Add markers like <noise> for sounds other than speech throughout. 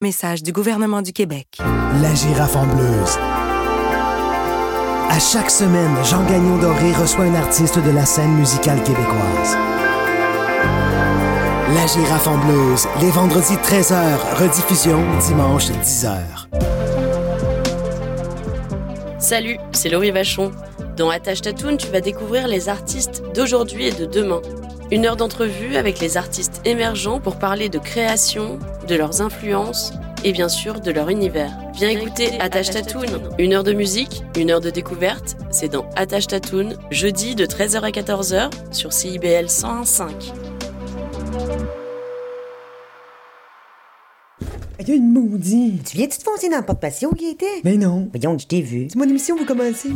Message du gouvernement du Québec. La girafe en bleuse. À chaque semaine, Jean Gagnon Doré reçoit un artiste de la scène musicale québécoise. La girafe en bleuse, les vendredis 13h, rediffusion dimanche 10h. Salut, c'est Laurie Vachon. Dans Attache Tatoon, tu vas découvrir les artistes d'aujourd'hui et de demain. Une heure d'entrevue avec les artistes émergents pour parler de création, de leurs influences et bien sûr de leur univers. Viens écouter Attache Tatoon. Une heure de musique, une heure de découverte, c'est dans Attache Tatoon, jeudi de 13h à 14h sur CIBL 101.5. Il y a une maudite. Tu viens-tu te foncer dans le porte-patio, Gaëtan? Mais non. Voyons, je t'ai vu. C'est mon émission, vous commencez.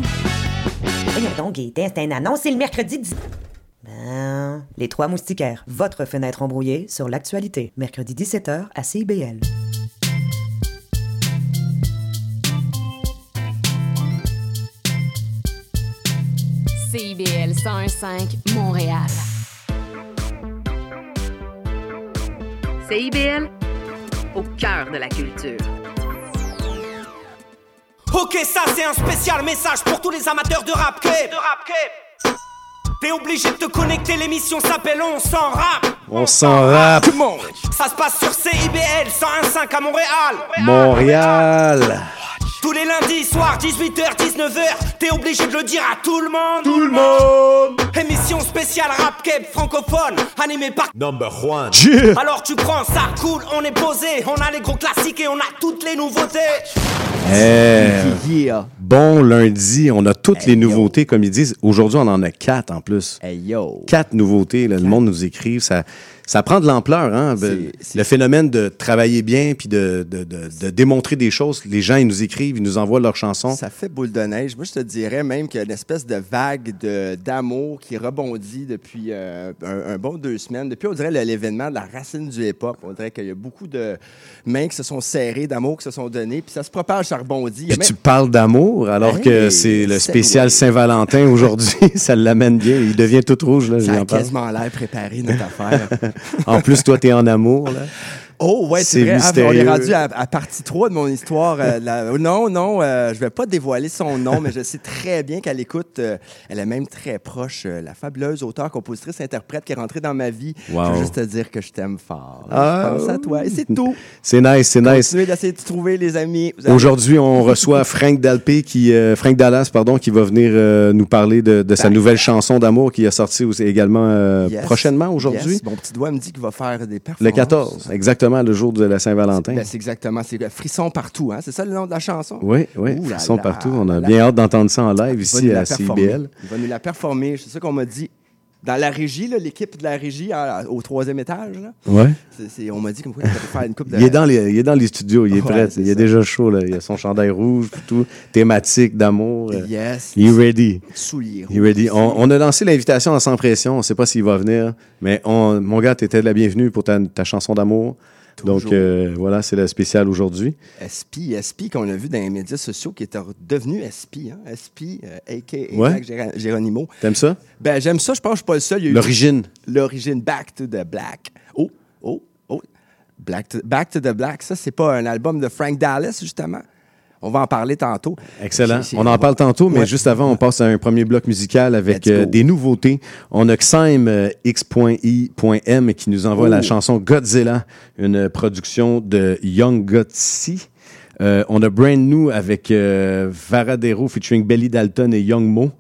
Voyons donc, Gaëtan, c'est un annonce, c'est le mercredi 10... Ben... Les Trois Moustiquaires, votre fenêtre embrouillée sur l'actualité. Mercredi 17h à CIBL. CIBL 101.5 Montréal. CIBL, au cœur de la culture. Ok, ça c'est un spécial message pour tous les amateurs de rap cape. De rap cape. T'es obligé de te connecter, l'émission s'appelle On s'en rap. On s'en rappe. Ça se passe sur CIBL 101.5 à Montréal. Montréal. Tous les lundis soirs, 18h, 19h, t'es obligé de le dire à tout le monde. Tout le monde. Émission spéciale rap cape francophone, animée par Number one. Alors tu prends ça, cool, on est posé, on a les gros classiques et on a toutes les nouveautés. Eh, Yeah. Bon lundi, on a toutes Hey, les yo. nouveautés, comme ils disent. Aujourd'hui, on en a quatre en plus. Hey yo. Quatre nouveautés. là, le monde nous écrive. Ça, ça prend de l'ampleur. Hein? C'est- Le phénomène de travailler bien puis de, de, de, de démontrer des choses. Les gens, ils nous écrivent, ils nous envoient leurs chansons. Ça fait boule de neige. Moi, je te dirais même qu'il y a une espèce de vague de- d'amour qui rebondit depuis euh, un, un bon deux semaines. Depuis, on dirait, l'événement de la racine du hip-hop. On dirait qu'il y a beaucoup de mains qui se sont serrées, d'amour qui se sont données. Puis ça se propage, ça rebondit. Puis tu parles d'amour alors Hey, que c'est le spécial. Saint-Valentin aujourd'hui. <laughs> ça l'amène bien. Il devient tout rouge. Là, Ça a quasiment l'air préparé, notre affaire. <laughs> En plus, toi, t'es en amour. Oh, ouais, C'est vrai. Ah, on est rendu à, à partie 3 de mon histoire. euh, la- <laughs> Non, non, euh, je vais pas dévoiler son nom, mais je sais très bien qu'elle écoute. euh, elle est même très proche. euh, la fabuleuse auteure, compositrice, interprète qui est rentrée dans ma vie. Wow. Je veux juste te dire que je t'aime fort. Ah. Je pense à toi. Et c'est tout. <laughs> C'est nice, c'est nice. Continuez d'essayer de trouver les amis. Avez- Aujourd'hui, on <laughs> reçoit Frank Dalpé, qui, euh, Frank Dallas, pardon, qui va venir nous parler de, de sa Ben, nouvelle chanson d'amour qui a sorti aussi également Yes. prochainement aujourd'hui. Yes. Mon petit doigt me dit qu'il va faire des performances. Le 14, exactement, le jour de la Saint-Valentin. Ben, c'est exactement. C'est Frisson partout. Hein? C'est ça le nom de la chanson? Oui, oui, Ouh là, partout. On a bien hâte d'entendre ça en live ici à. CIBL. Il va nous la performer. C'est ça qu'on m'a dit. Dans la régie, l'équipe de la régie à- au troisième étage, là, Ouais. on m'a dit comme quoi il faire une coupe de... Il est, dans les, il est dans les studios, il est Ouais, prêt. Il est déjà chaud. Là. Il a son chandail rouge, tout, thématique d'amour. euh, Yes. Il est ready. Souliers Il est ready. On, on a lancé l'invitation sans pression. On ne sait pas s'il va venir, mais on, mon gars, tu étais la bienvenue pour ta, ta chanson d'amour. Donc euh, voilà, c'est le spécial aujourd'hui. SP, SP qu'on a vu dans les médias sociaux qui est devenu SP, hein? SP, euh, a.k.a. Ouais. Géronimo. T'aimes ça? Ben, j'aime ça, je pense que je suis pas le seul. Eu L'origine. L'origine, Back to the Black. Oh, oh, oh. Black to, Back to the Black, ça, c'est pas un album de Frank Dallas, justement? On va en parler tantôt. Excellent. On en parle tantôt, mais Ouais. juste avant, on passe à un premier bloc musical avec euh, des nouveautés. On a Xime euh, X.I.M qui nous envoie la chanson Godzilla, une production de Young Gotsi. Euh, on a Brand New avec Varadero featuring Belly Dalton et Young Mo.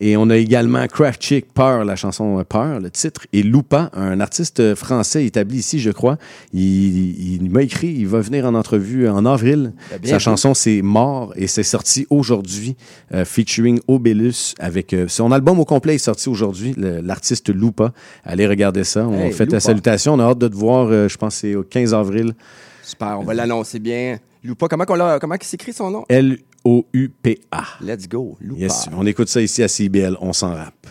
Et on a également Craft Chick Peur, la chanson Peur, le titre, et Lupa, un artiste français établi ici, je crois. Il, il m'a écrit, il va venir en entrevue en avril. Sa chanson, c'est Mort, et c'est sorti aujourd'hui, euh, featuring Obélus, avec euh, son album au complet est sorti aujourd'hui, l'artiste Lupa. Allez regarder ça. On Hey, fait Lupa. la salutation. On a hâte de te voir, euh, je pense c'est au 15 avril. Super, on va l'annoncer bien. Loupa, comment, il s'écrit son nom? L-O-U-P-A. Let's go, Loupa. Yes, on écoute ça ici à CBL, on s'en rappe.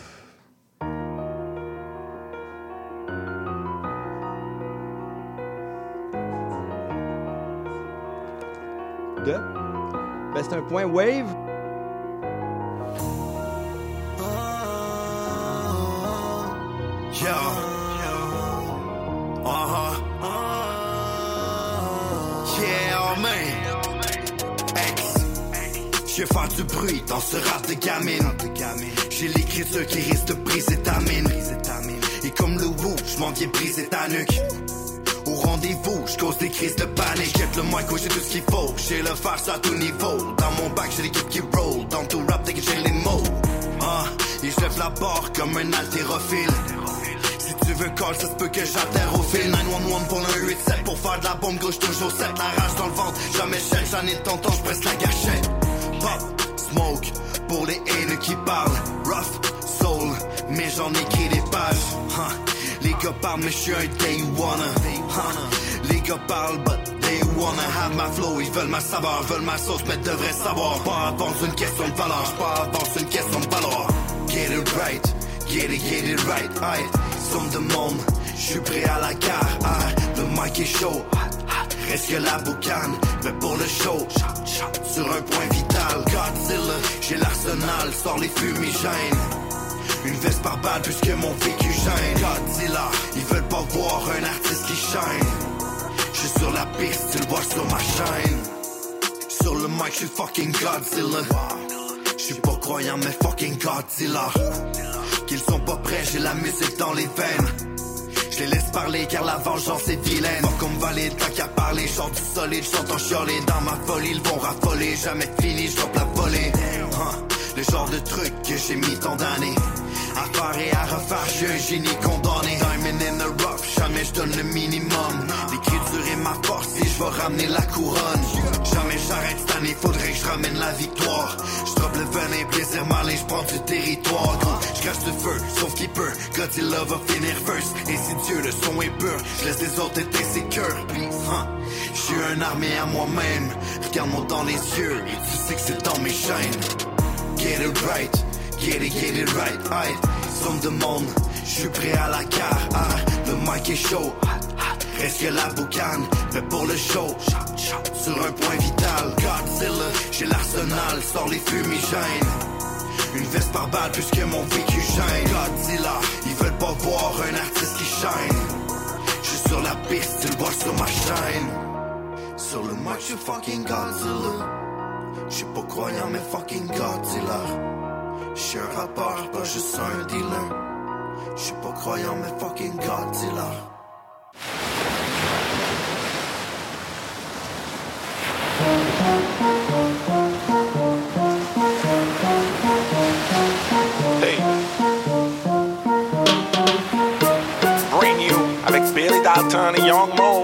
De? Ben, c'est un point wave. Yeah. Uh-huh. Yeah. Je vais faire du bruit dans ce rap de gamine. J'ai l'écriture qui risque de briser ta mine. Et comme le woo, je m'en viens briser ta nuque. Au rendez-vous, je cause des crises de panique. Jette le mic, j'ai tout ce qu'il faut. J'ai le farce à tout niveau. Dans mon bac, j'ai l'équipe qui roll. Dans tout rap, dès que j'ai les mots. Ah, et je la barre comme un haltérophile. Si tu veux call, ça se peut que j'altère au fil 911 pour le 87 Pour faire de la bombe gauche toujours 7 La rage dans le ventre, jamais chèque J'en ai de tonton, j'presse la gâchette Pop, smoke, pour les haineux qui parlent. Rough, soul, mais j'en écris des pages. Huh. Les gars parlent mais je suis un day wanna Huh. Les gars parlent but they wanna have my flow. Ils veulent ma saveur, veulent ma sauce mais devraient savoir. Pas avant c'est une question de valeur Pas avant c'est une question de valeur. Get it right Get it, get it right, aïe. Somme de monde, je suis prêt à la gare, aïe. Le mic est chaud, reste que la boucane, mais pour le show, sur un point vital. Godzilla, j'ai l'arsenal, sors les fumigènes. Une veste par balle puisque mon vécu gêne. Godzilla, ils veulent pas voir un artiste qui shine. Je suis sur la piste, tu le vois sur ma chaîne. Sur le mic, je suis fucking Godzilla. Je suis pas croyant, mais fucking Godzilla. Qu'ils sont pas prêts, j'ai la musique dans les veines. Je les laisse parler car la vengeance est vilaine. Pas comme valide, tant qu'à parler, chante du solide, j'entends chialer dans ma folie, ils vont raffoler. Jamais fini, je la volée. Huh. Le genre de truc que j'ai mis tant d'années. À faire et à refaire, je suis un génie condamné. Diamond in the rough, jamais je donne le minimum. Et je vais ramener la couronne. Jamais j'arrête cette année, faudrait que je ramène la victoire. Je drop le venin, plaisir malin, je prends du territoire. Je cache le feu, sauf qu'il peut. Godzilla va finir first. Et si Dieu le son est pur, je laisse les autres être insécures. Huh. Je suis un armé à moi-même. Regarde-moi dans les yeux tu sais que c'est dans mes chaînes. Get it right, get it, get it right, aïe. Somme de monde, je suis prêt à la gare, ah. Le mic est chaud, reste que la boucane, mais pour le show, sur un point vital. Godzilla, j'ai l'arsenal, sors les fumigènes. Une veste par balle puisque mon vécu gêne. Godzilla, ils veulent pas voir un artiste qui shine. Je suis sur la piste, tu le vois sur ma chaîne. Sur le mic, je suis fucking Godzilla. Je suis pas croyant, mais fucking Godzilla. Je suis un rappeur, pas juste un dealer. Je suis pas croyant, mais fucking Godzilla. Hey. Bring you avec Billy Dalton et Young Mo.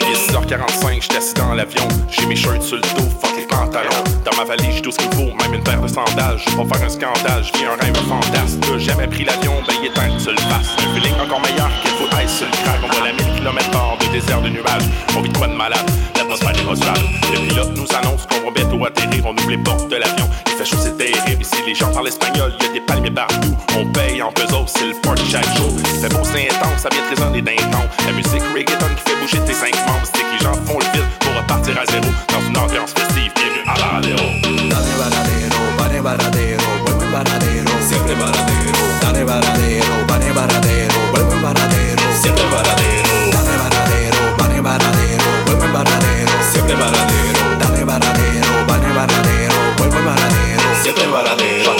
Il est 6h45, j'étais assis dans l'avion. J'ai mes shirts sur le dos, fuck les pantalons. Ma valise, j'ai tout ce qu'il faut, même une paire de sandales. Je faire un scandale, je vis un rêve fantasme. T'as jamais pris l'avion, ben il est temps que tu le fasses. Feeling encore meilleur qu'il faut ice sur le crack. On va la 1000 km hors de désert de nuages. On vit de quoi de malade, l'atmosphère est hostile. Le pilote nous annonce qu'on va bientôt atterrir. On ouvre les portes de l'avion, il fait chaud, c'est terrible. Ici, les gens parlent espagnol, il y a des palmiers partout. On paye en pesos, c'est le party chaque jour. C'est beau, c'est intense, ça vient résonner d'un. La musique reggaeton qui fait bouger tes cinq membres. C'est que les gens font le vide repartir à zéro dans une ambiance festive. Bienvenue à Varadero. Dale varadero, pane varadero, vuelve varadero, siempre varadero. Dale varadero, pane varadero, vuelve varadero, siempre varadero. Dale varadero, pane varadero, vuelve varadero, siempre varadero. Dale varadero, pane varadero, vuelve varadero, siempre varadero.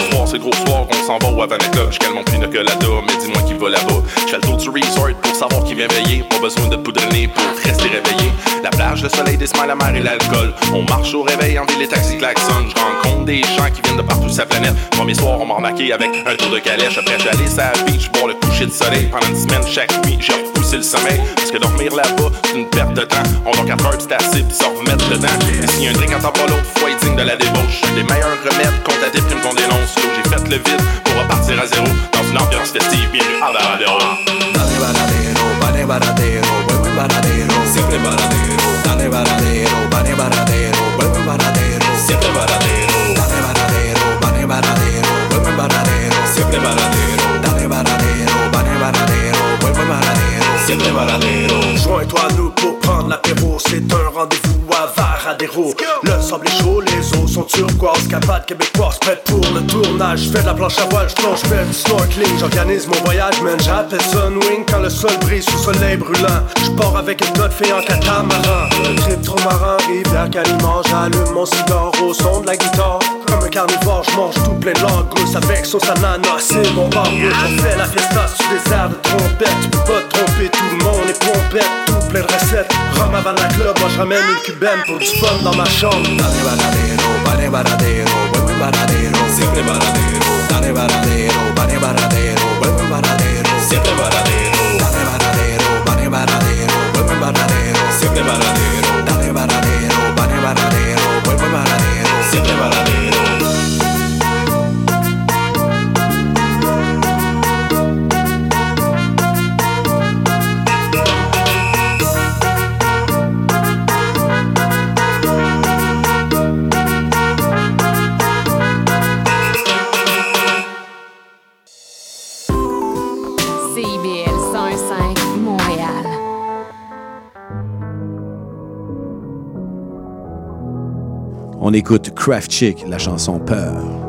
Chaque soir, on s'en va au Havana Je calme mon pina colada, mais dis-moi qui va là-bas. Je fais le tour du resort pour savoir qui vient veiller. Pas besoin de poudre nez pour rester réveillé. La plage, le soleil, des smiles, la mer et l'alcool. On marche au réveil en ville, les taxis klaxonnent. Je rencontre des gens qui viennent de partout sa planète. Premier soir, on m'a remarqué avec un tour de calèche. Après, j'allais sur la beach, boire le coucher de soleil. Pendant une semaine, chaque nuit, j'ai repoussé le sommeil. Parce que dormir là-bas, c'est une perte de temps. On dort 4 heures, c'est assez, puis s'en remettre dedans. Et a un drink en temps pas l'autre, faut être digne de la débauche. Des meilleurs remèdes contre la déprime qu'on dénonce. J'ai le vide pour repartir à zéro dans une ambiance festive. Bienvenue à. Dale vuelve siempre. Dale vuelve siempre. Dale vuelve siempre. Dale vuelve siempre varadero. Joins-toi à nous pour prendre l'apéro, c'est un rendez-vous à Le sable est chaud, les eaux sont turquoises, capades québécoises, prêtes pour le tournage. Je fais de la planche à voile, je plonge, je fais du snorkeling. J'organise mon voyage, man, j'appelle Sunwing quand le sol brise sous soleil brûlant. Je pars avec une note fait en catamaran. Un trip trop marin, rivière Calimand, j'allume mon cigare au son de la guitare. Comme un carnivore, je mange tout plein de langoustes avec sauce ananas, c'est mon barbouche. On fait la fiesta sur des airs de trompette. Tu peux pas tromper, tout le monde est pompette, tout plein de recettes. Rome avant la club, moi je ramène une cubaine pour du fun dans ma chambre. Dale baradero, pane baradero, buen buen baradero, siempre baradero. Dale baradero, pane baradero, buen buen baradero, siempre baradero. Dale baradero, pane baradero, buen buen baradero, siempre baradero. On écoute Craft Chick, la chanson Peur.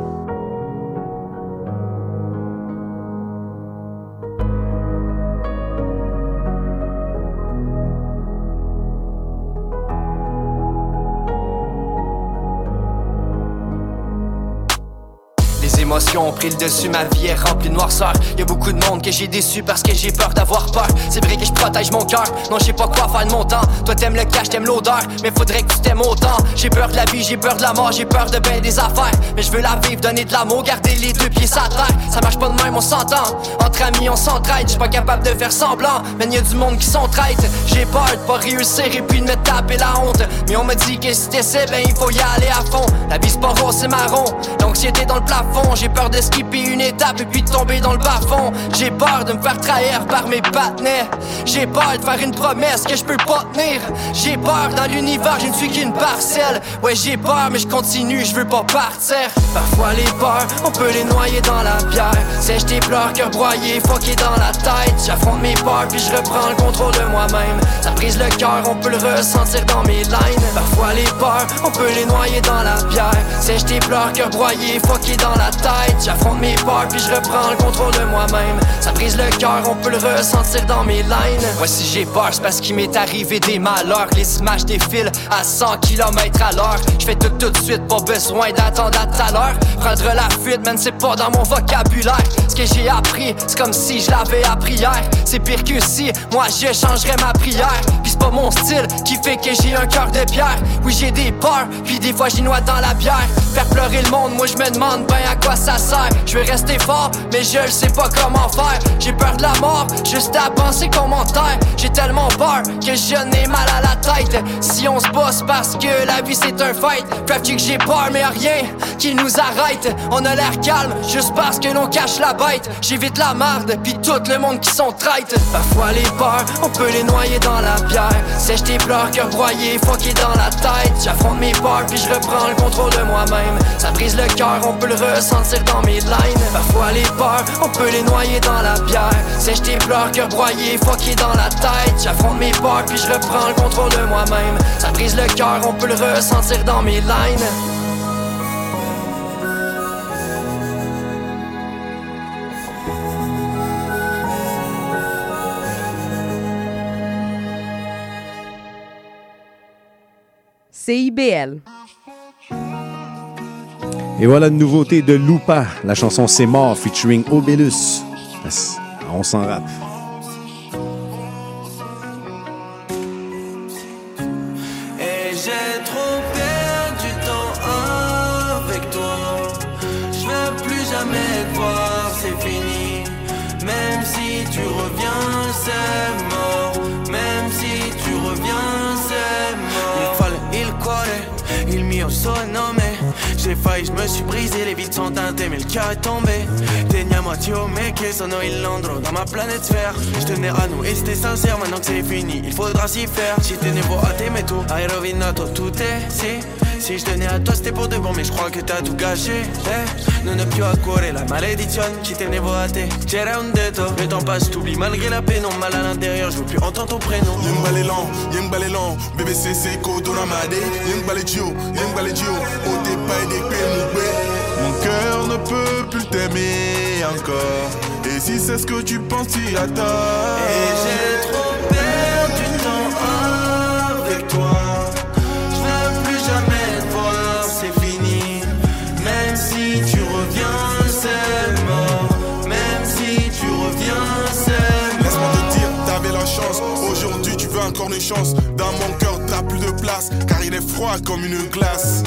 Émotions ont pris le dessus, ma vie est remplie de noirceur. Y a beaucoup de monde que j'ai déçu parce que j'ai peur d'avoir peur. C'est vrai que je protège mon cœur, non je sais pas quoi faire de mon temps. Toi t'aimes le cash, t'aimes l'odeur, mais faudrait que tu t'aimes autant. J'ai peur de la vie, j'ai peur de la mort, j'ai peur de ben des affaires. Mais je veux la vivre, donner de l'amour, garder les deux pieds sur terre. Ça marche pas de même, on s'entend. Entre amis, on s'entraide, je suis pas capable de faire semblant. Mais y a du monde qui sont traite. J'ai peur de pas réussir et puis de me taper la honte. Mais on me dit que si t'essaies, ben il faut y aller à fond. La vie c'est pas rose, c'est marron. L'anxiété dans le plafond, j'ai peur de skipper une étape et puis de tomber dans le bas-fond. J'ai peur de me faire trahir par mes partenaires. J'ai peur de faire une promesse que je peux pas tenir. J'ai peur dans l'univers, je ne suis qu'une parcelle. Ouais, j'ai peur, mais je continue, je veux pas partir. Parfois les peurs, on peut les noyer dans la bière. Sèche tes pleurs, cœur broyé, fucké dans la tête. J'affronte mes peurs, puis je reprends le contrôle de moi-même. Ça brise le cœur, on peut le ressentir dans mes lines. Parfois les peurs, on peut les noyer dans la bière. Sèche tes pleurs, cœur broyé, fucké dans la tête. J'affronte mes peurs, puis je reprends le contrôle de moi-même. Ça brise le cœur, on peut le ressentir dans mes lines. Moi, si j'ai peur, c'est parce qu'il m'est arrivé des malheurs. Les smash défilent à 100 km à l'heure. Je fais tout tout de suite, pas besoin d'attendre à tout à l'heure. Prendre la fuite, man, c'est pas dans mon vocabulaire. Ce que j'ai appris, c'est comme si je l'avais appris hier. C'est pire que si, moi, je changerais ma prière. Puis c'est pas mon style qui fait que j'ai un cœur de pierre. Oui, j'ai des peurs, puis des fois j'y noie dans la bière. Faire pleurer le monde, moi, je me demande ben à quoi ça sert. Je vais rester fort, mais je sais pas comment faire. J'ai peur de la mort, juste à penser qu'on m'enterre. J'ai tellement peur que je n'ai mal à la tête. Si on se bosse parce que la vie c'est un fight, Craft que j'ai peur, mais rien qui nous arrête. On a l'air calme, juste parce que l'on cache la bête. J'évite la marde, puis tout le monde qui sont traite. Parfois les peurs, on peut les noyer dans la bière. Sèche tes pleurs, cœur broyé, fucké dans la tête. J'affronte mes peurs, puis je reprends le contrôle de moi-même. Ça brise le cœur, on peut le ressentir dans mes lines. Parfois les peurs, on peut les noyer dans la bière. Sèche tes pleurs, cœur broyé, fucké dans la tête. J'affronte mes peurs, puis je reprends le contrôle de moi-même. Ça brise le cœur, on peut le ressentir dans mes lines. CIBL. Et voilà une nouveauté de Lupa, la chanson C'est mort featuring Obelus. On s'en rappe. Suis brisé, les vides sont teintées, mais le cœur est tombé. Moitié mec, il Londres dans ma planète sphère. Je tenais à nous et c'était sincère, maintenant que c'est fini, il faudra s'y faire. Ci tenevo a te, mais tout hai rovinato tout est si. Si je tenais à toi, c'était pour de bon, mais je crois que t'as tout gâché. Eh, non ho più a cuore la malédiction, ci tenevo a te. C'era un detto, le temps passe, t'oublies malgré la peine, non mal à l'intérieur, je veux plus entendre ton prénom. Young Balélan, Young Balélan, bébé c'est c'est Kodona Made, Young Balédio, Young Balédio, au départ des cœur ne peut plus t'aimer encore. Et si c'est ce que tu penses, tu as tort. Et j'ai trop perdu de temps avec toi. Je veux plus jamais te voir, c'est fini. Même si tu reviens, c'est mort. Même si tu reviens, c'est Laisse-moi te dire, t'avais la chance. Aujourd'hui, tu veux encore une chance. Dans mon cœur, t'as plus de place. Car il est froid comme une glace.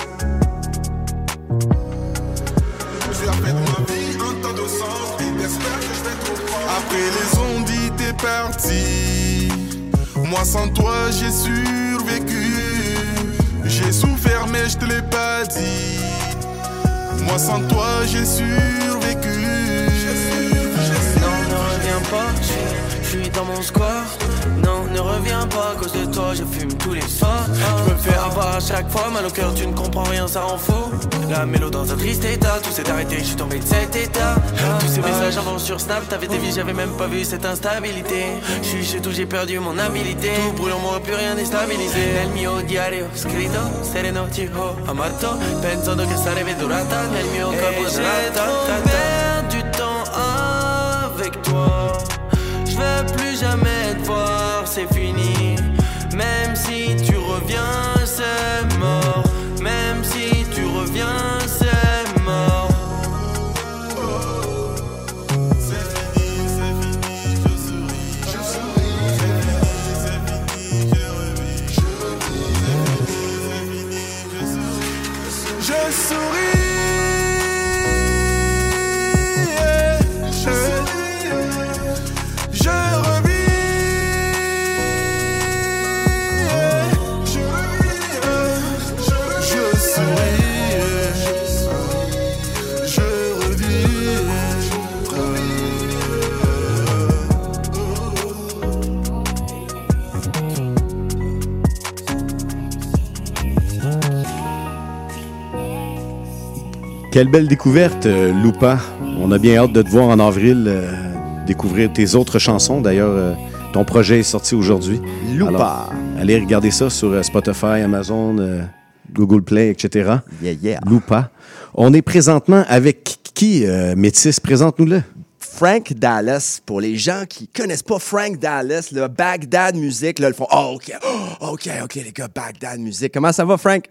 Moi sans toi, j'ai survécu. J'ai souffert, mais je te l'ai pas dit. Moi sans toi, j'ai survécu. Non, ne reviens pas, je- dans mon square. Ne reviens pas, à cause de toi, je fume tous les soirs. Je me fais avoir à chaque fois, mal au cœur, tu ne comprends rien, ça rend fou. La mélo dans un triste état, tout s'est arrêté, je suis tombé de cet état. Tous ces messages avant sur Snap, t'avais des vies, j'avais même pas vu cette instabilité. Je suis chez tout, j'ai perdu mon habilité. Tout brûle en moi, plus rien déstabilisé. Nel mio diario, scritto, sereno, ti ho amato. Pensando che sarebbe durata, nel mio corpo j'ai trop perdu du temps avec toi. Plus jamais te voir, c'est fini. Même si tu reviens, c'est mort. Quelle belle découverte, euh, Loupa. On a bien hâte de te voir en avril euh, découvrir tes autres chansons. D'ailleurs, euh, ton projet est sorti aujourd'hui. Loupa. Alors, allez regarder ça sur Spotify, Amazon, euh, Google Play, etc. Yeah, yeah. Loupa. On est présentement avec qui, Métis? Présente-nous-le. Frank Dallas, pour les gens qui connaissent pas Frank Dallas, le Baghdad Music, là, ils font Oh, OK, oh, OK, OK, les gars, Baghdad Music. Comment ça va, Frank?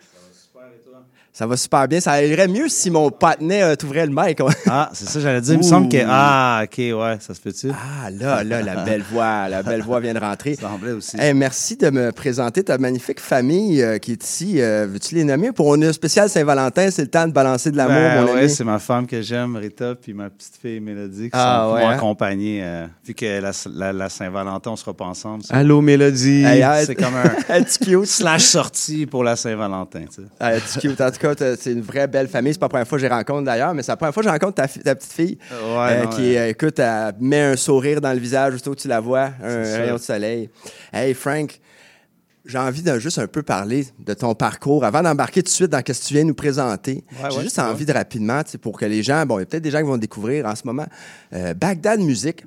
Ça va super bien. Ça irait mieux si mon patinet euh, t'ouvrait le mic. <laughs> Ah, c'est ça, j'allais dire. Il me semble que. Ah, OK, ouais, ça se peut-tu? Ah, là, là, la belle voix, la belle voix vient de rentrer. <laughs> Ça semblait aussi. Hey, merci de me présenter ta magnifique famille euh, qui est ici. Euh, Veux-tu les nommer? Pour une spéciale Saint-Valentin, c'est le temps de balancer de l'amour, Ben, mon ouais, ami. c'est ma femme que j'aime, Rita, puis ma petite fille Mélodie, qui Ah, sont ouais, hein? accompagné. euh, vu que la, la- la Saint-Valentin, on sera pas ensemble. ça. Allô, Mélodie. Hey, c'est comme un <laughs> cute. slash sortie pour la Saint-Valentin. tu sais. Tu cute. En tout cas, t'as- c'est une vraie belle famille. C'est pas la première fois que je rencontre d'ailleurs, mais c'est la première fois que je rencontre ta, petite fille. Ouais, non, qui, ouais. euh, écoute, elle met un sourire dans le visage aussitôt que tu la vois, un rayon de soleil. Hey, Frank, j'ai envie de juste un peu parler de ton parcours avant d'embarquer tout de suite dans ce que tu viens nous présenter. Ouais, j'ai ouais, juste envie de rapidement, pour que les gens, bon, il y a peut-être des gens qui vont découvrir en ce moment. Euh, Bagdad Music,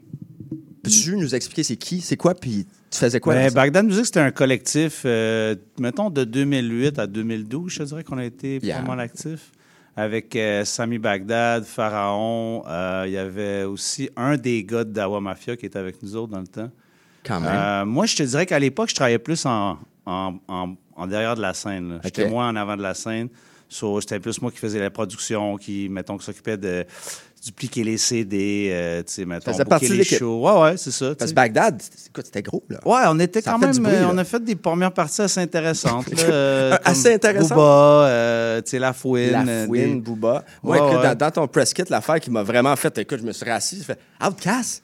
peux-tu nous expliquer c'est qui, c'est quoi, puis tu faisais quoi? Ben? Bagdad Music, c'était un collectif, euh, mettons, de 2008 à 2012, je dirais qu'on a été Yeah. pas mal actifs. Avec euh, Sami Bagdad, Pharaon. euh, Il y avait aussi un des gars de Dawa Mafia qui était avec nous autres dans le temps. Quand même. Euh, moi, je te dirais qu'à l'époque, je travaillais plus en, en, en- en derrière de la scène. J'étais moins en avant de la scène. So, c'était plus moi qui faisais la production, qui, mettons, qui s'occupait de dupliquer les CD, euh, tu sais, mettons, booker partie les shows. Ouais, ouais, c'est ça. Parce que Bagdad, c'était gros, là. Ouais, on était Ça quand a fait du même. bruit, euh, on a fait des premières parties assez intéressantes. <laughs> là, euh, Euh, assez intéressantes? Booba, euh, tu sais, La Fouine. La Fouine, des- Booba. Moi, Ouais, écoute, ouais. Dans, dans ton press kit, l'affaire qui m'a vraiment fait, écoute, je me suis rassis, j'ai fait Outcast?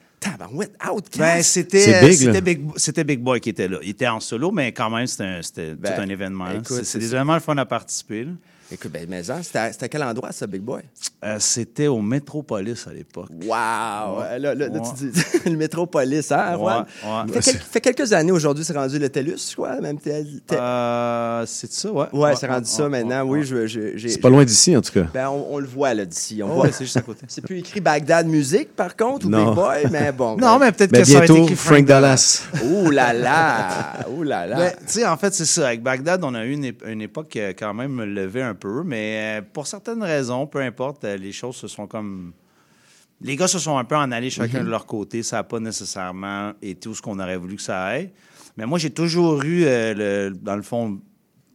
Ben, c'était big, c'était big, c'était big Boy qui était là. Il était en solo, mais quand même, c'était un- c'était Ben, tout un événement. écoute, C'est- des événements le fun à participer. là. Écoute, ben, mais hein, c'était à, quel endroit, ça, Big Boy? Euh, C'était au Métropolis à l'époque. Wow! Ouais. Là, là, là, Ouais. tu dis <laughs> le Métropolis, hein, Ouais. Fait, quel- fait quelques années aujourd'hui, c'est rendu le TELUS, je crois, même tel. tel- Euh, c'est ça, ouais. Ouais, c'est rendu ça maintenant. oui, je, C'est pas loin d'ici, en tout cas. Ben, on, on le voit là d'ici. On Oh, voit. c'est juste à côté. C'est plus écrit Bagdad Musique, par contre, ou Non. Big Boy, mais bon. <laughs> Non, mais peut-être que ça va être bientôt, écrit Frank Dallas. <laughs> Ouh là là! Ouh là là! Ben, tu sais, en fait, c'est ça. Avec Bagdad, on a eu une époque qui a quand même levé un peu, mais euh, pour certaines raisons, peu importe, euh, les choses se sont comme. Les gars se sont un peu en allés chacun Mhm. de leur côté. Ça n'a pas nécessairement été tout ce qu'on aurait voulu que ça aille. Mais moi, j'ai toujours eu, euh, le- dans le fond,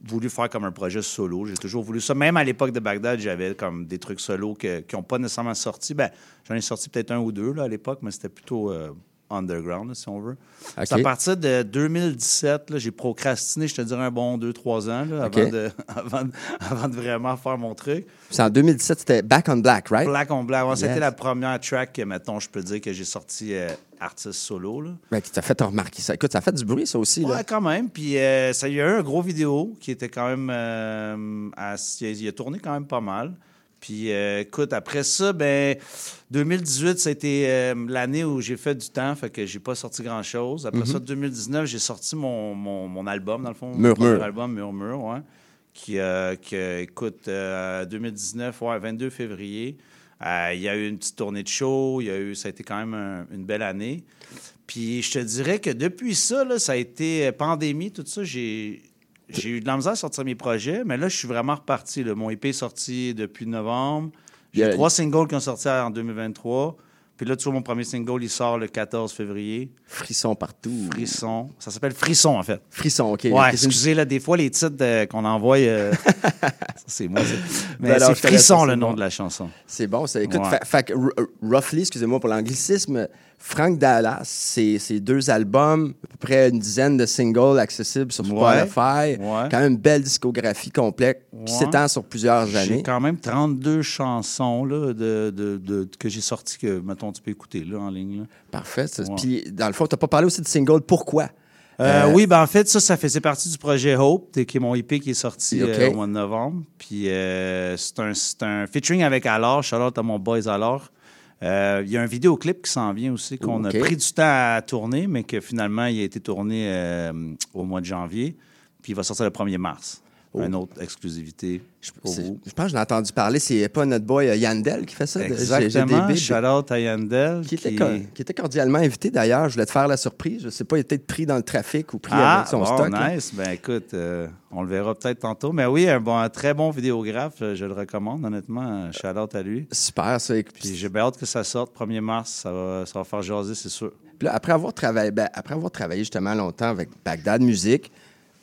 voulu faire comme un projet solo. J'ai toujours voulu ça. Même à l'époque de Bagdad, j'avais comme des trucs solo que- qui n'ont pas nécessairement sorti. Ben, j'en ai sorti peut-être un ou deux là, à l'époque, mais c'était plutôt euh, underground, si on veut. C'est à partir de 2017, là, j'ai procrastiné, je te dirais, un bon 2-3 ans là, avant, de, <laughs> avant, de- avant de vraiment faire mon truc. C'est en 2017, c'était Back on Black, right? Black on Black, ouais, Yes. c'était la première track que, mettons, je peux dire que j'ai sorti euh, artiste solo. Là. Ben, qui t'a fait remarquer ça. Écoute, ça a fait du bruit, ça aussi. Là. Ouais, quand même. Puis euh, ça, il y a eu un gros vidéo qui était quand même. euh, assez- il a tourné quand même pas mal. Puis euh, écoute, après ça, ben 2018, ça a été euh, l'année où j'ai fait du temps, fait que j'ai pas sorti grand-chose. Après Mhm. ça, 2019, j'ai sorti mon, mon, mon album, dans le fond. mon Murmure. premier album, Murmure, ouais. Qui, euh, qui, euh, écoute, euh, 2019, ouais, 22 février. Il y a eu une petite tournée de show, il y a eu, ça a été quand même un- une belle année. Puis je te dirais que depuis ça, là, ça a été pandémie, tout ça, j'ai j'ai eu de la misère à sortir mes projets, mais là, je suis vraiment reparti. là. Mon EP est sorti depuis novembre. J'ai trois singles qui ont sorti en 2023. Puis là, tu vois, mon premier single, il sort le 14 février. Frisson partout. Frisson. Ça s'appelle Frisson, en fait. Frisson, OK. Ouais, excusez, là, des fois, les titres euh, qu'on envoie, euh, <laughs> c'est moi. c'est- Mais Ben c'est Frisson, le nom bon. de la chanson. C'est bon, ça. Écoute, Ouais. fa- roughly, excusez-moi pour l'anglicisme, Frank Dallas, c'est c'est deux albums, à peu près une dizaine de singles accessibles sur Ouais. Spotify. Ouais. Quand même une belle discographie complète qui Ouais. s'étend sur plusieurs J'ai années. quand même 32 chansons là, de, de- de- que j'ai sorties que, mettons, tu peux écouter là, en ligne. là. Parfait. Ouais. Puis, dans le fond, tu n'as pas parlé aussi de single. Pourquoi? Euh, Euh, oui, ben en fait, ça, ça faisait partie du projet Hope, qui est mon EP qui est sorti euh, au mois de novembre. Puis c'est un, un featuring avec Alors, Charlotte à mon boys Alors. Euh, Il y a un vidéoclip qui s'en vient aussi, qu'on a pris du temps à tourner, mais que finalement, il a été tourné euh, au mois de janvier. Puis il va sortir le 1er mars. Une autre exclusivité pour C'est- vous. Je pense que j'en ai entendu parler. C'est pas notre boy euh, Yandel qui fait ça? Exactement. GDB, Shout out à Yandel. Qui était, co- qui était cordialement invité d'ailleurs. Je voulais te faire la surprise. Je sais pas, il était peut-être pris dans le trafic ou pris Ah, avec son bon, stock. là. nice. Ben écoute, euh, on le verra peut-être tantôt. Mais oui, un, bon, un très bon vidéographe, euh, je le recommande, honnêtement. Shout out à lui. Super, ça. Puis j'ai bien hâte que ça sorte 1er mars. Ça va, ça va faire jaser, c'est sûr. Puis là, après avoir travaillé, ben, après avoir travaillé justement longtemps avec Bagdad Music,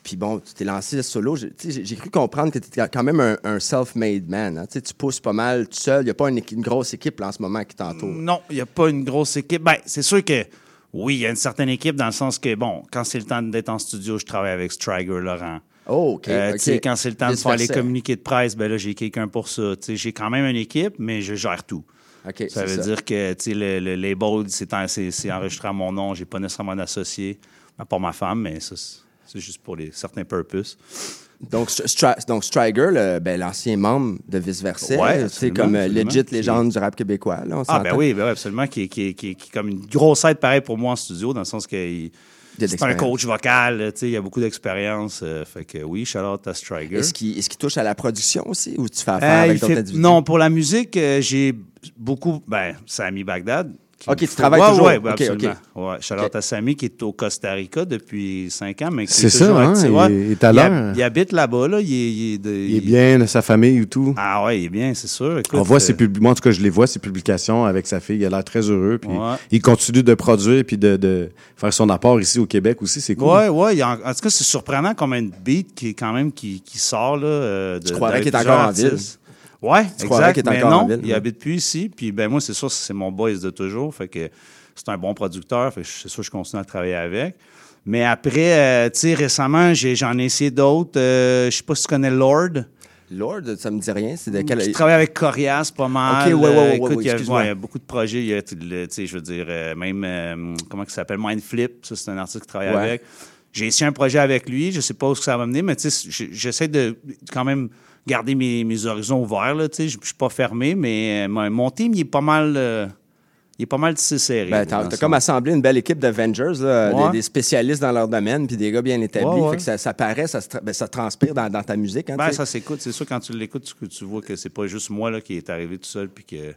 puis bon, tu t'es lancé solo, j'ai cru comprendre que tu étais quand même un, un self-made man. hein. Tu pousses pas mal tout seul. Il n'y a pas une, grosse équipe là, en ce moment qui t'entoure. Non, il n'y a pas une grosse équipe. Ben, c'est sûr que oui, il y a une certaine équipe dans le sens que, bon, quand c'est le temps d'être en studio, je travaille avec Striger Laurent. Oh, OK. Euh, OK. Quand c'est le temps de faire les communiqués de presse, ben là, j'ai quelqu'un pour ça. J'ai quand même une équipe, mais je gère tout. OK, Ça veut dire que le, le label, c'est enregistré à mon nom. J'ai pas nécessairement d'associé, à part ma femme, mais ça, c'est- juste pour les, certains purposes. Donc, Stri- donc Striger, ben, l'ancien membre de Vice Versa, Ouais, c'est comme euh, legit légende du rap québécois. Là, on Ah, ben oui, ben oui, absolument. Qui, est- qui, est- qui, est- qui est comme une grosse aide, pareil, pour moi en studio, dans le sens que c'est un coach vocal, il y a beaucoup d'expérience. euh, fait que oui, shout out à Striger. Est-ce qu'il touche à la production aussi ou tu fais affaire Euh, avec d'autres fait- individus? Non, pour la musique, euh, j'ai beaucoup. Ben, Sami Bagdad. OK, tu travailles ouais, toujours. Oui, ouais, Ouais. Samy qui est au Costa Rica depuis cinq ans, mais C'est ça, hein? il, ouais. il, est à. Il, habite là-bas, là. Il, est bien, sa famille et tout. Ah ouais, il est bien, c'est sûr. On voit ses euh, pub... Moi, en tout cas, je les vois, ses publications avec sa fille. Il a l'air très heureux. Puis Il continue de produire puis de, faire son apport ici au Québec aussi. C'est cool. Oui, oui. En... tout cas, c'est surprenant comme un beat qui, quand même, qui, sort. Là, euh, de, tu croirais qu'il est encore en 10. Ouais, Tu exact. est mais encore en non, ville, il habite plus ici. Puis ben moi, c'est sûr, c'est mon boys de toujours. Fait que c'est un bon producteur. Fait que c'est sûr, je continue à travailler avec. Mais après, euh, tu sais, récemment, j'ai- j'en ai essayé d'autres. Euh, je sais pas si tu connais Lord. Lord, ça me dit rien. C'est de quel... Je travaille avec Corias pas mal. Ok, ouais, ouais, Euh, ouais, écoute, ouais, il y a- excuse-moi. ouais, il y a beaucoup de projets. Il y a, tu sais, je veux dire, euh, même, euh, comment il s'appelle, Mindflip. Ça, c'est un artiste qui travaille avec. j'ai essayé un projet avec lui. Je sais pas où ça va mener, mais tu sais, j'essaie de quand même garder mes, mes horizons ouverts. Je je suis pas fermé, mais mon- mon team, il est pas mal, euh, il est pas mal tissé serré. Ben, t'as comme assemblé une belle équipe d'Avengers, là, Ouais. des, des spécialistes dans leur domaine, puis des gars bien établis. Ouais, ouais. Fait que ça, ça paraît, ça, se tra- ben, ça transpire dans, dans ta musique. Hein, Ben, ça s'écoute. C'est sûr, quand tu l'écoutes, tu, tu vois que c'est pas juste moi là, qui est arrivé tout seul puis que-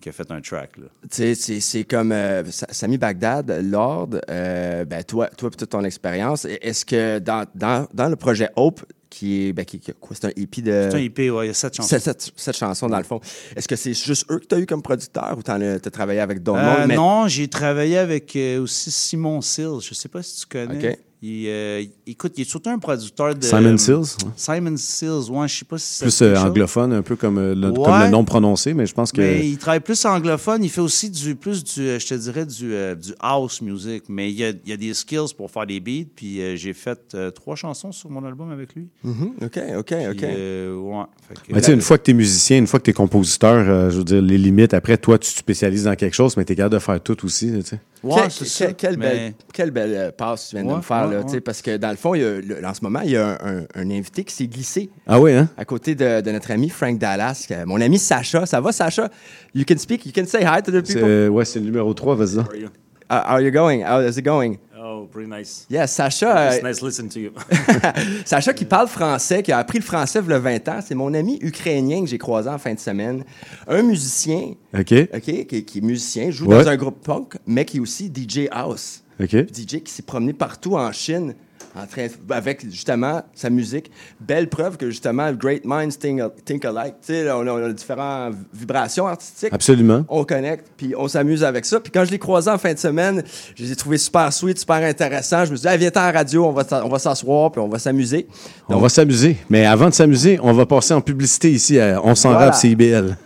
qui a fait un track. Là. C'est c'est comme euh, Sa- Sami Bagdad, Lord, euh, ben toi, toi, puis toute ton expérience. Est-ce que dans, dans, dans le projet Hope, qui est, ben, qui, qui- quoi, c'est un EP de. C'est un EP, ouais, il y a sept chansons. Sept, sept- sept chansons, dans le fond. Est-ce que c'est juste eux que tu as eu comme producteur ou tu as, travaillé avec d'autres Euh? Mais- Non, j'ai travaillé avec euh, aussi Simon Sills. Je sais pas si tu connais. Il, euh, écoute, il est surtout un producteur de. Simon Sills, ouais. Simon Sills, ouais, je sais pas si c'est. Plus euh, anglophone, un peu comme, euh, le, comme Ouais. le nom prononcé, mais je pense que. Mais il travaille plus anglophone. Il fait aussi du plus du, je te dirais, du, euh, du house music. Mais il y a, il y a des skills pour faire des beats. Puis euh, j'ai fait euh, trois chansons sur mon album avec lui. Mhm, OK, OK, Puis, OK. euh, ouais. Fait que- Mais tu sais, une fois que tu es musicien, une fois que tu es compositeur, euh, je veux dire, les limites, après, toi, tu te spécialises dans quelque chose, mais tu es capable de faire tout aussi. tu sais. Ouais, Quelle- c'est quelle- ça, Quelle, mais- belle, quelle belle passe tu viens de me faire, ouais, là, tu sais, ouais. parce que dans le fond, il y a, le- en ce moment, il y a un, un- un invité qui s'est glissé Ah oui, hein? à côté de, de notre ami Frank Dallas, que- mon ami Sacha. Ça va, Sacha? You can speak, you can say hi to the C'est, people. ouais, c'est le numéro 3, vas-y. Uh, how are you going? How is it going? Oh, pretty nice. Yeah, Sacha. It's euh, nice listening to you. <laughs> Sacha qui parle français, qui a appris le français il y a 20 ans, c'est mon ami ukrainien que j'ai croisé en fin de semaine. Un musicien, OK. OK, qui, qui est musicien, joue Ouais. dans un groupe punk, mais qui est aussi DJ House. OK. DJ qui s'est promené partout en Chine en train, avec justement sa musique. Belle preuve que justement, Great Minds think, think alike. Tu sais, là, on, a, on a différentes vibrations artistiques. Absolument. On connecte, puis on s'amuse avec ça. Puis quand je l'ai croisé en fin de semaine, je les ai trouvés super sweet, super intéressants. Je me suis dit, ah, viens-t'en à la radio, on va, s'a- on va s'asseoir, puis on va s'amuser. On va s'amuser. Mais avant de s'amuser, on va passer en publicité ici à On s'en Voilà. rappe CIBL.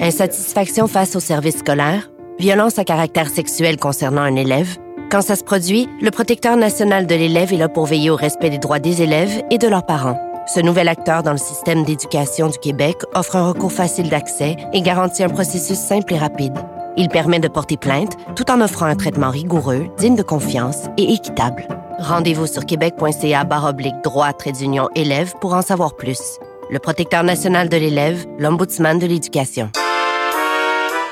Insatisfaction face au service scolaire, violence à caractère sexuel concernant un élève? Quand ça se produit, le protecteur national de l'élève est là pour veiller au respect des droits des élèves et de leurs parents. Ce nouvel acteur dans le système d'éducation du Québec offre un recours facile d'accès et garantit un processus simple et rapide. Il permet de porter plainte tout en offrant un traitement rigoureux, digne de confiance et équitable. Rendez-vous sur québec.ca baroblique droit trait d'union élève pour en savoir plus. Le protecteur national de l'élève, l'ombudsman de l'éducation.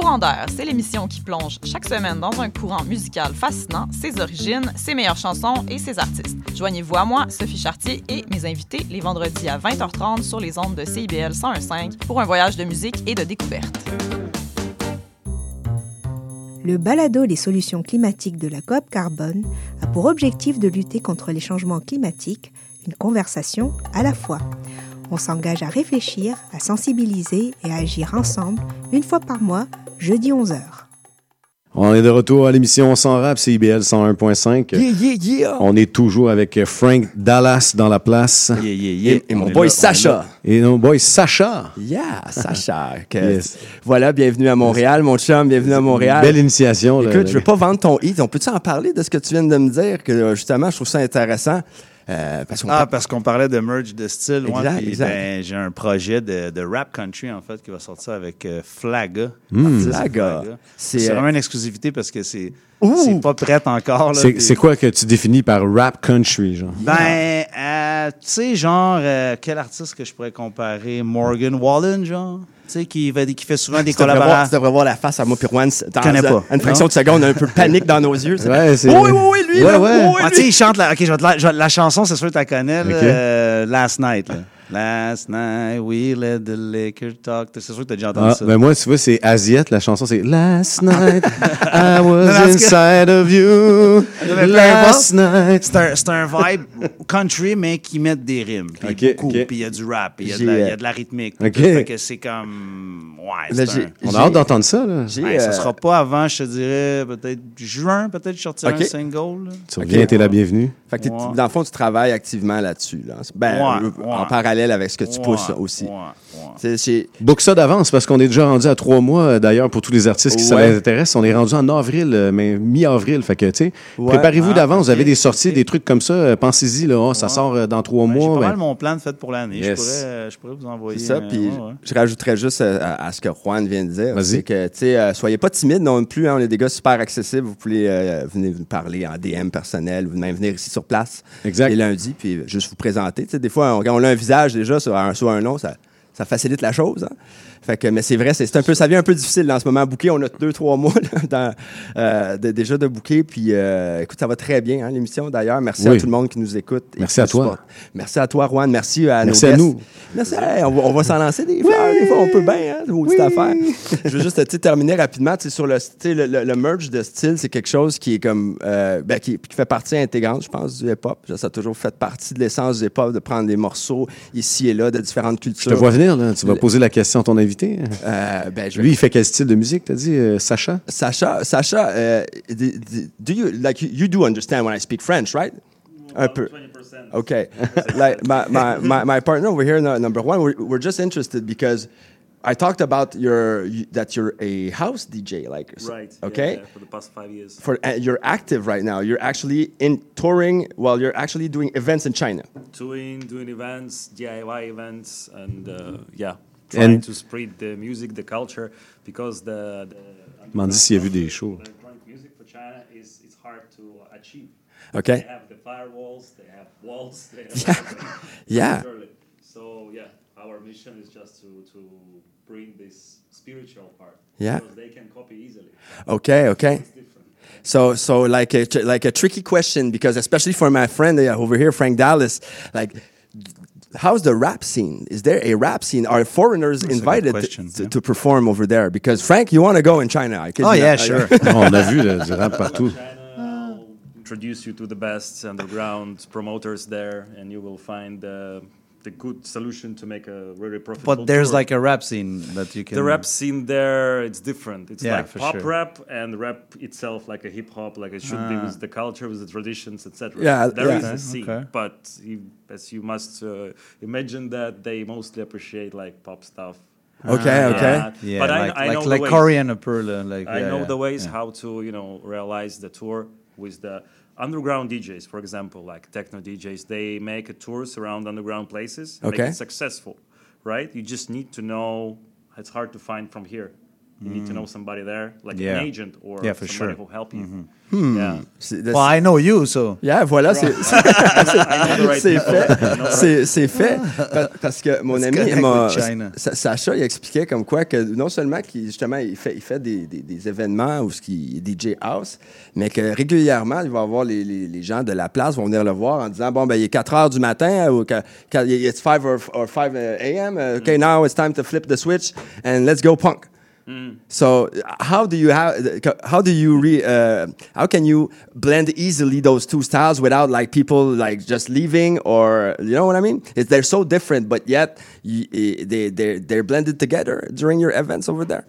Courant c'est l'émission qui plonge chaque semaine dans un courant musical fascinant, ses origines, ses meilleures chansons et ses artistes. Joignez-vous à moi, Sophie Chartier et mes invités les vendredis à 20h30 sur les ondes de CIBL 101.5 pour un voyage de musique et de découverte. Le balado Les solutions climatiques de la coop Carbone a pour objectif de lutter contre les changements climatiques, une conversation à la fois. On s'engage à réfléchir, à sensibiliser et à agir ensemble une fois par mois, jeudi 11h. On est de retour à l'émission On s'en rappe, CIBL 101.5. Yeah, yeah, yeah. On est toujours avec Frank Dallas dans la place. Yeah, yeah, yeah. Et, et mon boy là, Sacha. là. Et mon boy Sacha. Yeah, Sacha. <laughs> Que- Yes. Voilà, bienvenue à Montréal, mon chum, bienvenue à Montréal. Belle initiation. là. Écoute, je veux pas vendre ton hit. On peut-tu en parler de ce que tu viens de me dire? Que euh, justement, je trouve ça intéressant. Euh, parce Ah, parce qu'on parlait de merge de style. ouais, Exact, ben, j'ai un projet de, de rap country, en fait, qui va sortir avec euh, Flaga. Hmm. Flaga. C'est C'est, euh, vraiment une exclusivité parce que c'est pas prêt encore. là, C'est quoi que tu définis par rap country, genre? Ben, euh, tu sais, genre, euh, quel artiste que je pourrais comparer? Morgan Wallen, genre? Sais, qui, fait souvent des collaborations. tu devrais voir la face à moi puis Juan. Dans connais une- pas. Une fraction Non? de seconde, on a un peu panique dans nos yeux. Ouais, Oui, oui, oui, lui, Ouais, là, ouais. oui, oui, Ah, lui. tu sais, il chante la, chanson, c'est sûr que tu la connais, euh, Last Night. là. Last night we let the liquor talk. C'est sûr que t'as déjà entendu Ah, ça. ben moi, tu vois, c'est Asiette. La chanson, c'est Last <laughs> night I Non, was que- inside of you. Last night. C'est un, c'est un vibe country, mais qui met des rimes. Puis Ok, beaucoup. Puis il y a du rap, puis il y, a de la- il y a de la rythmique. Ok. Fait que c'est comme. Ouais, Là, un- On a hâte d'entendre ça. Là. Ouais, ça euh, sera pas avant, je te dirais, peut-être juin, peut-être je sortirai un single. là. Tu reviens, t'es la bienvenue. Fait que t'es- Ouais. dans le fond, tu travailles activement là-dessus. Là. Ben, Ouais, euh, ouais. En parallèle avec ce que tu Ouais, pousses aussi. ouais, Book ça d'avance parce qu'on est déjà rendu à trois mois. euh, D'ailleurs, pour tous les artistes qui Ouais. ça les intéresse, on est rendu en avril, euh, mais mi-avril. Fait que, tu sais, Ouais. préparez-vous Ah, d'avance. Vous avez des sorties, des trucs comme ça. euh, Pensez-y, là, oh, ça sort dans trois Ben, J'ai mois. pas ben, mal mon plan de fait pour l'année. Yes. Je, pourrais, je pourrais vous envoyer. C'est ça, puis je rajouterais juste à, à ce que Juan vient de dire. C'est que, tu sais, euh, soyez pas timide non plus. hein, on est des gars super accessibles. Vous pouvez euh, venir nous parler en DM personnel ou même venir ici sur place Exact. les lundis, puis juste vous présenter. Des fois, on- quand on a un visage déjà sur un, sur un nom, ça, ça facilite la chose. hein. Fait que, mais c'est vrai, c'est un peu, ça devient un peu difficile en ce moment à booker. On a deux, trois mois là, <laughs> dans, euh, de- déjà de booker. Puis, euh, écoute, ça va très bien, hein, l'émission d'ailleurs. Merci Oui. à tout le monde qui nous écoute. Merci à toi. Merci à toi, Juan. Merci à Merci nos à nous. Merci. Hey, on va, on va s'en lancer des fleurs. Des fois, on peut bien, hein, petite affaire. Je veux juste terminer rapidement. Sur le, le, le- le merge de style, c'est quelque chose qui est comme euh, ben, qui, qui fait partie intégrante, je pense, du hip-hop. Ça a toujours fait partie de l'essence du hip-hop, de prendre des morceaux ici et là de différentes Je cultures. te vois venir, là. Tu vas poser la question à ton invité. Euh, ben, je- Lui, il fait quel style de musique, t'as dit, euh, Sacha? Sacha, Sacha, euh, do, do you like you, you do understand when I speak French, right? Un peu. Okay. like my, my, my, my partner over here, number one, we're, we're just interested because I talked about your that you're a house DJ, like s- Right. Okay. yeah, for the past five years. For uh, you're active right now. You're actually in touring while you're actually doing events in China. Touring, doing events, DIY events, and uh, yeah, trying And- to spread the music, the culture, because the. the M'en dis s'il a vu des shows. electronic music for China is it's hard to achieve. Okay. They have the firewalls, they have walls, they have Yeah. <laughs> Yeah. So yeah, our mission is just to to bring this spiritual part. Yeah. Because they can copy easily. Okay, okay. So, so like a like a tricky question because especially for my friend uh, over here, Frank Dallas, like. How's the rap scene? Is there a rap scene? Are foreigners a good invited question, to, to perform over there? Because Frank, you want to go in China? I Oh, yeah, not. sure. <laughs> on a vu là, du rap partout. introduce you to the best underground promoters there, and you will find uh, the good solution to make a really profitable. But there's tour. like a rap scene that you can. the rap scene there. It's different. It's Yeah, like pop sure. rap and rap itself, like a hip hop, like it should be Ah. with the culture, with the traditions, etc. Yeah, there yeah. is Okay, a scene, okay. but you, as you must uh, imagine that they mostly appreciate like pop stuff. Okay, okay. Yeah, but like, I, I like, know the like. Korean uh, like I yeah, know yeah, the ways yeah. how to you know realize the tour with the underground DJs, for example, like techno DJs. They make a tours around underground places, make Okay. it successful, right? You just need to know. It's hard to find from here. You need to Mm. know somebody there, like Yeah. an agent or Yeah, for somebody sure. who will help you. Mhm. Hmm. Yeah. C'est- Well, I know you, so. Yeah, voilà, <laughs> <laughs> right c'est fait. C'est fait. Pa- Parce que mon ami. Sa- Sacha, il expliquait comme quoi que non seulement qu'il justement il fait, il fait des, des- des événements où ce qui DJ house, mais que régulièrement, il va avoir les, les- les gens de la place vont venir le voir en disant bon ben il est 4 heures du matin ou que, que it's 5 or, or 5 a.m. uh, Okay, now it's time to flip the switch and let's go punk. So how do you how how do you re, uh, how can you blend easily those two styles without like people like just leaving or you know what I mean? It's, they're so different, but yet they they're, they're blended together during your events over there.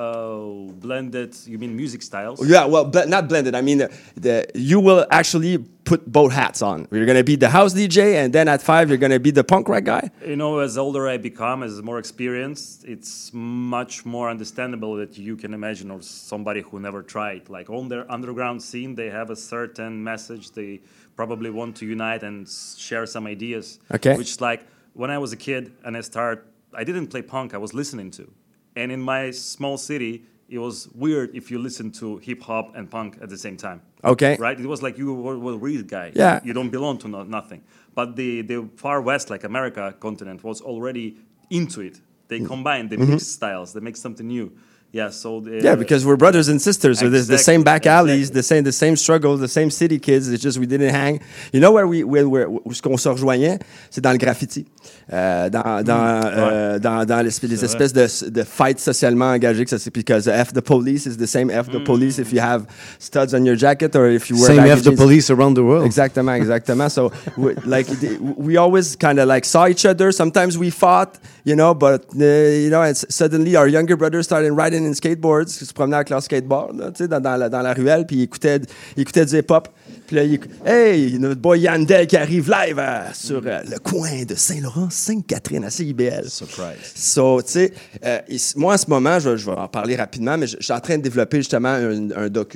Oh, blended. You mean music styles? Yeah, well, but not blended. I mean, the, the you will actually put both hats on. You're gonna be the house DJ, and then at five, you're gonna be the punk rock guy. You know, as older I become, as more experienced, it's much more understandable that you can imagine or somebody who never tried. Like on their underground scene, they have a certain message they probably want to unite and share some ideas. Okay. Which like when I was a kid and I start, I didn't play punk. I was listening to, and in my small city, it was weird if you listen to hip hop and punk at the same time. Okay. Right? It was like you were, were a weird guy. Yeah. You don't belong to no, nothing. But the, the far west, like America continent, was already into it. They combine, they Mhm. mix styles, they make something new. Yeah, so the, Yeah, because we're brothers and sisters. We're the, the same back alleys, the same, the same struggles, the same city kids. It's just we didn't hang. You know where we, where, where, où ce qu'on se rejoignait, c'est dans le graffiti, Euh, dans, dans, euh, dans, dans les, les espèces de, de fights socialement engagés. Que ça, c'est because F the police is the same F the police if you have studs on your jacket or if you wear Same F the police around the world. Exactement, <laughs> exactement. so, we, like, the- we always kind of like saw each other. Sometimes we fought, you know, but uh, you know, and suddenly our younger brother started riding in skateboards, se promenait avec leur skateboard, là, tu sais, dans, dans la, dans la ruelle, puis il écoutait, il écoutait du hip-hop. Puis là, il, hey, notre boy Yandel qui arrive live euh, sur euh, le coin de Saint-Laurent, Sainte-Catherine, à CIBL. Surprise. So, tu sais, euh, moi, en ce moment, je, je vais en parler rapidement, mais je, je suis en train de développer justement un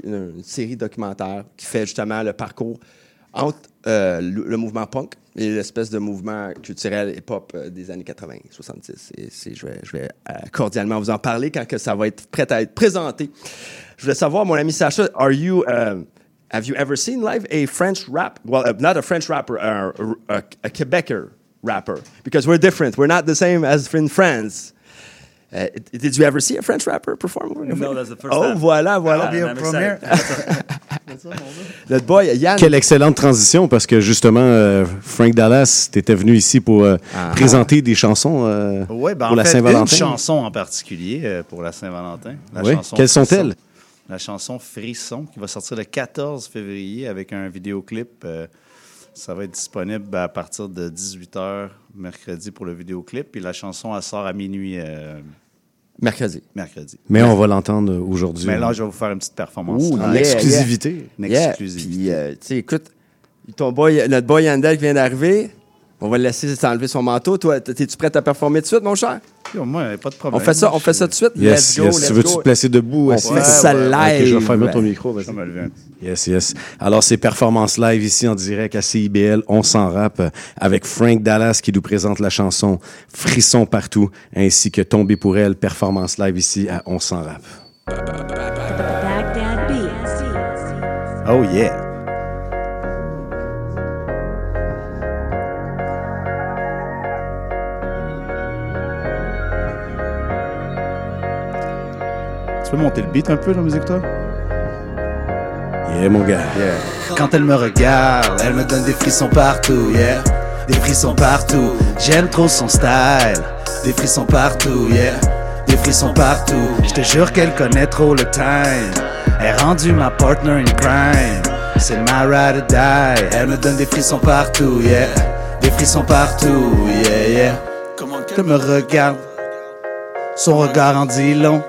une série documentaire qui fait justement le parcours entre euh, le, mouvement punk et l'espèce de mouvement culturel hip-hop euh, des années 80, 70. Et je vais, je vais euh, cordialement vous en parler quand ça va être prêt à être présenté. Je voulais savoir, mon ami Sacha, are you... um, Have you ever seen live a French rap? Well, uh, not a French rapper, uh, a, a Quebecer rapper, because we're different. We're not the same as in France. Uh, did you ever see a French rapper perform? No, that's the first Oh, time. voilà, voilà. Ah. <laughs> Notre boy, Yann. Quelle excellente transition parce que justement, euh, Frank Dallas, tu étais venu ici pour euh, Ah. présenter des chansons euh, Ouais, ben, pour en la fait, Saint-Valentin. Une chanson en particulier euh, pour la Saint-Valentin. La Oui. chanson Quelles sont-elles? La chanson Frisson qui va sortir le 14 février avec un vidéoclip. euh, ça va être disponible à partir de 18h mercredi pour le vidéoclip. Puis la chanson, elle sort à minuit. euh, Mercredi. Mercredi. Mais on va l'entendre aujourd'hui. Mais là, je vais vous faire une petite performance. Ouh, En yeah, exclusivité. Une Yeah. exclusivité. Puis, euh, tu sais, écoute, ton boy, notre boy Yandel qui vient d'arriver, on va le laisser s'enlever son manteau. Toi, es-tu prêt à performer tout de suite, mon cher? Yo, moi, pas de problème. On fait ça, on fait ça tout de suite? Yes, let's go, yes. let's Tu veux-tu te placer debout? On assis? fait ça live. je vais faire ton micro. vas-y. Yes, yes. Alors, c'est Performance Live ici en direct à CIBL. On s'en rappe avec Frank Dallas qui nous présente la chanson Frisson partout ainsi que Tomber pour elle. Performance Live ici à On s'en rappe. Oh yeah. Peux monter le beat un peu, la musique, toi? Yeah, mon gars. Quand elle me regarde, elle me donne des frissons partout, yeah. Des frissons partout, j'aime trop son style. Des frissons partout, yeah. Des frissons partout, je te jure qu'elle connaît trop le time. Elle est rendue ma partner in crime. C'est ma ride or die. Elle me donne des frissons partout, yeah. Des frissons partout, yeah, yeah. Elle me regarde, son regard en dit long.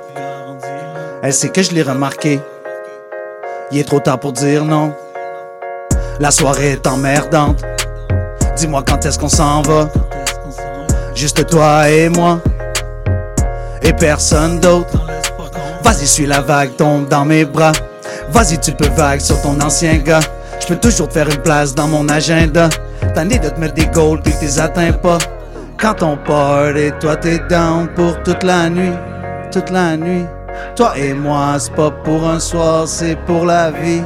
Elle sait que je l'ai remarqué. Il est trop tard pour dire non. La soirée est emmerdante. Dis-moi quand est-ce qu'on s'en va. Juste toi et moi. Et personne d'autre. Vas-y, suis la vague, tombe dans mes bras. Vas-y, tu peux vague sur ton ancien gars. Je peux toujours te faire une place dans mon agenda. Tanné de te mettre des goals puis t'es atteins pas. Quand on part et toi t'es down pour toute la nuit. Toute la nuit. Toi et moi, c'est pas pour un soir, c'est pour la vie.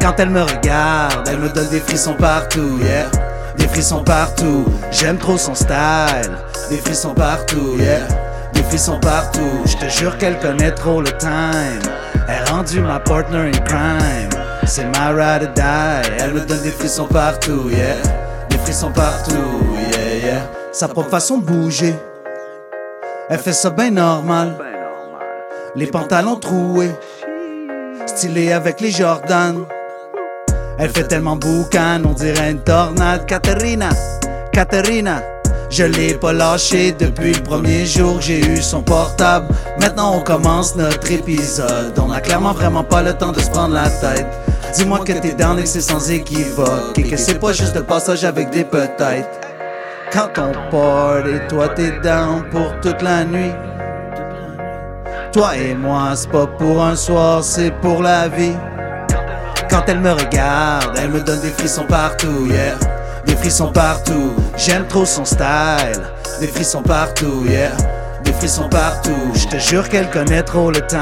Quand elle me regarde, elle me donne des frissons partout, yeah. Des frissons partout, j'aime trop son style. Des frissons partout, yeah. Des frissons partout, je te jure qu'elle connaît trop le time. Elle est rendue ma partner in crime. C'est ma ride or die. Elle me donne des frissons partout, yeah. Des frissons partout, yeah, yeah. Sa propre façon de bouger. Elle fait ça bien normal. Les pantalons troués. Stylé avec les Jordan. Elle fait tellement boucan, on dirait une tornade. Katerina, Katerina, je l'ai pas lâché depuis le premier jour que j'ai eu son portable. Maintenant on commence notre épisode. On a clairement vraiment pas le temps de se prendre la tête. Dis-moi que t'es down et c'est sans équivoque. Et que c'est pas juste le passage avec des peut-être. Quand on part et toi t'es down pour toute la nuit. Toi et moi, c'est pas pour un soir, c'est pour la vie. Quand elle me regarde, elle me donne des frissons partout, yeah. Des frissons partout, j'aime trop son style. Des frissons partout, yeah. Des frissons partout, je te jure qu'elle connaît trop le time.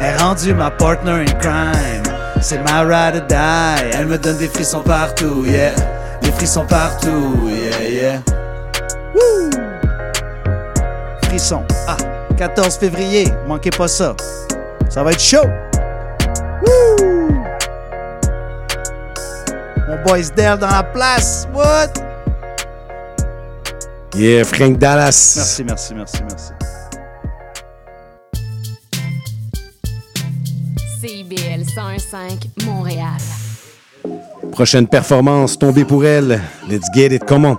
Elle est rendue ma partner in crime. C'est ma ride or die. Elle me donne des frissons partout, yeah. Des frissons partout, yeah, yeah. Woo! Frissons, ah. 14 février, manquez pas ça. Ça va être chaud. Woo! Mon boy Dell dans la place. What? Yeah, Frank Dallas. Merci, merci, merci, merci. CIBL 105 Montréal. Prochaine performance, tombée pour elle. Let's get it, comment?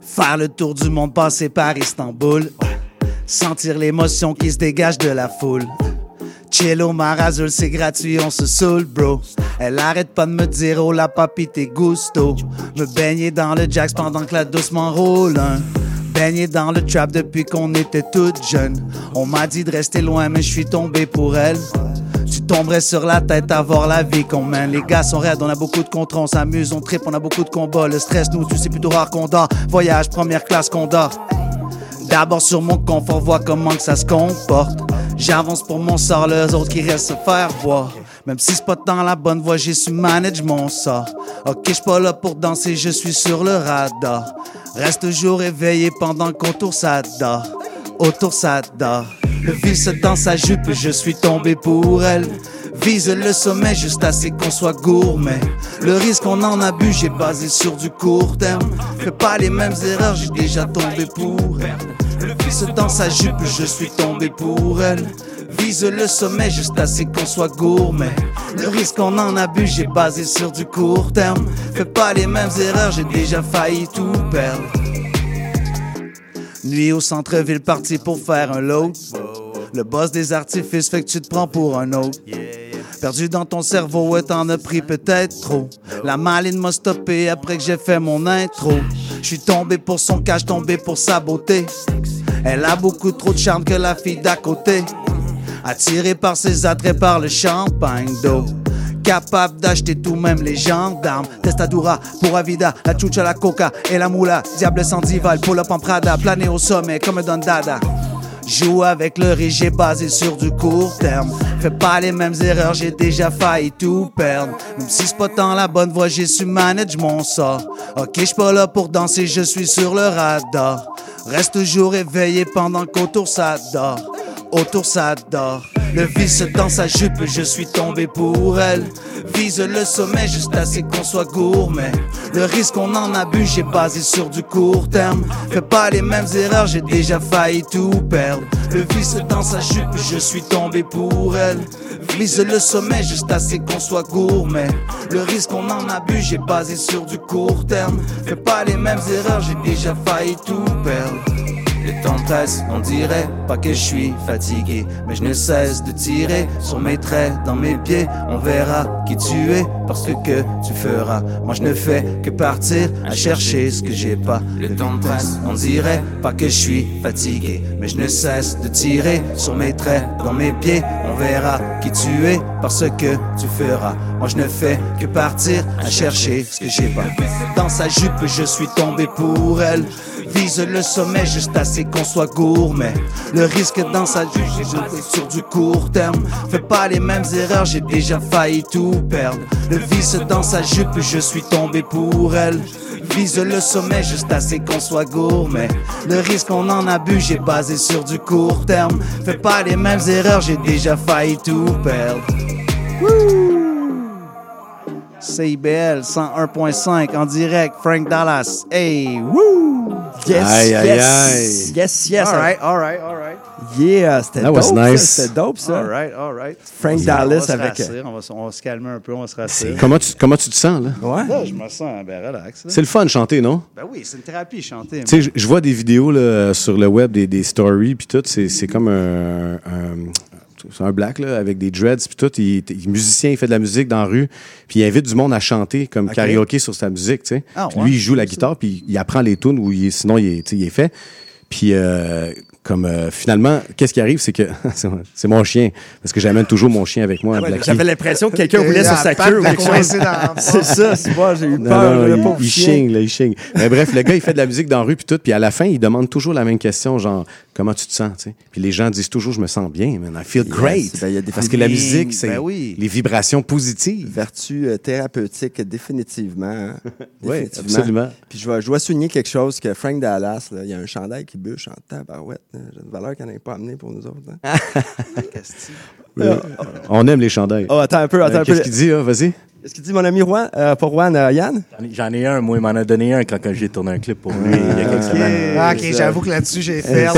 Faire le tour du monde, passer par Istanbul. Sentir l'émotion qui se dégage de la foule. Chill au mar azul, c'est gratuit, on se saoule, bro. Elle arrête pas de me dire, oh la papi, t'es gusto. Me baigner dans le jacks pendant que la douce m'enroule un. Baigner dans le trap depuis qu'on était toutes jeunes. On m'a dit de rester loin, mais je suis tombé pour elle. Tu tomberais sur la tête à voir la vie qu'on mène. Les gars sont raides, on a beaucoup de contrats, on s'amuse, on tripe, on a beaucoup de combats. Le stress, nous, tu sais plutôt rare qu'on dort. Voyage, première classe qu'on dort. D'abord sur mon confort, vois comment que ça se comporte. J'avance pour mon sort, les autres qui restent se faire voir. Même si c'est pas dans la bonne voie, j'ai su manage mon sort. Ok, je pas là pour danser, je suis sur le radar. Reste toujours éveillé pendant qu'autour ça dort. Autour ça dort. Le vice dans sa jupe, je suis tombé pour elle. Vise le sommet juste assez qu'on soit gourmet. Le risque on en a bu, j'ai basé sur du court terme. Fais pas les mêmes erreurs, j'ai déjà tombé pour elle. Le vice dans sa jupe, je suis tombé pour elle. Vise le sommet juste assez qu'on soit gourmet. Le risque on en a bu, j'ai basé sur du court terme. Fais pas les mêmes erreurs, j'ai déjà failli tout perdre. Nuit au centre-ville, parti pour faire un load. Le boss des artifices fait que tu te prends pour un autre. Perdu dans ton cerveau, ouais, t'en as pris peut-être trop. La maline m'a stoppé après que j'ai fait mon intro. Je suis tombé pour son cash, tombé pour sa beauté. Elle a beaucoup trop de charme que la fille d'à côté. Attirée par ses attraits, par le champagne d'eau. Capable d'acheter tout, même les gendarmes. Testadura, pour Avida, la chucha, la coca et la moula. Diable sans dival, pull up en planer au sommet comme Don Dada. Joue avec le j'ai basé sur du court terme. Fais pas les mêmes erreurs, j'ai déjà failli tout perdre. Même si c'est pas la bonne voie, j'ai su manage mon sort. Ok, j'suis pas là pour danser, je suis sur le radar. Reste toujours éveillé pendant qu'autour ça dort. Autour ça dort. Le vice dans sa jupe, je suis tombé pour elle. Vise le sommet juste assez qu'on soit gourmet. Le risque on en a bu, j'ai basé sur du court terme. Fais pas les mêmes erreurs, j'ai déjà failli tout perdre. Le vice dans sa jupe, je suis tombé pour elle. Vise le sommet juste assez qu'on soit gourmet. Le risque on en a bu, j'ai basé sur du court terme. Fais pas les mêmes erreurs, j'ai déjà failli tout perdre. Le temps on dirait pas que je suis fatigué, mais je ne cesse de tirer sur mes traits, dans mes pieds. On verra qui tu es parce que tu feras. Moi je ne fais que partir à chercher ce que j'ai pas. Le temps on dirait pas que je suis fatigué, mais je ne cesse de tirer sur mes traits, dans mes pieds. On verra qui tu es parce que tu feras. Moi je ne fais que partir à chercher ce que j'ai pas. Dans sa jupe, je suis tombé pour elle. Vise le sommet juste assez qu'on soit gourmet. Le risque dans sa jupe, j'ai joué sur du court terme. Fais pas les mêmes erreurs, j'ai déjà failli tout perdre. Le vice dans sa jupe, je suis tombé pour elle. Vise le sommet juste assez qu'on soit gourmet. Le risque on en a bu, j'ai basé sur du court terme. Fais pas les mêmes erreurs, j'ai déjà failli tout perdre. CIBL 101.5 en direct, Frank Dallas. Hey, woo! Yes, Aïe, aïe, yes. aïe. Yes, yes. All right, all right, all right. Yeah, c'était That dope. nice. C'était dope, ça. All right, all right. Frank Dallas avec- rassurer, On va, se- on va se calmer un peu, on va se rassurer. Comment tu, comment tu te sens, là? Là, je me sens ben relax. C'est le fun de chanter, non? Ben oui, c'est une thérapie, chanter. Tu sais, je- vois des vidéos là, sur le web, des, des stories, puis tout. C'est c'est comme un, un- c'est un black là, avec des dreads, puis tout. Il, il est musicien, il fait de la musique dans la rue, puis il invite du monde à chanter comme Ok. karaoké sur sa musique, tu sais. Ah, ouais, lui, il joue la guitare, puis il apprend les tunes, ou il sinon, est, il est fait. Puis, euh, comme euh, finalement, qu'est-ce qui arrive, c'est que <laughs> c'est- mon chien, parce que j'amène toujours mon chien avec moi. Ouais, Blackie. J'avais l'impression que quelqu'un roulait sur sa queue ou quelque chose. C'est ça, c'est moi, j'ai eu Non, peur. non, il, chien. là, il. Mais bref, le gars, il fait de la musique dans la rue, puis tout, puis à la fin, il demande toujours la même question, genre, comment tu te sens, tu sais? Puis les gens disent toujours, je me sens bien, man, I feel Yes, great. ben, il y a des Parce que la musique, c'est ben oui. les vibrations positives. Vertu euh, thérapeutique, définitivement. hein. <laughs> Oui, absolument. Puis je vais, je dois souligner quelque chose que Frank Dallas, là, il y a un chandail qui bûche en tabarouette. J'ai une valeur qu'il n'en ait pas amené pour nous autres. hein. <laughs> Euh, On aime les chandails. Oh, attends un peu, attends Euh, un peu. Qu'est-ce qu'il dit, là? Vas-y. Qu'est-ce qu'il dit, mon ami Juan? Euh, pas Juan, euh, Yann? J'en ai un, moi, il m'en a donné un quand, quand j'ai tourné un clip pour lui il y a quelques semaines. Ah, ok, j'avoue que là-dessus, j'ai fait.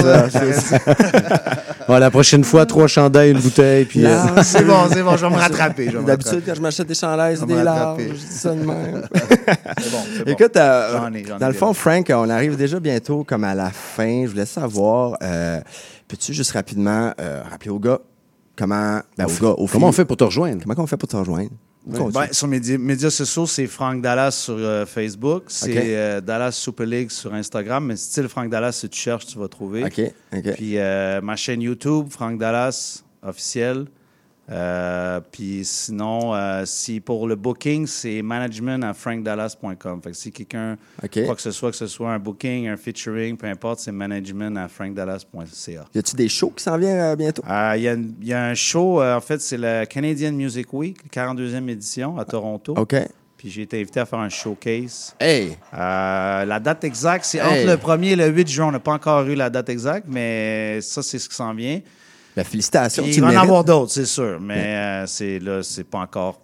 Bon, <laughs> <laughs> la prochaine fois, trois chandails, une bouteille, puis... euh, <laughs> c'est bon, c'est bon, je vais me rattraper. D'habitude, quand je m'achète des chandails, c'est des rattraper. Je dis ça de même. C'est bon, c'est bon. Écoute, euh, J'en ai, j'en ai dans le fond, Frank, on arrive déjà bientôt comme à la fin. Je voulais savoir, euh, peux-tu juste rapidement euh, rappeler aux gars comment, ben, gars, Comment on fait pour te rejoindre? comment on fait pour te rejoindre? Ben, ben, sur mes di- médias sociaux, c'est Frank Dallas sur euh, Facebook, c'est euh, Dallas Super League sur Instagram, mais style Frank Dallas, si tu cherches, tu vas trouver. Puis euh, ma chaîne YouTube, Frank Dallas officiel. Euh, puis sinon, euh, si pour le booking, c'est management à frankdallas.com. Fait que si quelqu'un, OK. quoi que ce soit, que ce soit un booking, un featuring, peu importe, c'est management à frankdallas.ca. Y a-tu des shows qui s'en viennent euh, bientôt? Il y, a y un show, en fait, c'est la Canadian Music Week, 42e édition à Toronto. OK. Puis j'ai été invité à faire un showcase. Hey! Euh, la date exacte, c'est Hey. entre le 1er et le 8 juin. On n'a pas encore eu la date exacte, mais ça, c'est ce qui s'en vient. Félicitations. Il va en avoir d'autres, c'est sûr, mais euh, c'est là, c'est pas encore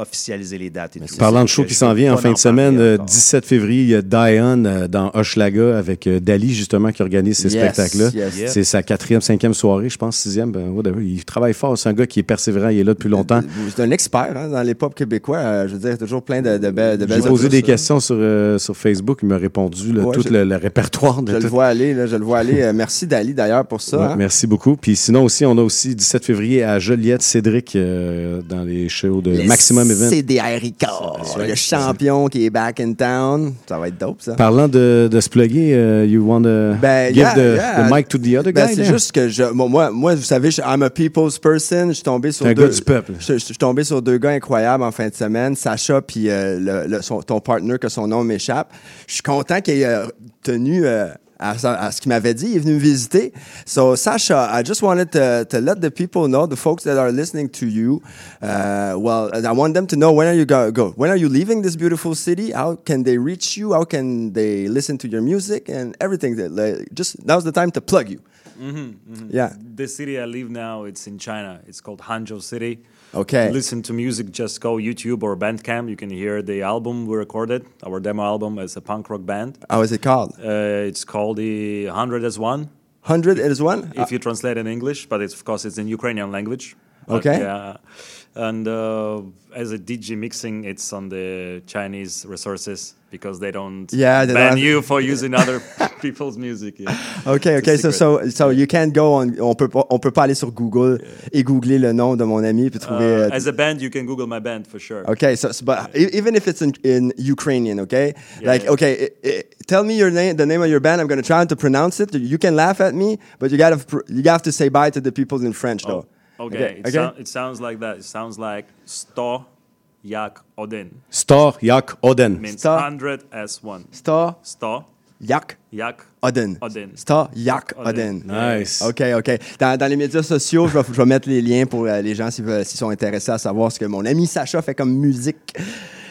officialisé les dates et tout. Parlant de show qui s'en vient en fin en de semaine, parler euh, encore. 17 février, il y a Diane euh, dans Hochelaga avec euh, Dali, justement, qui organise ces Yes, spectacles-là. yes. Yep. C'est sa quatrième, cinquième soirée, je pense, sixième. Ben, whatever. Il travaille fort. C'est un gars qui est persévérant. Il est là depuis longtemps. C'est un expert hein, dans les pop québécois. Euh, je veux dire, toujours plein de, de, belles- de belles J'ai posé des questions sur, euh, sur Facebook. Il m'a répondu là, Ouais, tout je- le, le répertoire. De Je le vois aller, là, je le vois aller. Merci Dali d'ailleurs pour ça. Ouais, hein. Merci beaucoup. Puis sinon aussi, on a aussi 17 février à Joliette, Cédric, euh, dans les shows de Maximum. CDR Ricard, le champion qui est back in town. Ça va être dope, ça. Parlant de, de se plugger, euh, you want to Ben, give yeah, the, yeah. the mic to the other Ben, guy? c'est juste que je, moi, moi, moi, vous savez, je- I'm a people's person. Je suis tombé sur un deux. gars du peuple. Je, je- je suis tombé sur deux gars incroyables en fin de semaine, Sacha puis euh, le, le- son- ton partner que son nom m'échappe. Je suis content qu'il ait euh, tenu euh, à, à ce qu'il m'avait dit. Il est venu me visiter. So Sasha, I just wanted to, to let the people know, the folks that are listening to you, uh, well, I want them to know when are you go, go when are you leaving this beautiful city? How can they reach you? How can they listen to your music and everything? That, like, just now's the time to plug you. Mhm, mhm. Yeah. The city I live now, it's in China. It's called Hangzhou City. Okay. Listen to music, just go YouTube or Bandcamp. You can hear the album we recorded, our demo album as a punk rock band. How is it called? Uh, it's called the 100 as One. Hundred is one. If you translate in English, but it's, of course it's in Ukrainian language. But, Okay. Yeah. And uh, as a DJ mixing, it's on the Chinese resources because they don't Yeah, they ban don't- you for using other <laughs> people's music. Yeah. <laughs> OK, OK. So, so, so you can't go on. On peut on peut pas aller sur Google et googler le nom de mon ami puis trouver. Uh, euh, as a band, you can Google my band for sure. Okay, so, so but e- even if it's in, in Ukrainian, okay, Yeah, like yeah. okay, i- i- tell me your name, the name of your band. I'm gonna try to pronounce it. You can laugh at me, but you gotta you have to say bye to the people in French, though. Okay, Okay, It, sou- it sounds like that. It sounds like Sto Yak Odin. Star Yak Oden. Means Sto- 100 as one. Star Sto Yak Yak Odin. Odin. Star Yak Odin. Odin. Nice. OK, OK. Dans, dans les médias sociaux, je vais, je vais mettre les liens pour euh, les gens s'ils s'ils sont intéressés à savoir ce que mon ami Sacha fait comme musique.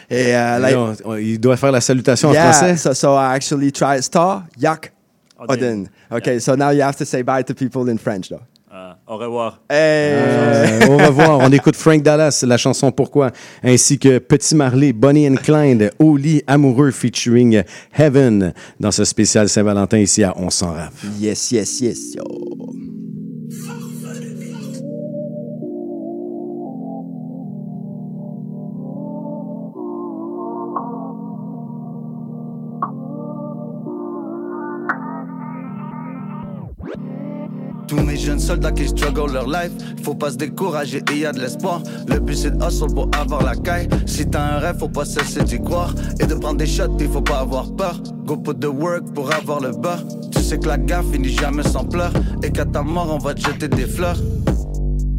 Et, euh, like- Là, on- on- il doit faire la salutation yeah, en français. So, so I actually tried Star Yak Odin. Odin. Okay, so now you have to say bye to people in French, though. Au revoir. Hey! Euh, au revoir. On écoute Frank Dallas, la chanson Pourquoi, ainsi que Petit Marley, Bonnie and Clyde, Oli Amoureux featuring Heaven dans ce spécial Saint-Valentin ici à On s'en rap. Yes, yes, yes. Yo. Tous mes jeunes soldats qui struggle leur life. Faut pas se décourager et y a de l'espoir. Le but c'est de hustle pour avoir la caille. Si t'as un rêve, faut pas cesser d'y croire. Et de prendre des shots, il faut pas avoir peur. Go put the work pour avoir le beurre. Tu sais que la gaffe finit jamais sans pleurs. Et qu'à ta mort, on va te jeter des fleurs.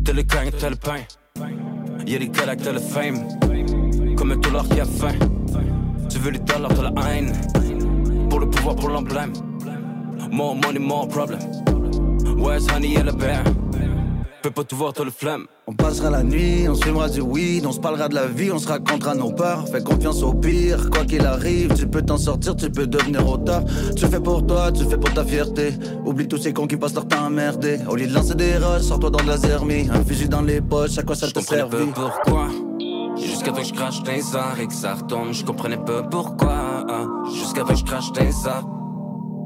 T'es le gang, t'as le pain. Y'a les gars t'as le fame. Comme tout l'or qui a faim. Tu veux les dollars, t'as la haine. Pour le pouvoir, pour l'emblème. More money, more problem. Where's honey et le bear? Peux pas tout voir, t'as le flamme. On passera la nuit, on se filmera du weed, on se parlera de la vie, on se racontera nos peurs. Fais confiance au pire, quoi qu'il arrive, tu peux t'en sortir, tu peux devenir auteur. Tu fais pour toi, tu fais pour ta fierté. Oublie tous ces cons qui passent leur temps à merder. Au lieu de lancer des roches, sors-toi dans de la zermie. Un fusil dans les poches, à quoi ça te sert pourquoi. Jusqu'à temps que je crache des arts et que ça retombe, je comprenais pas pourquoi. Jusqu'à temps que je crache des arts,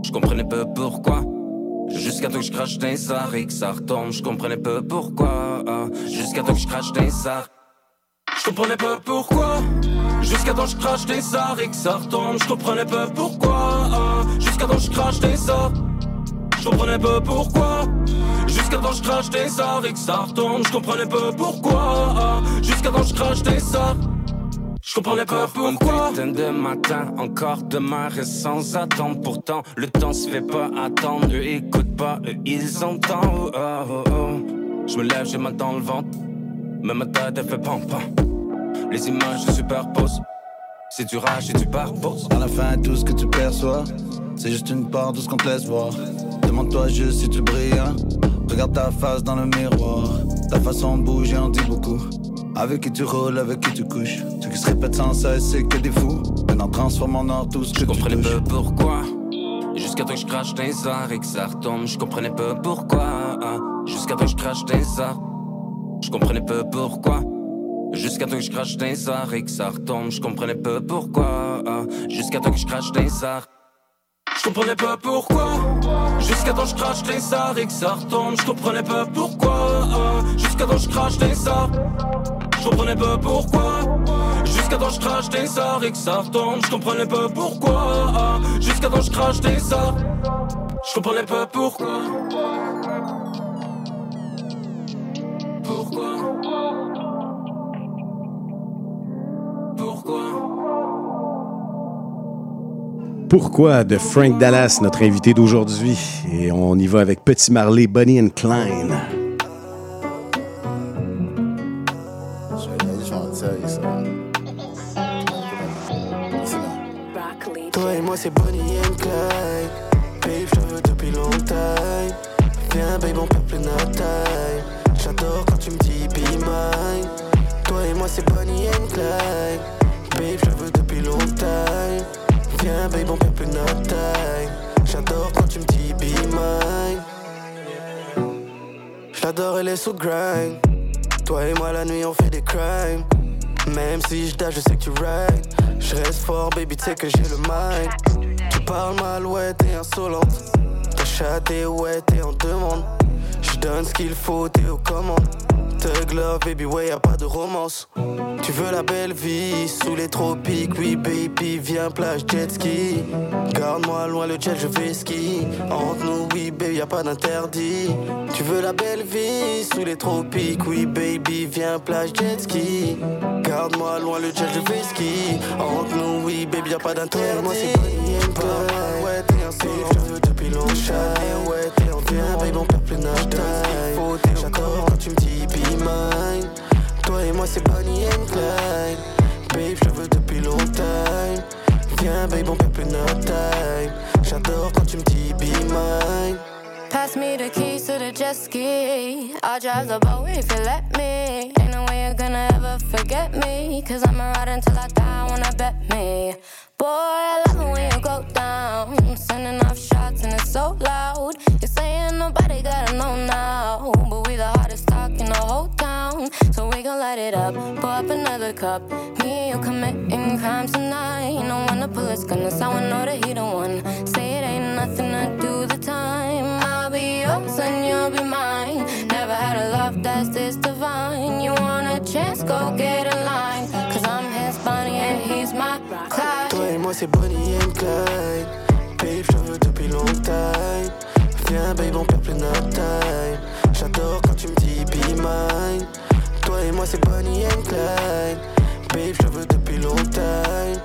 je comprenais pas pourquoi. Jusqu'à temps que je crache des arts et que ça retombe, je comprenais pas pourquoi. Jusqu'à temps que je crache des arts, je comprenais pas pourquoi. Jusqu'à temps je crache des arts et que ça retombe, je comprenais pas pourquoi. Jusqu'à temps je crache des arts, je comprenais pas pourquoi. Jusqu'à temps je crache des arts et que ça retombe, je comprenais pas pourquoi. Jusqu'à temps je crache des arts. Je comprenais pas pourquoi. Putain de matin, encore demain reste sans attendre. Pourtant, le temps se fait pas attendre. Eux écoutent pas, eux ils entendent. Oh, oh, oh. Je me lève, j'ai mal dans le ventre. Mais ma tête elle fait pam pam. Les images se superposent. C'est du rage et du parbose. À la fin, tout ce que tu perçois, c'est juste une part de ce qu'on te laisse voir. Demande-toi juste si tu brilles. hein. Regarde ta face dans le miroir. Ta façon de bouger en dit beaucoup. Avec qui tu roules, avec qui tu couches. Ce qui se répète sans cesse, c'est que des fous. Maintenant, transforme en or tout ce que Je comprenais pas pourquoi. Jusqu'à temps que je crache des arts et que ça retombe, je comprenais pas pourquoi. Jusqu'à temps que je crache des arts, je comprenais pas pourquoi. Jusqu'à temps que je crache des arts et que ça retombe, je comprenais pas pourquoi. Jusqu'à temps que je crache des arts, je comprenais pas pourquoi. Jusqu'à temps je crache des arts et que ça retombe, je comprenais pas pourquoi. Jusqu'à temps que je crache des arts, je comprenais pas pourquoi. Jusqu'à temps je crache des arts et que ça retombe, je comprenais pas pourquoi. Jusqu'à temps je crache des arts, je comprenais pas pourquoi. Pourquoi? Pourquoi? Pourquoi de Frank Dallas, notre invité d'aujourd'hui? Et on y va avec Petit Marley, Bonnie and Clyde. C'est Bonnie and Clyde. Babe je veux depuis longtemps. Viens babe on perd plus notre time. J'adore quand tu me dis be mine. Toi et moi c'est Bonnie and Clyde. Babe je veux depuis longtemps. Viens babe on perd plus notre time. J'adore quand tu me dis be mine. J'adore elle est sous grind Toi et moi la nuit on fait des crimes Même si je je sais que tu ride Je reste fort baby tu sais que j'ai le mind Tu parles mal ouais t'es insolente. Ta chatte est ouais t'es en demande. Je donne ce qu'il faut t'es aux commandes Thug love baby ouais y'a pas de romance. Tu veux la belle vie sous les tropiques Oui baby viens plage jet ski. Garde-moi loin le jet je vais ski. Entre nous oui baby y'a pas d'interdit. Tu veux la belle vie sous les tropiques Oui baby viens plage jet ski. Garde-moi loin le jet je vais ski. Entre nous oui baby y'a pas d'interdit. Moi c'est Bonnie and Clyde Ouais t'es insolent veux depuis longtemps Ouais t'es en viens baby on perd plus notre time J'adore quand tu me dis be mine. Toi et moi c'est Bonnie and Clyde Babe je veux depuis longtemps. Viens babe on perd plus notre time. J'adore quand tu me dis be mine Pass me the keys to the jet ski. I'll drive the boat if you let me. Ain't no way you're gonna ever forget me. Cause I'ma ride until I die, wanna bet me. Boy, I love it when you go down. Sending off shots and it's so loud. You're saying nobody gotta know now. But we the hottest talk in the whole town. So we gon' light it up. Pour up another cup. Me and you committing crimes tonight. No one pull us gonna sound know that he the one. Say it ain't that's this divine. You want a chance, go get a line. Cause I'm his Bonnie and he's my Clyde. Toi et moi c'est Bonnie and Clyde Babe je veux depuis longtemps Viens, babe, on perd plus notre time. J'adore quand tu me dis be mine. Toi et moi, c'est Bonnie and Clyde. Babe, je veux depuis longtemps.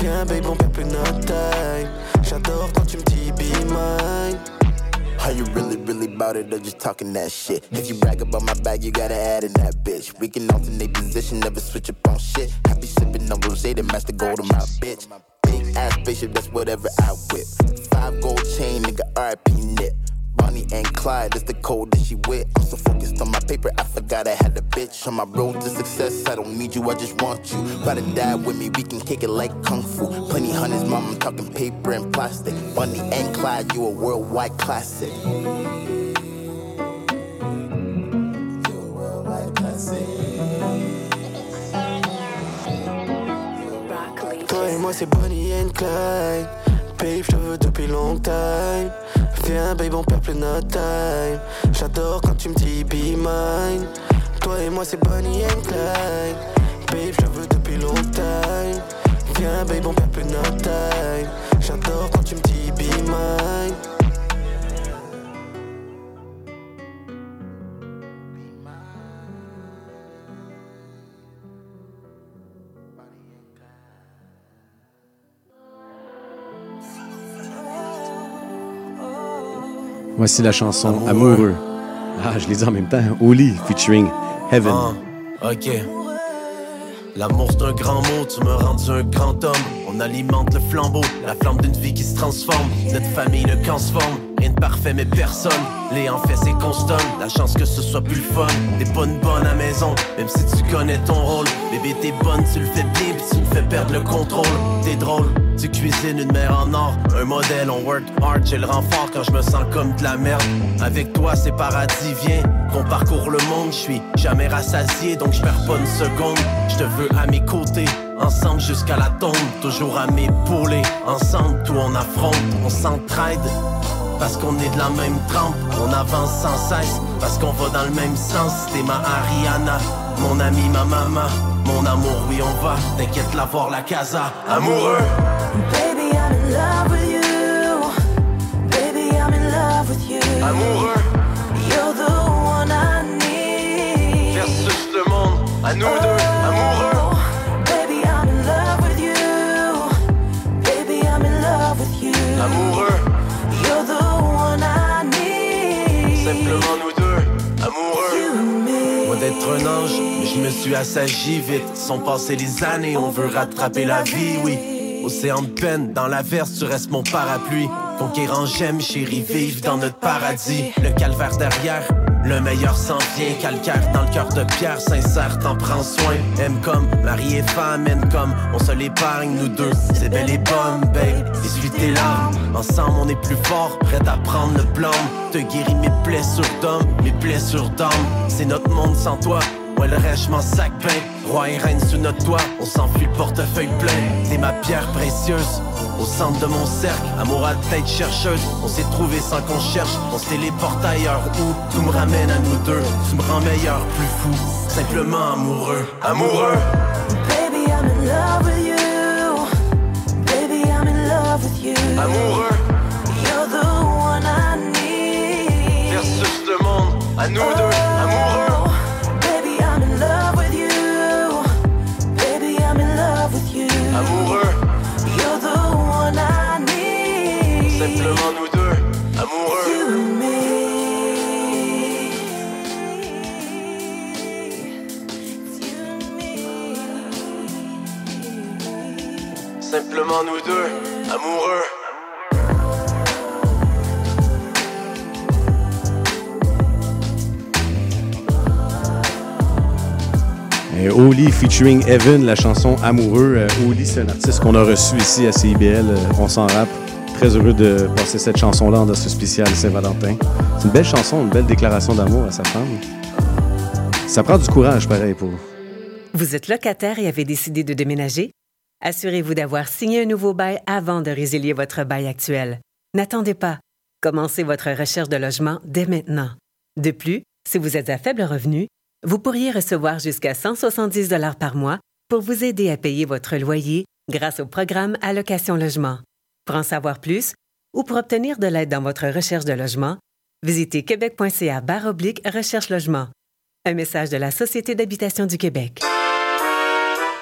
Viens, babe, on perd plus notre time. J'adore quand tu me dis be mine. Are you really, really about it or just talking that shit? If you brag about my bag, you gotta add in that bitch. We can alternate position, never switch up on shit. Happy sipping on rose to match the gold of my bitch. Big ass spaceship, that's whatever I whip. Five gold chain, nigga, RIP nip. Bonnie and Clyde is the code that she with. I'm so focused on my paper, I forgot I had a bitch. On my road to success, I don't need you, I just want you. Ride or die with me, we can kick it like Kung Fu. Plenty hundreds, mom, I'm talking paper and plastic. Bonnie and Clyde, you a worldwide classic. Toi et moi c'est Bonnie and Clyde Babe je veux depuis Viens babe on perd plus notre time. J'adore quand tu me dis be mine. Toi et moi c'est Bonnie and Clyde. Babe je veux depuis longtemps. Viens babe on perd plus notre time. J'adore quand tu me dis be mine Voici la chanson Amoureux. Ah, je l'ai dit en même temps. Oli featuring Heaven. Ah, ok. L'amour c'est un grand mot, tu me rends un grand homme. On alimente le flambeau, la flamme d'une vie qui se transforme. Notre famille ne transforme, parfait mais personne. Les en fait c'est constant, la chance que ce soit plus le fun. T'es pas une bonne à maison, même si tu connais ton rôle. Bébé t'es bonne, tu le fais bien, tu me fais perdre le contrôle. T'es drôle, tu cuisines une mère en or, un modèle, on work hard, j'ai le renfort quand je me sens comme de la merde. Avec toi c'est paradis, viens, qu'on parcourt le monde, je suis jamais rassasié, donc je perds pas une seconde. Je te veux à mes côtés, ensemble jusqu'à la tombe, toujours à m'épauler. Ensemble tout on affronte, on s'entraide. Parce qu'on est de la même trempe, on avance sans cesse, parce qu'on va dans le même sens. T'es ma Ariana, mon ami, ma maman, mon amour, oui on va. T'inquiète la voir la casa, amoureux. Baby I'm in love with you Baby I'm in love with you Amoureux. You're the one I need Versus le monde, à nous deux, Simplement nous deux, amoureux. Moi d'être un ange, mais je me suis assagi vite. Sont passées les années, on veut rattraper la vie, oui. Océan de peine, dans l'averse, tu restes mon parapluie. Conquérant, j'aime, chérie, vive dans notre paradis. Le calvaire derrière, le meilleur s'en vient. Calcaire dans le cœur de pierre, sincère, t'en prends soin. Aime comme mari et femme, aime comme on se l'épargne, nous deux. C'est belle et bonne, babe, essuie tes larmes. Ensemble, on est plus fort, prêt à prendre le plan. Te guéris mes blessures d'homme, mes blessures d'âme. C'est notre monde sans toi. Ouais, le reste, m'en sac. Roi et reine sous notre toit, on s'enfuit le portefeuille plein. T'es ma pierre précieuse, au centre de mon cercle. Amour à tête chercheuse, on s'est trouvé sans qu'on cherche. On se téléporte ailleurs où tout me ramène à nous deux. Tu me rends meilleur, plus fou, simplement amoureux. Amoureux. Baby I'm in love with you Baby I'm in love with you Amoureux. You're the one I need Versus le monde, à nous deux, amoureux. Simplement nous deux, amoureux. Et Oli featuring Evan, la chanson Amoureux. Euh, Oli, c'est un artiste qu'on a reçu ici à CIBL. euh, on s'en rappe. Très heureux de passer cette chanson-là dans ce spécial Saint-Valentin. C'est une belle chanson, une belle déclaration d'amour à sa femme. Ça prend du courage, pareil, pour. Vous êtes locataire et avez décidé de déménager? Assurez-vous d'avoir signé un nouveau bail avant de résilier votre bail actuel. N'attendez pas. Commencez votre recherche de logement dès maintenant. De plus, si vous êtes à faible revenu, vous pourriez recevoir jusqu'à 170 dollars par mois pour vous aider à payer votre loyer grâce au programme Allocation Logement. Pour en savoir plus ou pour obtenir de l'aide dans votre recherche de logement, Visitez québec.ca recherche logement. Un message de la Société d'habitation du Québec.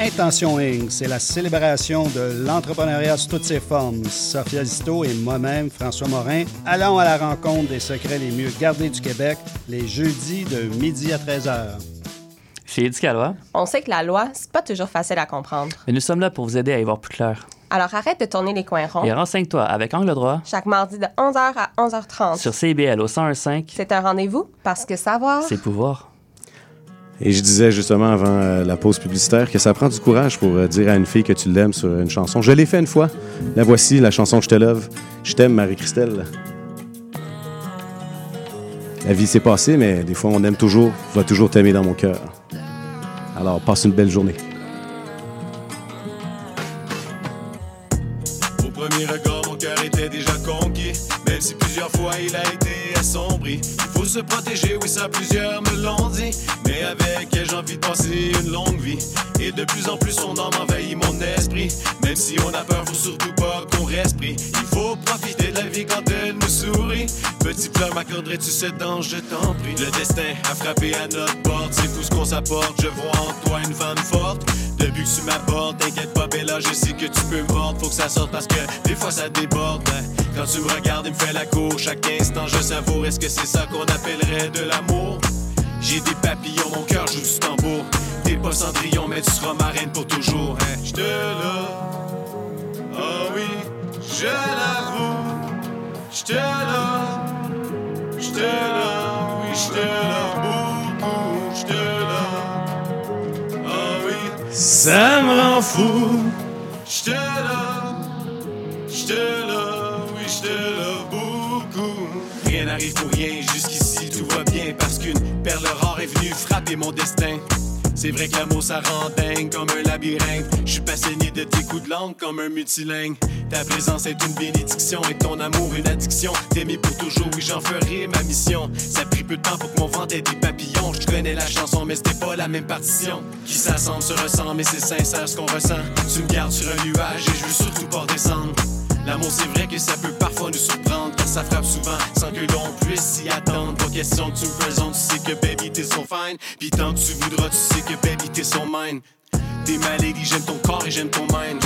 Intention Inc., c'est la célébration de l'entrepreneuriat sous toutes ses formes. Sophia Zito et moi-même, François Morin, allons à la rencontre des secrets les mieux gardés du Québec les jeudis de midi à 13h. Chez Éducalois, On sait que la loi, c'est pas toujours facile à comprendre. mais nous sommes là pour vous aider à y voir plus clair. Alors arrête de tourner les coins ronds. Et renseigne-toi avec Angle droit Chaque mardi de 11h à 11h30. sur CIBL au 101.5, C'est un rendez-vous parce que savoir. c'est pouvoir. Et je disais justement avant euh, la pause publicitaire que ça prend du courage pour euh, dire à une fille que tu l'aimes sur une chanson. Je l'ai fait une fois. La voici, la chanson Je te love. Je t'aime, Marie-Christelle. La vie s'est passée, mais des fois on aime toujours. Je vais toujours t'aimer dans mon cœur. Alors, passe une belle journée. Au premier regard, mon cœur était déjà conquis. Même si plusieurs fois il a été assombri. Il faut se protéger, oui, ça plusieurs me l'ont dit. Mais avec elle, j'ai envie de passer une longue vie. Et de plus en plus, son âme envahit mon esprit. Même si on a peur, faut surtout pas qu'on reste pris. Il faut profiter de la vie quand elle nous sourit. Petit fleur, m'accorderais-tu cette danse, je t'en prie. Le destin a frappé à notre porte, c'est fou ce qu'on s'apporte. Je vois en toi une femme forte. Depuis que tu m'apportes, t'inquiète pas, Bella, je sais que tu peux mordre. Faut que ça sorte parce que des fois ça déborde. hein. Quand tu me regardes et me fais la cour, chaque instant je savoure. Est-ce que c'est ça qu'on appellerait de l'amour? J'ai des papillons, mon cœur joue du tambour. T'es pas Cendrillon, mais tu seras ma reine pour toujours. Hein? Je te love, oh oui, je l'avoue. Je te love, je te love, oui, je te love beaucoup. Je te love, oh oui, ça me rend fou. Je te love, je te love, oui, je te love beaucoup. Rien n'arrive pour rien, jusqu'ici perle rare est venue frapper mon destin. C'est vrai que l'amour ça rend dingue comme un labyrinthe. Je suis passionné de tes coups de langue comme un multilingue. Ta présence est une bénédiction et ton amour une addiction. T'aimer pour toujours, oui j'en ferai ma mission. Ça a pris peu de temps pour que mon ventre ait des papillons. Je connais la chanson mais c'était pas la même partition. Qui s'assemble se ressent mais c'est sincère ce qu'on ressent. Tu me gardes sur un nuage et je veux surtout pas redescendre. L'amour, c'est vrai que ça peut parfois nous surprendre car ça frappe souvent sans que l'on puisse s'y attendre. Pas question que tu me présentes, tu sais que baby t'es so fine. Puis tant que tu voudras, tu sais que baby t'es son mine. T'es ma j'aime ton corps et j'aime ton mind.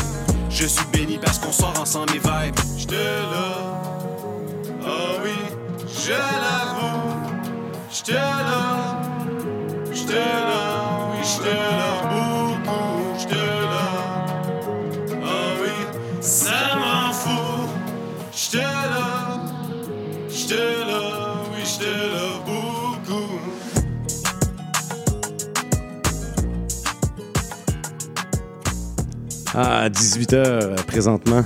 Je suis béni parce qu'on sort ensemble mes vibes. Je te love, oh oui, je l'avoue. Je te love, je love, oui, je te love À 18h présentement.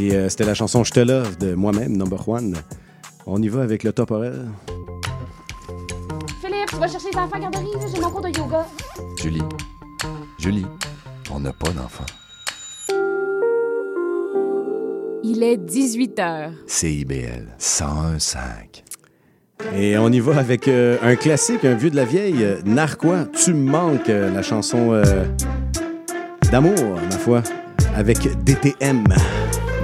Et euh, c'était la chanson Je te love de moi-même, number one. On y va avec le top horaire. Philippe, tu vas chercher les enfants à garderie, là, j'ai mon cours de yoga. Julie, Julie, on n'a pas d'enfant. Il est 18 h. CIBL 101.5. Et on y va avec euh, un classique, un vieux de la vieille, euh, Narquois, Tu me manques, euh, la chanson euh, d'amour, ma foi, avec DTM.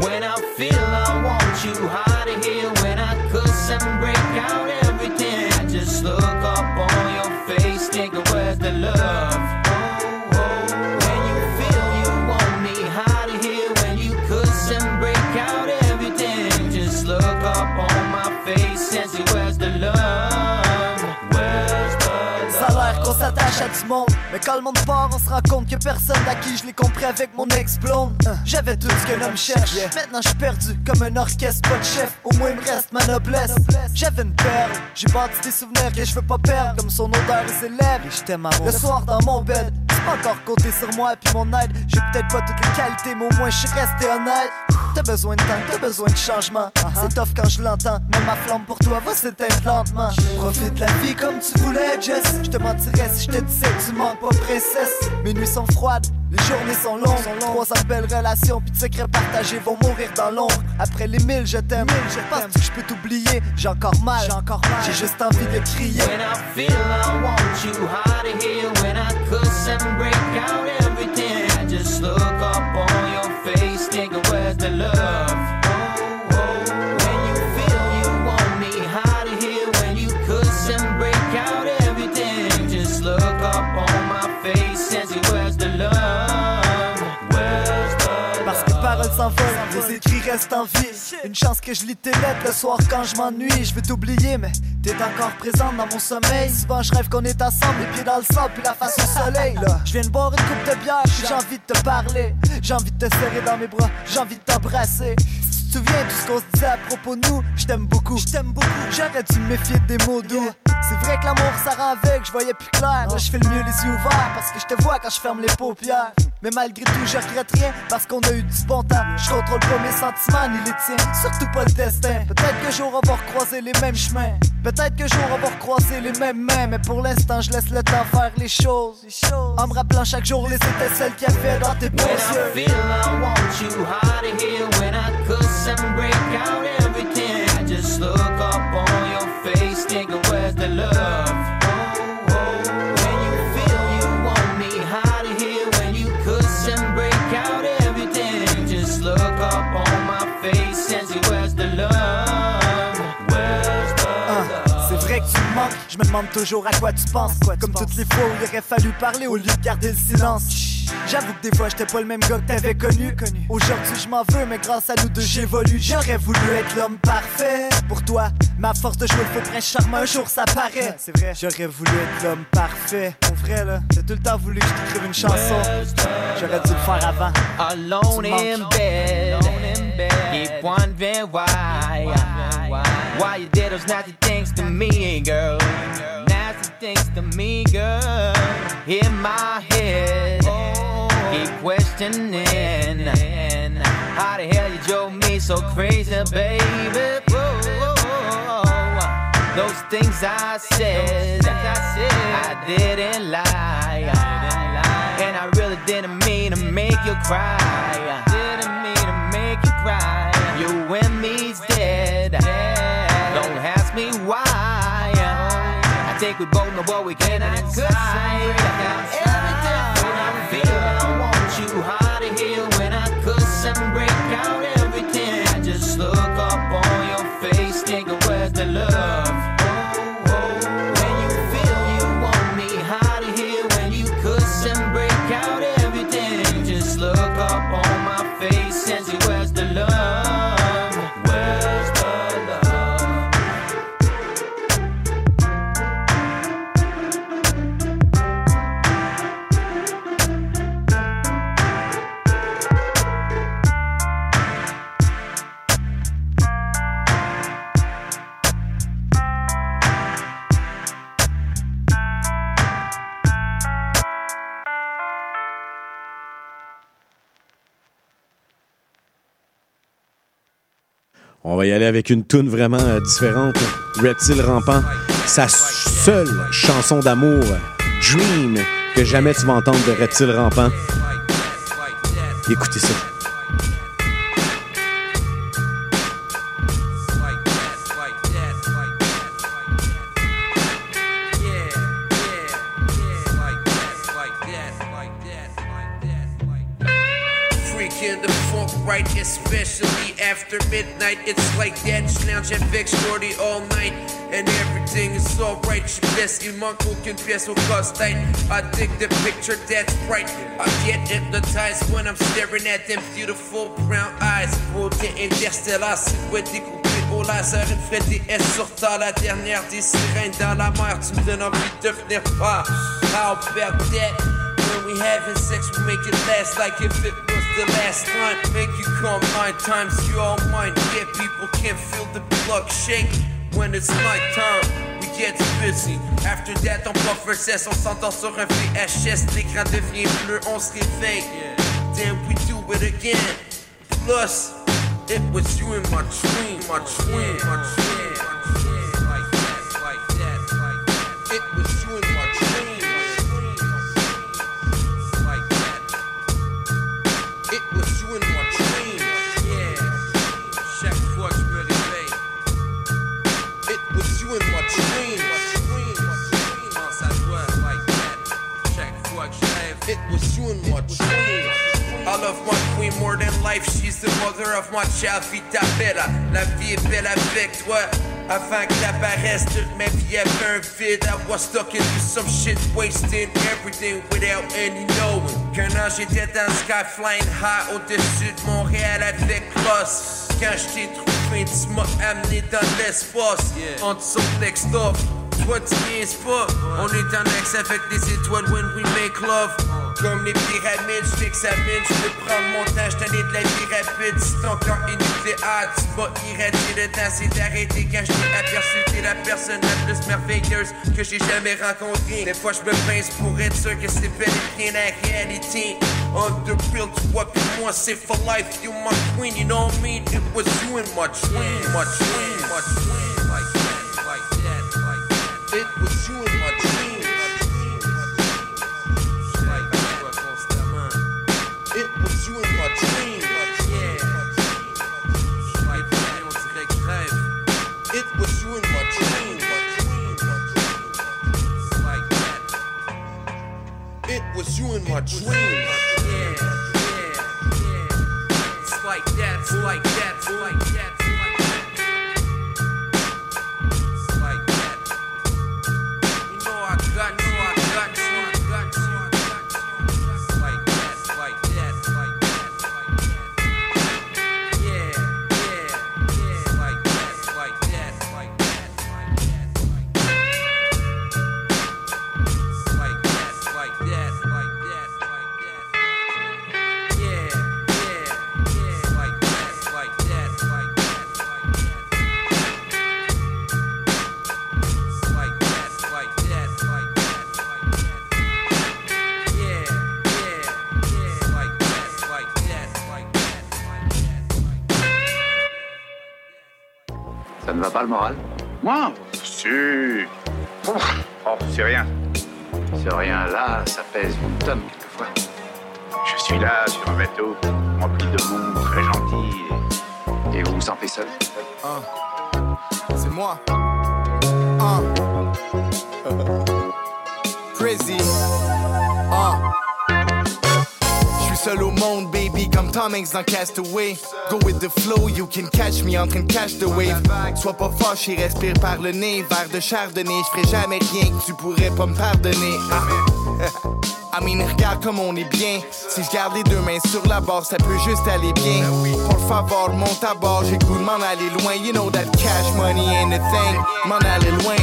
When I feel I want you hard to hear when I cuss and break out everything. I just look up on your face, thinking where's the love? Oh, oh. When you feel you want me hard to hear when you cuss and break out everything. Just look up on my face and see where's the love? Where's the Ça a l'air qu'on s'attache à du monde Mais le monde part on se rend compte que personne à qui je l'ai compris avec mon ex-blonde Hein, J'avais tout ce qu'un homme cherche. Maintenant je suis perdu comme un orchestre pas de chef. Au moins il me reste ma noblesse. J'avais une perle. J'ai bâti des souvenirs que je veux pas perdre. Comme son odeur et ses lèvres. Et je t'aime Le soir dans mon bed Tu peux encore compter sur moi. Puis mon aide. J'ai peut-être pas toutes les qualités, mais au moins je suis resté honnête. T'as besoin de temps, t'as besoin de changement. C'est tough quand je l'entends, mais ma flamme pour toi va s'éteindre lentement. Profite la vie comme tu voulais, Jess. Je te mentirais si je te disais que tu manques pas princesse. Mes nuits sont froides, les journées sont longues. Trois belles relations, puis de secrets partagés vont mourir dans l'ombre. Après les mille, je t'aime. Penses que je peux t'oublier? J'ai encore mal, j'ai encore mal. J'ai juste envie de crier. When I feel I want you hard to hear When I s'envolent, les écrits restent en vie. Une chance que je lis tes lettres le soir quand je m'ennuie. Je veux t'oublier, mais t'es encore présente dans mon sommeil. Souvent je rêve qu'on est ensemble, les pieds dans le sable, puis la face au soleil. Là, je viens de boire une coupe de bière, puis j'ai envie de te parler. J'ai envie de te serrer dans mes bras, j'ai envie de t'embrasser. Si tu te souviens de ce qu'on se disait à propos de nous, je t'aime beaucoup. Je t'aime beaucoup. J'aurais dû me méfier des mots doux. C'est vrai que l'amour ça rend aveugle, je voyais plus clair. Là, je fais le mieux les yeux ouverts parce que je te vois quand je ferme les paupières. Mais malgré tout, je regrette rien parce qu'on a eu du bon temps. Je contrôle pas mes sentiments ni les tiens, surtout pas le destin. Peut-être que jour on va recroiser les mêmes chemins. Peut-être que jour on va recroiser les mêmes mains. Mais pour l'instant, je laisse le temps faire les choses. En me rappelant chaque jour les étincelles qu'il y avait dans tes beaux yeux. feel I want you hard to hear When I cuss and break out everything I just look up on your face Thinking where's the love je me demande toujours à quoi tu penses. Comme toutes les fois où il aurait fallu parler au lieu de garder le silence. J'avoue que des fois j'étais pas le même gars que t'avais connu. Aujourd'hui je m'en veux, mais grâce à nous deux j'évolue. J'aurais voulu être l'homme parfait pour toi. Ma force de jouer le faux prince charmant, un jour ça paraît. C'est vrai. J'aurais voulu être l'homme parfait. Pour vrai là, j'ai tout le temps voulu que je t'écrive une chanson. J'aurais dû le faire avant. Alone in bed, keep wondering why, why you did those nasty things to me, girl. Nasty things to me, girl. In my head, keep questioning how the hell you drove me so crazy, baby. Whoa. Those things I said, I didn't lie. And I really didn't mean to make you cry. Didn't mean to make you cry. You and me's I think we both know what we can decide. On va y aller avec une tune vraiment euh, différente. Reptile rampant, sa seule chanson d'amour, Dream, que jamais tu vas entendre de Reptile rampant. Écoutez ça. Especially after midnight. It's like that, lounge at Vex Shorty all night. And everything is alright. Je laisse, il manque aucune pièce au casse-tête. I dig the picture that's bright. I get hypnotized when I'm staring at them beautiful brown eyes. Beauté interstellar, silhouette découpée au laser. Une Freddy S sortant la dernière des sirènes dans la mer. Tu me donnes envie de venir pas. How about that? When we having sex, we make it last like if it was the last time. Make you come nine times, you all mine. Yeah, people can feel the blood shake when it's my time. We get busy. After that, on buffer cesse, on s'entend sur un VHS, l'écran devient bleu, on se réveille. Then we do it again. Plus, it was you in my dream, my dream, my dream. More than life. She's the mother of my child. Vita bella. La vie est belle avec toi. Avant que t'apparaisses, toute ma vie avait un vide. I was stuck into some shit, wasting everything without any knowing. Qu'un an j'étais dans le sky, flying high au-dessus de Montréal avec Lost. Quand je t'ai trouvé, tu m'as amené dans l'espace. On te saute next. Toi tu niaises pas, on est en ex avec des étoiles when we make love. Comme les pyramides, je t'examine, je peux prendre mon temps, ai de la vie rapide. Si ton corps est nucléaire, tu m'as irradié le temps, c'est arrêté quand je aperçu. T'es la personne la plus merveilleuse que j'ai jamais rencontrée. Des fois, je me pince pour être sûr que c'est bel et bien la réalité. On the real, tu vois, puis moi, c'est for life. You my queen, you know mean? It was you in my dream, my dream, my dream. Was you in my dream. Like that. It was you in my dream. Yeah. Like that, on dirait que. It was you in my dream. It was you in my dream. Yeah, yeah, yeah. It's like that, it's like that, it's like that, le moral Moi Si. Ouf. Oh, c'est rien. C'est rien là, ça pèse une tonne quelquefois. Je suis là sur un bateau rempli de monde très gentil. Et, et vous vous sentez seul C'est moi. Ah. <laughs> Crazy. Seul au monde, baby, comme Tom Hanks dans Castaway. Go with the flow, you can catch me en train de catch the wave. Sois pas fâché, respire par le nez. Verre de chardonnay, je ferai jamais rien que tu pourrais pas me pardonner. Ah. <laughs> I mean, regarde comme on est bien. Si je garde les deux mains sur la barre, ça peut juste aller bien. Pour le favor, monte à bord, j'ai goût de m'en aller loin. You know that cash money ain't a thing. M'en aller loin.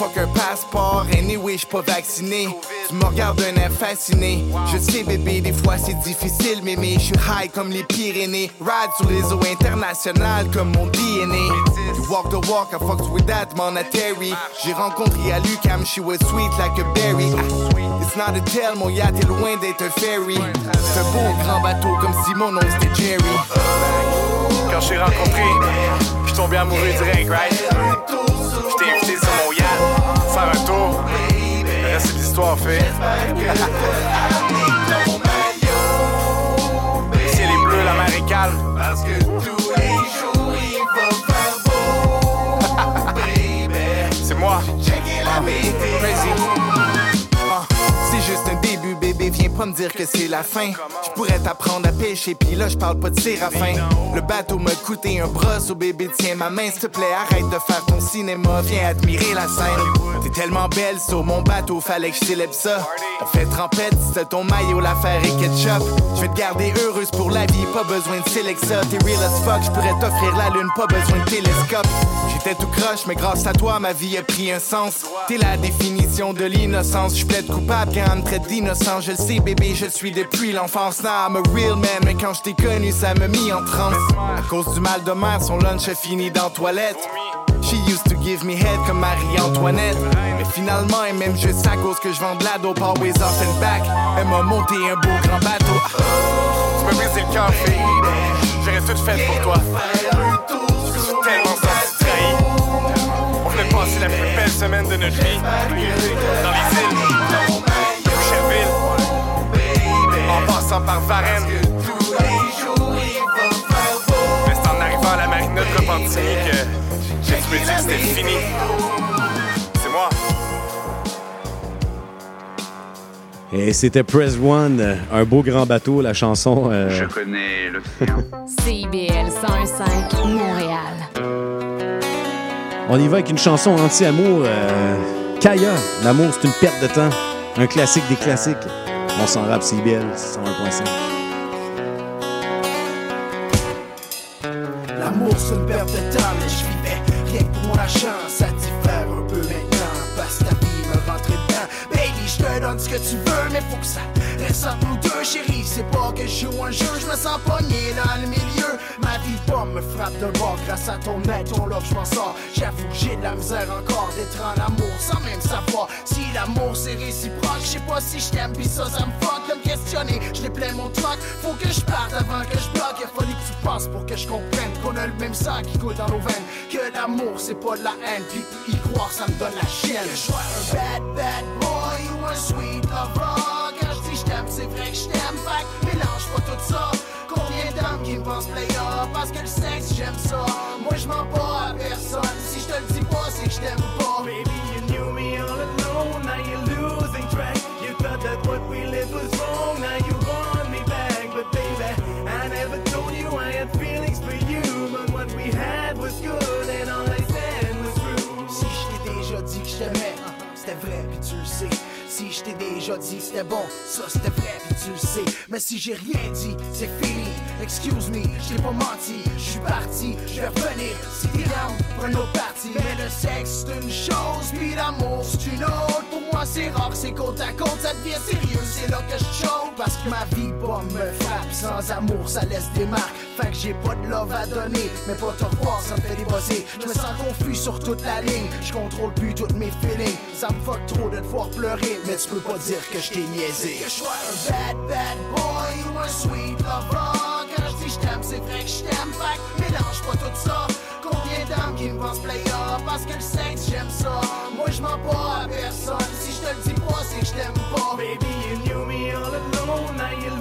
Fuck un passeport, anyway, j'suis pas vacciné. Tu me regardes d'un air fasciné. Je sais, bébé, des fois c'est difficile, mais mais je suis high comme les Pyrénées. Ride sur les eaux internationales comme mon DNA. You walk the walk, I fucked with that, man, à Terry. J'ai rencontré à Lucam, she was sweet like a berry. Ah, It's not a tell, mon yacht est loin d'être un ferry. C'est beau grand bateau comme si mon nom c'était Jerry. Quand je rencontré, je tombé amoureux direct, right? Invité sur mon yacht, faire un tour. Le reste, c'est l'histoire fait. <laughs> Ciel est bleu, la est calme. Parce que tous les jours, il va faire beau, <laughs> C'est moi. C'est juste un début, bébé, viens pas me dire que c'est la fin. Je pourrais t'apprendre à pêcher, puis là, je parle pas de séraphin. Le bateau m'a coûté un bras, au bébé, tiens ma main, s'il te plaît, arrête de faire ton cinéma, viens admirer la scène. T'es tellement belle sur mon bateau, fallait que je célèbre ça. On fait trempette, c'est ton maillot, l'affaire et ketchup. Je vais te garder heureuse pour la vie, pas besoin de Celexa. T'es real as fuck, je pourrais t'offrir la lune, pas besoin de télescope. J'étais tout croche, mais grâce à toi, ma vie a pris un sens. T'es la définition de l'innocence, je plaide coupable quand me traite d'innocent. Je le sais, bébé, je le suis depuis l'enfance. Now I'm a real man, mais quand je t'ai connu, ça m'a mis en transe. À cause du mal de mer, son lunch a fini dans toilette. She used to give me head comme Marie-Antoinette. Mais finalement, elle m'aime juste à cause que je vends de la dope always off and back. Elle m'a monté un beau grand bateau. Tu m'as brisé le cœur, fille. J'aurais tout fait pour toi. Je me suis tellement trahi. On venait passer la plus belle semaine de notre vie. Dans les îles. Passant par Varennes. Mais c'est en arrivant à la marina de Repentigny que j'ai dû me dire que c'était fini. C'est moi. Et c'était Press One, un beau grand bateau, la chanson. euh, Je connais le CIBL 101.5 Montréal. On y va avec une chanson anti-amour. euh, Kaya, l'amour c'est une perte de temps. Un classique des classiques. On s'en rappe CBL 101.5. L'amour c'est une perte de temps, mais je vivais rien que pour la chance. Te donne ce que tu veux, mais faut que ça reste entre nous deux, chérie. C'est pas que je joue un jeu, je me sens pogné dans le milieu. Ma vie de pomme me frappe d'un bord grâce à ton aide, ton love, je m'en sors. J'ai de la misère encore d'être en amour sans même savoir si l'amour c'est réciproque. Je sais pas si je t'aime, pis ça, ça me fuck de me questionner. Je plein mon truck, faut que je parte avant que je bloque. Il fallu que tu passes pour que je comprenne qu'on a le même sang qui coule dans nos veines. Que l'amour c'est pas de la haine, puis y croire ça me donne la chienne. Que je sois un bad, bad boy un sweet lover. Quand je dis je t'aime, c'est vrai que je t'aime. Fait mélange pas tout ça. Combien d'hommes qui pensent player? Parce que le sexe j'aime ça Moi je mens pas à personne Si je te le dis pas c'est que je t'aime pas Baby you knew me all alone si je t'ai déjà dit c'était bon, ça c'était vrai pis tu le sais. Mais si j'ai rien dit, c'est fini. Excuse me, j'ai pas menti. Je suis parti, je vais revenir. Si t'es down pour une autre partie. Mais le sexe c'est une chose, puis l'amour c'est une autre. Pour moi c'est rare, c'est côte à côte, ça devient sérieux. C'est là que je parce que ma vie pas me frappe. Sans amour, ça laisse des marques. Fait que j'ai pas de love à donner, mais pas te revoir, ça me fait débosser. Je me sens confus sur toute la ligne. Je contrôle plus toutes mes feelings. Ça me fuck trop de te voir pleurer, mais tu peux pas dire que je t'ai niaisé. Que je sois un bad, bad boy ou un sweet lover. Quand je dis je t'aime, c'est vrai que je t'aime. Fait que mélange pas tout ça. Combien d'hommes qui me pensent player? Parce que le sexe j'aime ça. Moi je pas à personne. Si je te le dis pas, c'est que je t'aime pas. Baby, you knew me all alone. Now you're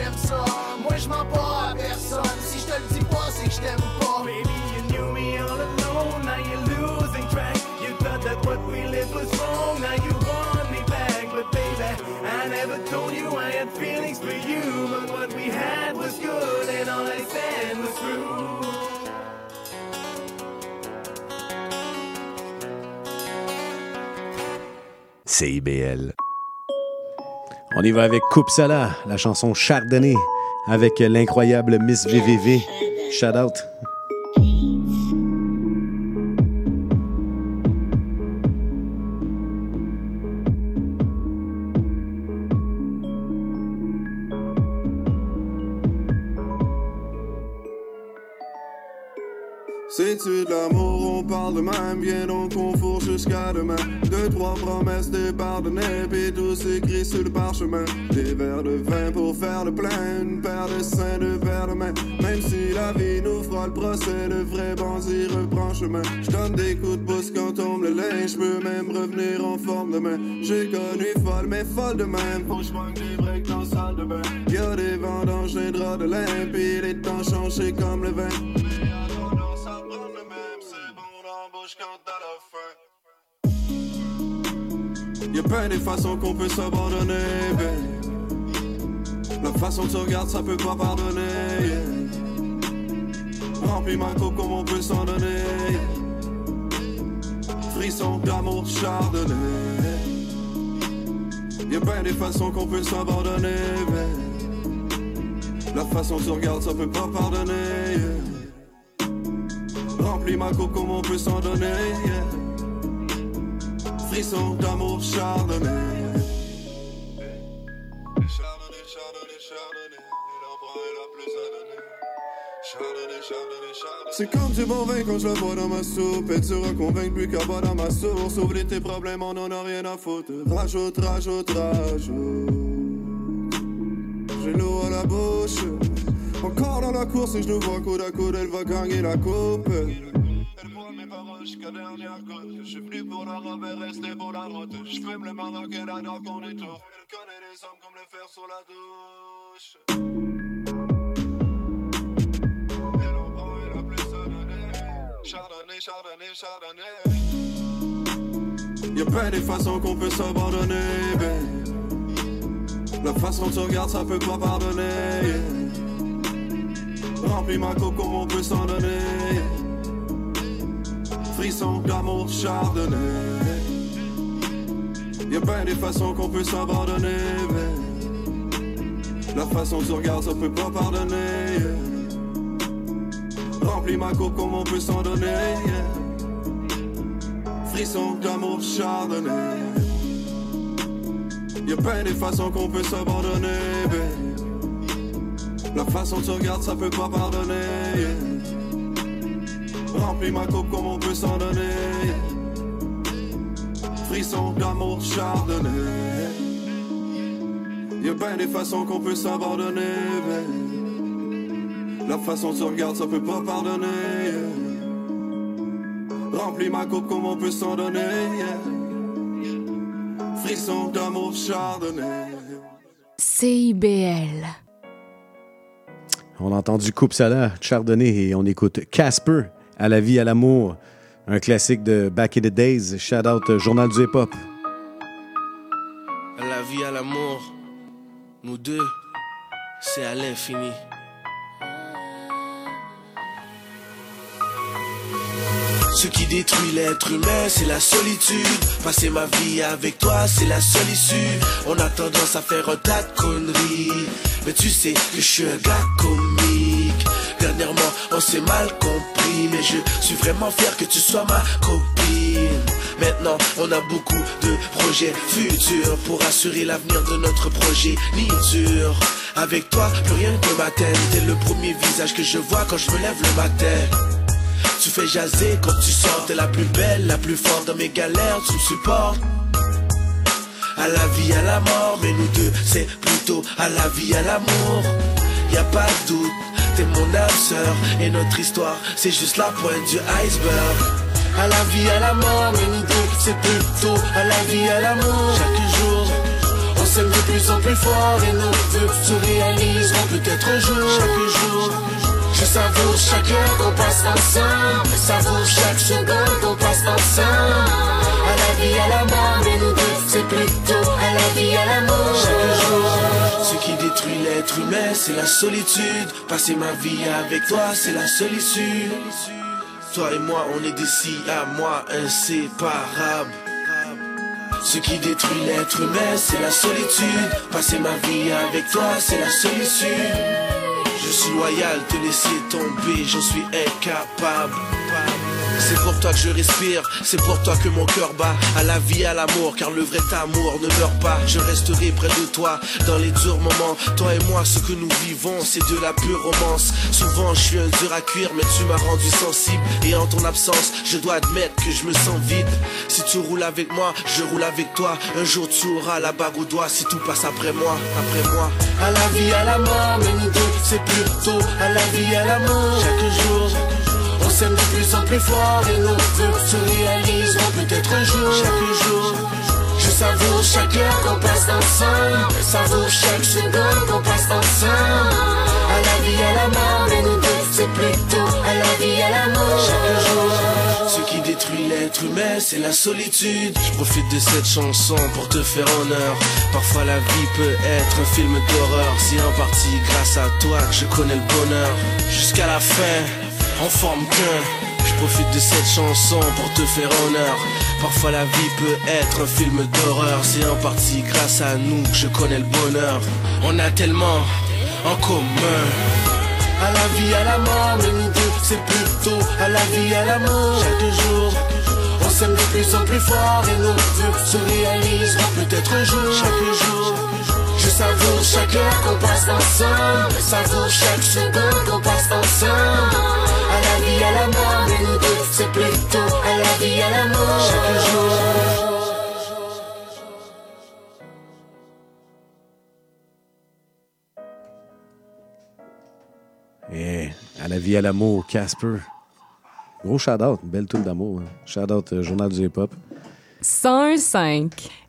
j'aime ça. Moi je mens pas à personne. Si je te le dis pas, c'est que je t'aime pas. Baby, you knew me all alone. Now you're losing track. You thought that what we lived was wrong. Now you want me back, but baby, I never told you I had feelings for you. But what we had was good, and all I said was true. CIBL. On y va avec Coupe la chanson Chardonnay, avec l'incroyable Miss VVV. Shout out. C'est-tu de l'amour, on parle de même, bien donc on fourre jusqu'à demain. Deux, trois promesses de pardonner, puis tout s'écrit sur le parchemin. Des verres de vin pour faire le plein, une paire de seins, deux verres de main. Même si la vie nous fera le procès, le vrai bandit reprend chemin. Je donne des coups de pouce quand tombe le linge, je peux même revenir en forme demain. J'ai connu folle, mais folle de même, faut que je manque des breaks dans la salle de bain. Y'a des vendanges, des draps de lin, puis les temps changés comme le vin. Y'a plein des façons qu'on peut s'abandonner. La façon que tu regardes, ça peut pas pardonner. Yeah. Remplis ma coupe comme on peut s'en donner. yeah. Frisson d'amour chardonnay. Y'a plein des façons qu'on peut s'abandonner, babe. La façon dont tu regardes, ça peut pas pardonner. Remplis ma coupe comme on peut s'en donner. yeah. Frisson d'amour chardonnay. C'est comme du bon vin quand je le bois dans ma soupe. Et tu reconvaincs plus qu'à boire dans ma source. Oublie tes problèmes, on en a rien à foutre. Rajoute, rajoute, rajoute. J'ai l'eau à la bouche Encore dans la course et je nous vois coude à coude Elle va gagner la coupe Elle voit mes paroles jusqu'à dernière goutte Je suis venu pour la robe et rester pour la route Je fume le Maroc et la dort qu'on détourne Elle connaît les hommes comme le fer sur la douche Chardonnay, chardonnay, chardonnay. Y'a plein des façons qu'on peut s'abandonner. La façon dont tu regardes, ça peut pas pardonner. yeah. Remplis ma coupe comme on peut s'en donner. Frisson d'amour chardonnay. Y'a plein des façons qu'on peut s'abandonner. La façon dont tu regardes, ça peut pas pardonner. Remplis ma coupe comme on peut s'en donner. Frisson d'amour chardonnay. Y'a plein des façons qu'on peut s'abandonner. La façon dont tu regardes, ça peut pas pardonner. yeah. Remplis ma coupe comme on peut s'en donner. yeah. Frisson d'amour chardonnay. Y'a plein des façons qu'on peut s'abandonner, babe. La façon dont tu regardes, ça peut pas pardonner. yeah. Remplis ma coupe comme on peut s'en donner. yeah. Frisson d'amour chardonnay. CIBL. On a entendu Coupe Salade, Chardonnay et on écoute Casper, À la vie, à l'amour, un classique de Back in the Days. Shout out euh, Journal du Hip Hop. À la vie, à l'amour, nous deux, c'est à l'infini. Ce qui détruit l'être humain, c'est la solitude. Passer ma vie avec toi, c'est la seule issue. On a tendance à faire un tas de. Mais tu sais que je suis un gars comique. Dernièrement, on s'est mal compris. Mais je suis vraiment fier que tu sois ma copine. Maintenant, on a beaucoup de projets futurs pour assurer l'avenir de notre projet. Ni dur. Avec toi, plus rien que matin. T'es le premier visage que je vois quand je me lève le matin. Tu fais jaser quand tu sors, t'es la plus belle, la plus forte dans mes galères, tu me supportes. À la vie, à la mort, mais nous deux, c'est plutôt à la vie, à l'amour. Y a pas de doute, t'es mon âme sœur, et notre histoire, c'est juste la pointe du iceberg. À la vie, à la mort, mais nous deux, c'est plutôt à la vie, à l'amour. Chaque jour, on s'aime de plus en plus fort, et nos vœux se réaliseront peut-être un jour. Chaque jour, je savoure chaque heure qu'on passe ensemble. Savoure chaque seconde qu'on passe ensemble. À la vie, à la mort, mais nous deux, c'est plutôt à la vie, à l'amour. Chaque jour, ce qui détruit l'être humain, c'est la solitude. Passer ma vie avec toi, c'est la seule issue. Toi et moi, on est d'ici à moi inséparables. Ce qui détruit l'être humain, c'est la solitude. Passer ma vie avec toi, c'est la issue. Je suis loyal, te laisser tomber, j'en suis incapable. C'est pour toi que je respire, c'est pour toi que mon cœur bat à la vie, à l'amour, car le vrai amour ne meurt pas. Je resterai près de toi dans les durs moments. Toi et moi, ce que nous vivons, c'est de la pure romance. Souvent, je suis un dur à cuire, mais tu m'as rendu sensible. Et en ton absence, je dois admettre que je me sens vide. Si tu roules avec moi, je roule avec toi. Un jour, tu auras la bague au doigt si tout passe après moi, après moi. À la vie, à la mort, mais nous deux, c'est plutôt à la vie, à l'amour. Chaque jour, on s'aime de plus en plus fort et nos vœux se réaliseront peut-être un jour. Chaque jour, je savoure chaque heure qu'on passe ensemble. Je savoure chaque seconde qu'on passe ensemble. À la vie, à la mort, mais nous deux, c'est plutôt à la vie, à l'amour. Chaque jour, ce qui détruit l'être humain, c'est la solitude. Je profite de cette chanson pour te faire honneur. Parfois la vie peut être un film d'horreur. C'est en partie grâce à toi que je connais le bonheur. Jusqu'à la fin, en forme qu'un. Je profite de cette chanson pour te faire honneur. Parfois la vie peut être un film d'horreur. C'est en partie grâce à nous que je connais le bonheur. On a tellement en commun. À la vie, à la mort, mais nous deux, c'est plutôt à la vie, à la mort. Chaque jour, on s'aime de plus en plus fort et nos vœux se réalisera peut-être un jour. Chaque jour, je savoure chaque heure qu'on passe ensemble. Je savoure chaque seconde qu'on passe ensemble. À la vie, à la mort, mais nous deux, c'est plutôt à la vie, à la mort. Chaque jour. Eh, à la vie, à l'amour, Casper. Gros shout-out, belle tour d'amour. hein. Shout-out euh, Journal du hip-hop. 105.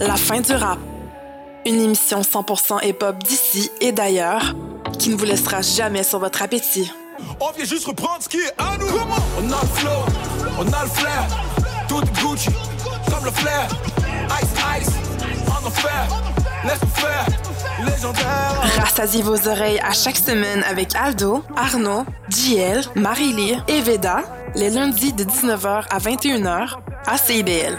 La fin du rap. Une émission 100% hip-hop d'ici et d'ailleurs qui ne vous laissera jamais sur votre appétit. On vient juste reprendre ce qui est à nous. On a le flow, on a le flair. Tout Gucci, comme le flair. Ice, ice, en enfer. Laisse-nous faire, légendaire. Rassasiez vos oreilles à chaque semaine avec Aldo, Arnaud, JL, Marie-Lee et Veda, les lundis de 19h à 21h à CIBL.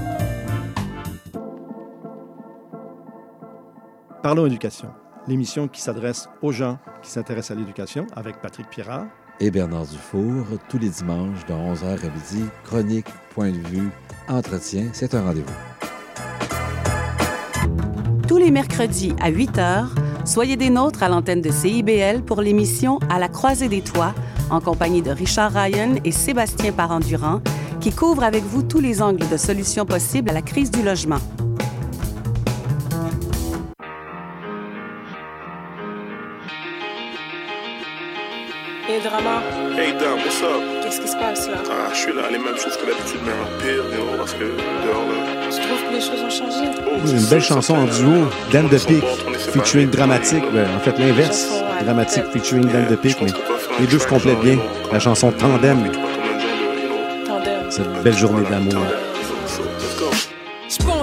Parlons éducation, l'émission qui s'adresse aux gens qui s'intéressent à l'éducation avec Patrick Pirard. Et Bernard Dufour, tous les dimanches de 11h à midi, chronique, point de vue, entretien, c'est un rendez-vous. Tous les mercredis à 8 h, soyez des nôtres à l'antenne de CIBL pour l'émission À la croisée des toits, en compagnie de Richard Ryan et Sébastien Parent-Durand, qui couvrent avec vous tous les angles de solutions possibles à la crise du logement. Et drama, Hey Dom, what's up? qu'est-ce qui se passe là? Ah, je suis là, les mêmes choses que d'habitude, mais en pire, you know, parce que dehors là. Tu trouves que les choses ont changé? Une belle chanson en duo, Dan de Pique, featuring Dramatique. Ben, en fait, l'inverse. Dramatique featuring Dan de Pique, mais les deux se complètent bien. La chanson Tandem. Cette belle journée d'amour.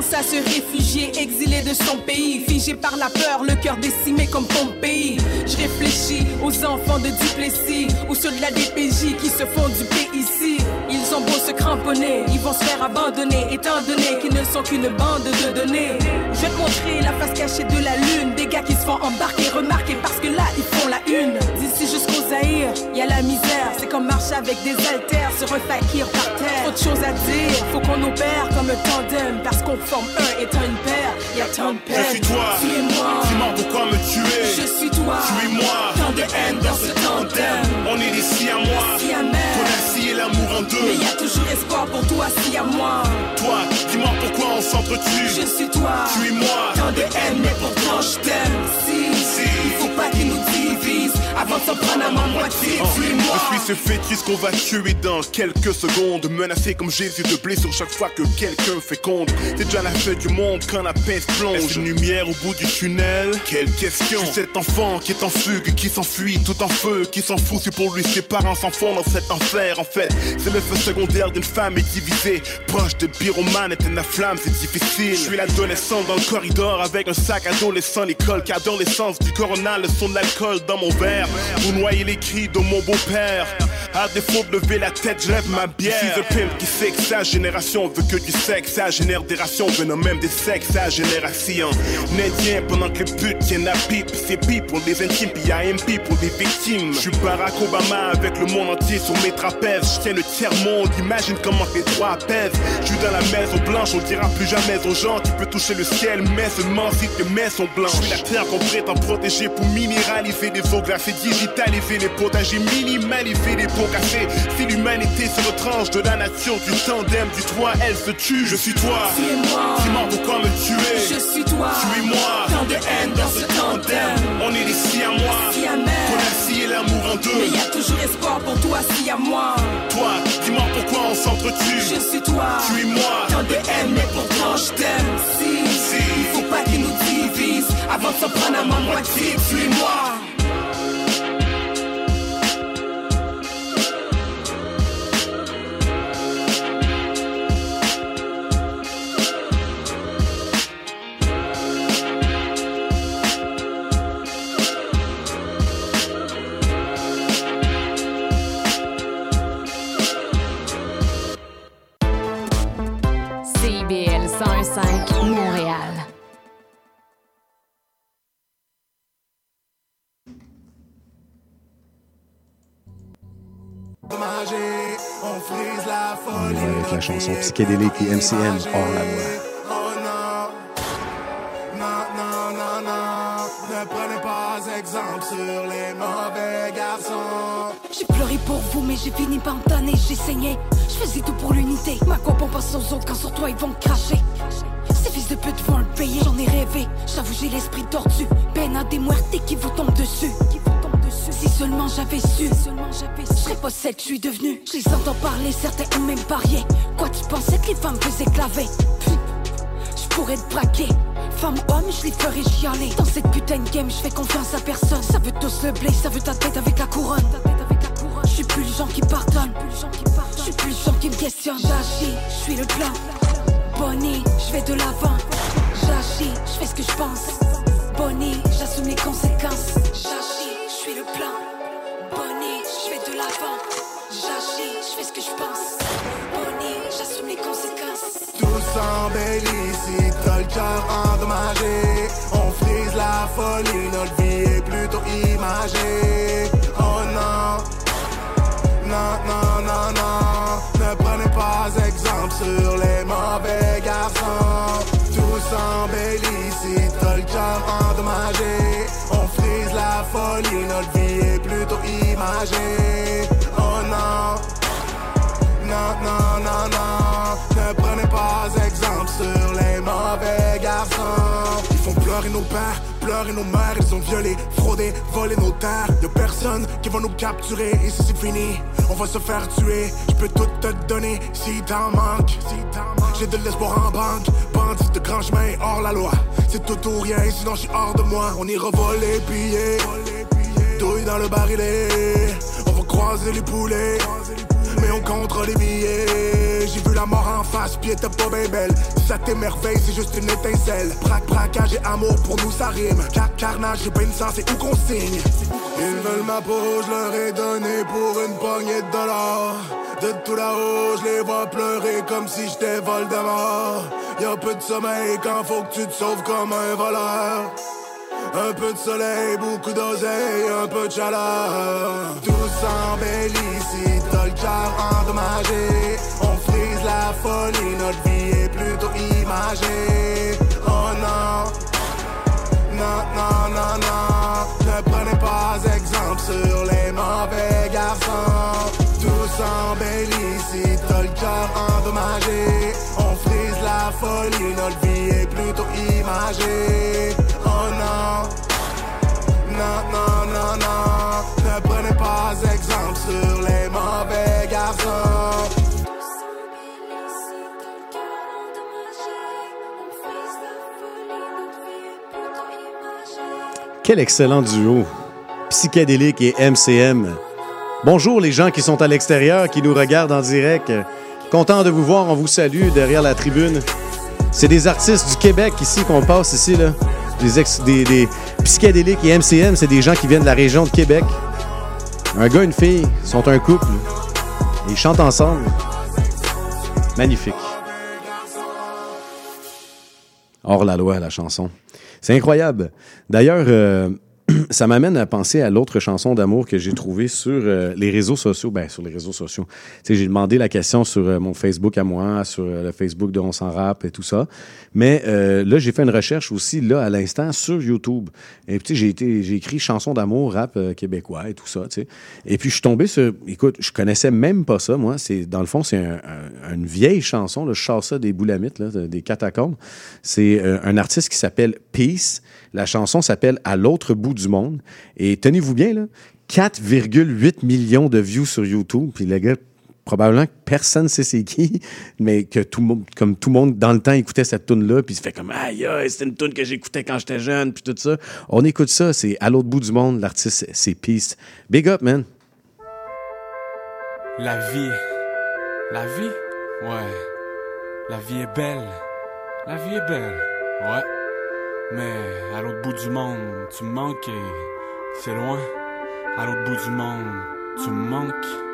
Pense à ce réfugié exilé de son pays, figé par la peur, le cœur décimé comme Pompéi. Je réfléchis aux enfants de Duplessis ou ceux de la DPJ qui se font du ici. Ils ont beau se cramponner, ils vont se faire abandonner, étant donné qu'ils ne sont qu'une bande de données. Je vais montrer la face cachée de la lune, des gars qui se font embarquer, remarquer parce que là ils font la une. D'ici jusqu'au Zaïre, y a la misère, c'est comme marcher avec des haltères sur un fakir par terre. Trop de choses à dire, faut qu'on opère comme un tandem, parce qu'on forme un étant une paire. Y a tant de peine. Je suis toi. Tu es moi. Dis-moi pourquoi me tuer? Je suis toi. Tu es moi. Tant de haine dans ce tandem. On est des si à moi. Si. Qu'on a scié l'amour en deux. Mais y a toujours espoir pour toi, si à moi. Toi, dis-moi pourquoi on s'entretue. Je suis toi. Tu es moi. Tant de haine, de s'en prendre à ma moitié. Tu es moi. Je suis ce fœtus qu'on va tuer dans quelques secondes. Menacé comme Jésus de blessure chaque fois que quelqu'un féconde. C'est déjà la fin du monde quand la pince plonge. Une lumière au bout du tunnel Quelle question suis cet enfant qui est en fugue, qui s'enfuit tout en feu, qui s'en fout si pour lui ses parents s'enfont dans cet enfer. En fait, c'est le feu secondaire d'une femme est divisée. Proche de pyromane, éteindre la flamme, c'est difficile. Je suis l'adolescent dans le corridor avec un sac adolescent. L'école qui adore l'essence du corona, le son de l'alcool dans mon verre. Pour noyer les cris de mon beau-père. À défaut de lever la tête, je lève ma bière. Ici, the pimp qui sait que sa génération veut que du sexe. Ça génère des rations venant même des sexes. Sa génération n'est bien pendant que les putes tiennent à pipe. C'est pipe pour des intimes, puis y'a MP pour des victimes. Je suis Barack Obama avec le monde entier sur mes trapèzes. Je tiens le tiers-monde, imagine comment les trois pèsent. Je suis dans la maison blanche, on dira plus jamais aux gens. Tu peux toucher le ciel, mais seulement si tes mains sont blanches. Je suis la terre qu'on prétend protéger pour minéraliser les eaux glacées, digitaliser les potager, minimaliser les Si l'humanité se retranche de la nature, du tandem, du toi, elle se tue. Je suis toi. Dis-moi pourquoi me tuer. Je suis toi. Tu es moi. Tant de haine dans ce tandem. On est des si à moi. Qu'on a scié l'amour en deux. Mais y a toujours espoir pour toi, si à moi. Toi, dis-moi pourquoi on s'entretue. Je suis toi. Tu es moi. Tant de haine, mais pourtant je t'aime. Si, Si. il faut pas qu'ils nous divisent. Avant de s'en prendre à ma moitié, tu es moi. On frise la folie. Avec la chanson psychédélique et MCM hors la loi. Oh non, non, non, non, non. Ne prenez pas exemple sur les mauvais garçons. J'ai pleuré pour vous, mais j'ai fini par me tanner, j'ai saigné. Je faisais tout pour l'unité. Ma quoi on passe aux autres quand sur toi ils vont cracher. Ces fils de pute vont le payer. J'en ai rêvé, j'avoue j'ai l'esprit tordu. Peine à des muertes qui vous tombent dessus. Si seulement j'avais su, je serais pas celle que je suis devenue. Je les entends parler, certains ont même parié. Quoi tu pensais que les femmes faisaient claver Je pourrais te braquer. Femme, homme, je les ferais chialer. Dans cette putain de game, je fais confiance à personne. Ça veut tous le blé, ça veut ta tête avec la couronne. Je suis plus le genre qui pardonne. Je suis plus le genre qui me questionne. J'agis, je suis le plan. Bonnie, je vais de l'avant. J'agis, je fais ce que je pense. Bonnie, j'assume les conséquences. J'agis, le plan. Bonnie, je vais de l'avant. J'agis, je fais ce que je pense. Bonnie, j'assume les conséquences. Tout s'embellit si t'as endommagé. On frise la folie, notre vie est plutôt imagée. Oh non, non, non, non, non. Ne prenez pas exemple sur les mauvais garçons. Tout s'embellit si t'as endommagé. Folie, notre vie est plutôt imagée. Oh non. Non, non, non, non, ne prenez pas exemple sur les mauvais garçons. Ils font pleurer nos pères, pleurer nos mères, ils ont violé, fraudé, volé nos terres. Y'a personne qui va nous capturer, et si c'est fini, on va se faire tuer. Je peux tout te donner. Si t'en manques. J'ai de l'espoir en banque, bandit de grand chemin hors la loi. C'est tout ou rien, sinon je suis hors de moi. On ira voler, piller, douille dans le barillet. On va croiser les poulets mais on contre les billets. J'ai vu la mort en face, elle était pas bien belle. Si ça t'émerveille, c'est juste une étincelle. Braque, braquage et amour, pour nous ça rime. Car carnage et peine sang, c'est où qu'on signe. Ils veulent ma peau, je leur ai donné pour une poignée de dollars. De tout là-haut, je les vois pleurer comme si j'étais Voldemort. Y'a peu de sommeil quand faut que tu te sauves comme un voleur. Un peu de soleil, beaucoup d'oseille, un peu de chaleur. Tout s'embellit si t'as le cœur endommagé. On frise la folie, notre vie est plutôt imagée. Oh non, non, non, non, non. Ne prenez pas exemple sur les mauvais garçons. S'embellit si t'as le cœur endommagé. On frise la folie, notre vie est plutôt imagée. Oh non, non, non, non, non. Ne prenez pas exemple sur les mauvais garçons. Quel excellent duo. Psychédélique et MCM. Bonjour les gens qui sont à l'extérieur, qui nous regardent en direct. Content de vous voir, on vous salue derrière la tribune. C'est des artistes du Québec ici qu'on passe ici là. Des, ex, des, psychédéliques et MCM, c'est des gens qui viennent de la région de Québec. Un gars, une fille, sont un couple. Ils chantent ensemble. Magnifique. Hors la loi, la chanson. C'est incroyable. D'ailleurs, euh, <clears throat> ça m'amène à penser à l'autre chanson d'amour que j'ai trouvée sur euh, les réseaux sociaux. Ben, sur les réseaux sociaux. J'ai demandé la question sur euh, mon Facebook à moi, sur euh, le Facebook de On s'en rap et tout ça. Mais euh, là, j'ai fait une recherche aussi, là, à l'instant, sur YouTube. Et puis, j'ai été, j'ai écrit chanson d'amour, rap euh, québécois et tout ça, tu sais. Et puis, je suis tombé sur, écoute, je connaissais même pas ça, moi. C'est, dans le fond, c'est un- un- une vieille chanson, sors ça des boulamites, là, des catacombes. C'est euh, un artiste qui s'appelle Peace. La chanson s'appelle À l'autre bout du monde. Et tenez-vous bien, là, 4,8 millions de views sur YouTube. Puis le gars, probablement que personne ne sait c'est qui, <laughs> mais que tout le monde, comme tout le monde dans le temps écoutait cette tune là puis se fait comme aïe c'est une tune que j'écoutais quand j'étais jeune, puis tout ça. On écoute ça, c'est à l'autre bout du monde, l'artiste c'est Peace. Big up, man. La vie. La vie? Ouais. La vie est belle. La vie est belle. Ouais. Mais à l'autre bout du monde, tu me manques et c'est loin. À l'autre bout du monde, tu me manques.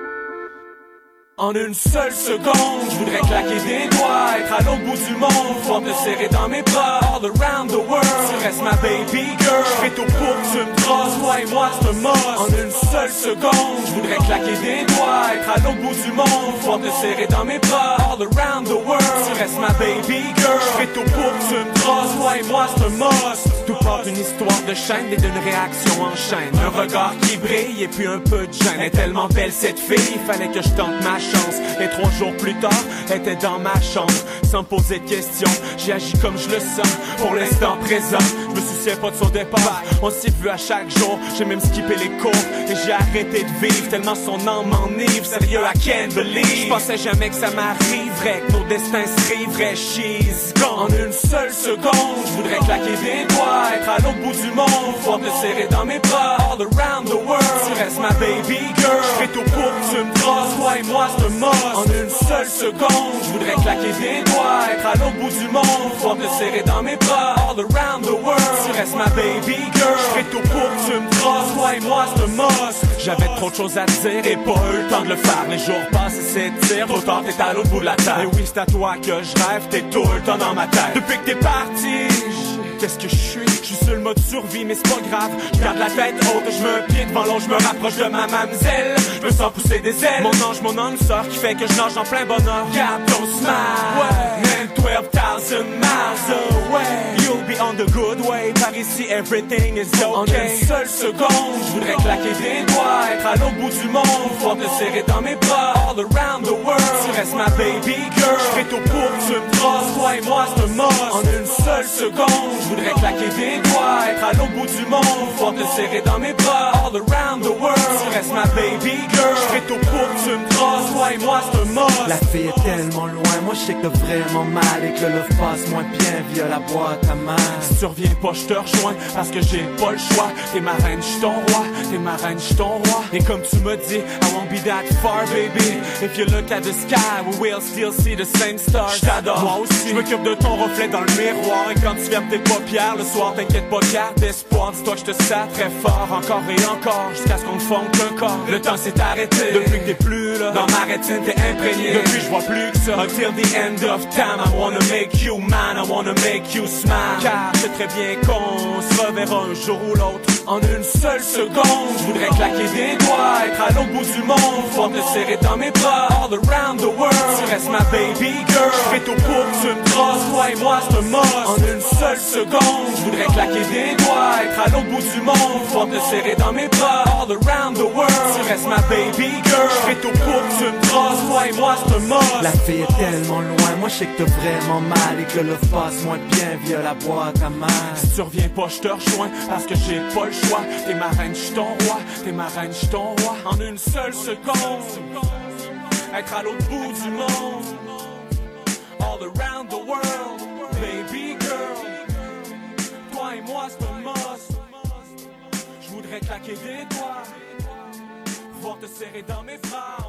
En une seule seconde, je voudrais claquer des doigts, être à l'autre bout du monde, pouvoir te serrer dans mes bras, all around the world. Tu restes ma baby girl, je fais tout pour que tu me trosses, toi et moi c'est must. En une seule seconde, je voudrais claquer des doigts, être à l'autre bout du monde, pouvoir te serrer dans mes bras, all around the world. Tu restes ma baby girl, tout pour que tu toi et moi c'est un. Tout part d'une histoire de chaîne et d'une réaction en chaîne. Un regard qui brille et puis un peu de gêne. Elle est tellement belle cette fille, il fallait que je tente ma chance. Et trois jours plus tard, elle était dans ma chambre. Sans poser de questions, j'ai agi comme je le sens. Pour l'instant présent, je me souciais pas de son départ. On s'est vu à chaque jour, j'ai même skippé les cours. Et j'ai arrêté de vivre tellement son âme m'enivre. Sérieux, I can't believe. Je pensais jamais que ça m'arriverait, que nos destins se riveraient. She's gone. En une seule seconde, je voudrais claquer des doigts, être à l'autre bout du monde, pouvoir te serrer dans mes bras, all around the world. Tu restes ma baby girl, je fais tout pour que tu me toi et moi un must. En une seule seconde, je voudrais claquer des doigts, être à l'autre bout du monde, pouvoir te serrer dans mes bras, all around the world. Tu restes ma baby girl, je fais tout pour que tu me trosses, toi et moi c'est must. J'avais trop de choses à dire et pas eu le temps de le faire. Les jours passent et s'étirent, trop tard t'es à l'autre bout de la terre. Et oui, c'est à toi que je rêve, t'es tout le temps dans ma tête. Depuis que t'es parti, qu'est-ce que je suis? Je suis sur le mode survie, mais c'est pas grave. Je garde la tête haute, je me pied devant l'eau, je me rapproche de ma mamzelle. Je me sens pousser des ailes. Mon ange, mon âme sœur qui fait que je nage en plein bonheur. Garde ton smile. Ouais. Man, 12,000 miles away. You'll be on the good way. Par ici, everything is okay. En une seule seconde, je voudrais claquer des doigts, être à l'autre bout du monde, pouvoir te serrer dans mes bras, all around the world. Tu restes ma baby girl, je fais tout pour que tu me trosses, toi et moi c'est un must. En une seule seconde, je voudrais claquer des doigts, être à l'autre bout du monde, pouvoir te serrer dans mes bras, all around the world. Tu restes ma baby girl, je fais tout pour que tu me trosses, toi et moi c'est un must. La fille est tellement loin, moi je sais que vraiment mal que le love passe moins bien via la boîte à main. Si tu reviens pas, je te rejoins parce que j'ai pas le choix. T'es ma reine, j'suis ton roi. T'es ma reine, j'suis ton roi. Et comme tu me dis, I won't be that far, baby. If you look at the sky, we will still see the same stars. J't'adore, moi aussi. Je m'occupe de ton reflet dans le miroir. Et quand tu fermes tes paupières le soir, t'inquiète pas, garde espoir. Dis-toi que je te sers très fort, encore et encore, jusqu'à ce qu'on ne fonde qu'un corps. Le temps s'est arrêté depuis que t'es plus là. Dans ma rétine, t'es imprégné. Depuis, je vois plus que ça. Until the end of time, I wanna make you mine, I wanna make you smile. Car je sais très bien qu'on se reverra un jour ou l'autre. En une seule seconde, je voudrais claquer des doigts, être à l'autre bout du monde, pouvoir te serrer dans mes bras, all around the world. Tu restes ma baby girl, je fais tout pour que tu me trosses, toi et moi c'est un. En une seule seconde, je voudrais claquer des doigts, être à l'autre bout du monde, pouvoir te serrer dans mes bras, all around the world. Tu restes ma baby girl, je fais tout pour que tu me trosses, toi et moi c'est un. La fille est tellement loin, moi je sais que t'as vraiment mal et que le passe moins bien via la boîte à main. Si tu reviens pas, je te rejoins parce que j'ai pas le choix. T'es ma reine, j'suis ton roi. T'es ma reine, j'suis ton. En une seule seconde, être à l'autre bout du monde, all around the world, baby girl. Toi et moi, c'est un must. Je voudrais claquer des doigts, pouvoir te serrer dans mes bras,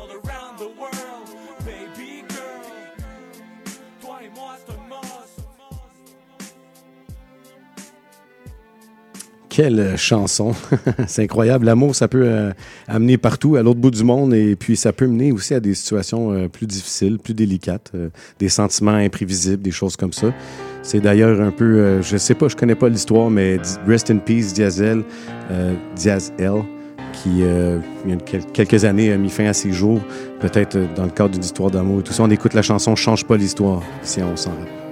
Quelle chanson. <laughs> c'est incroyable. L'amour, ça peut euh, amener partout, à l'autre bout du monde, et puis ça peut mener aussi à des situations euh, plus difficiles, plus délicates, euh, des sentiments imprévisibles, des choses comme ça. C'est d'ailleurs un peu, je sais pas, je connais pas l'histoire, mais Rest in Peace, Diazel, Diaz L, qui, il y a quel- quelques années, a mis fin à ses jours, peut-être dans le cadre d'une histoire d'amour et tout ça. On écoute la chanson Change pas l'histoire, si on s'en rappelle.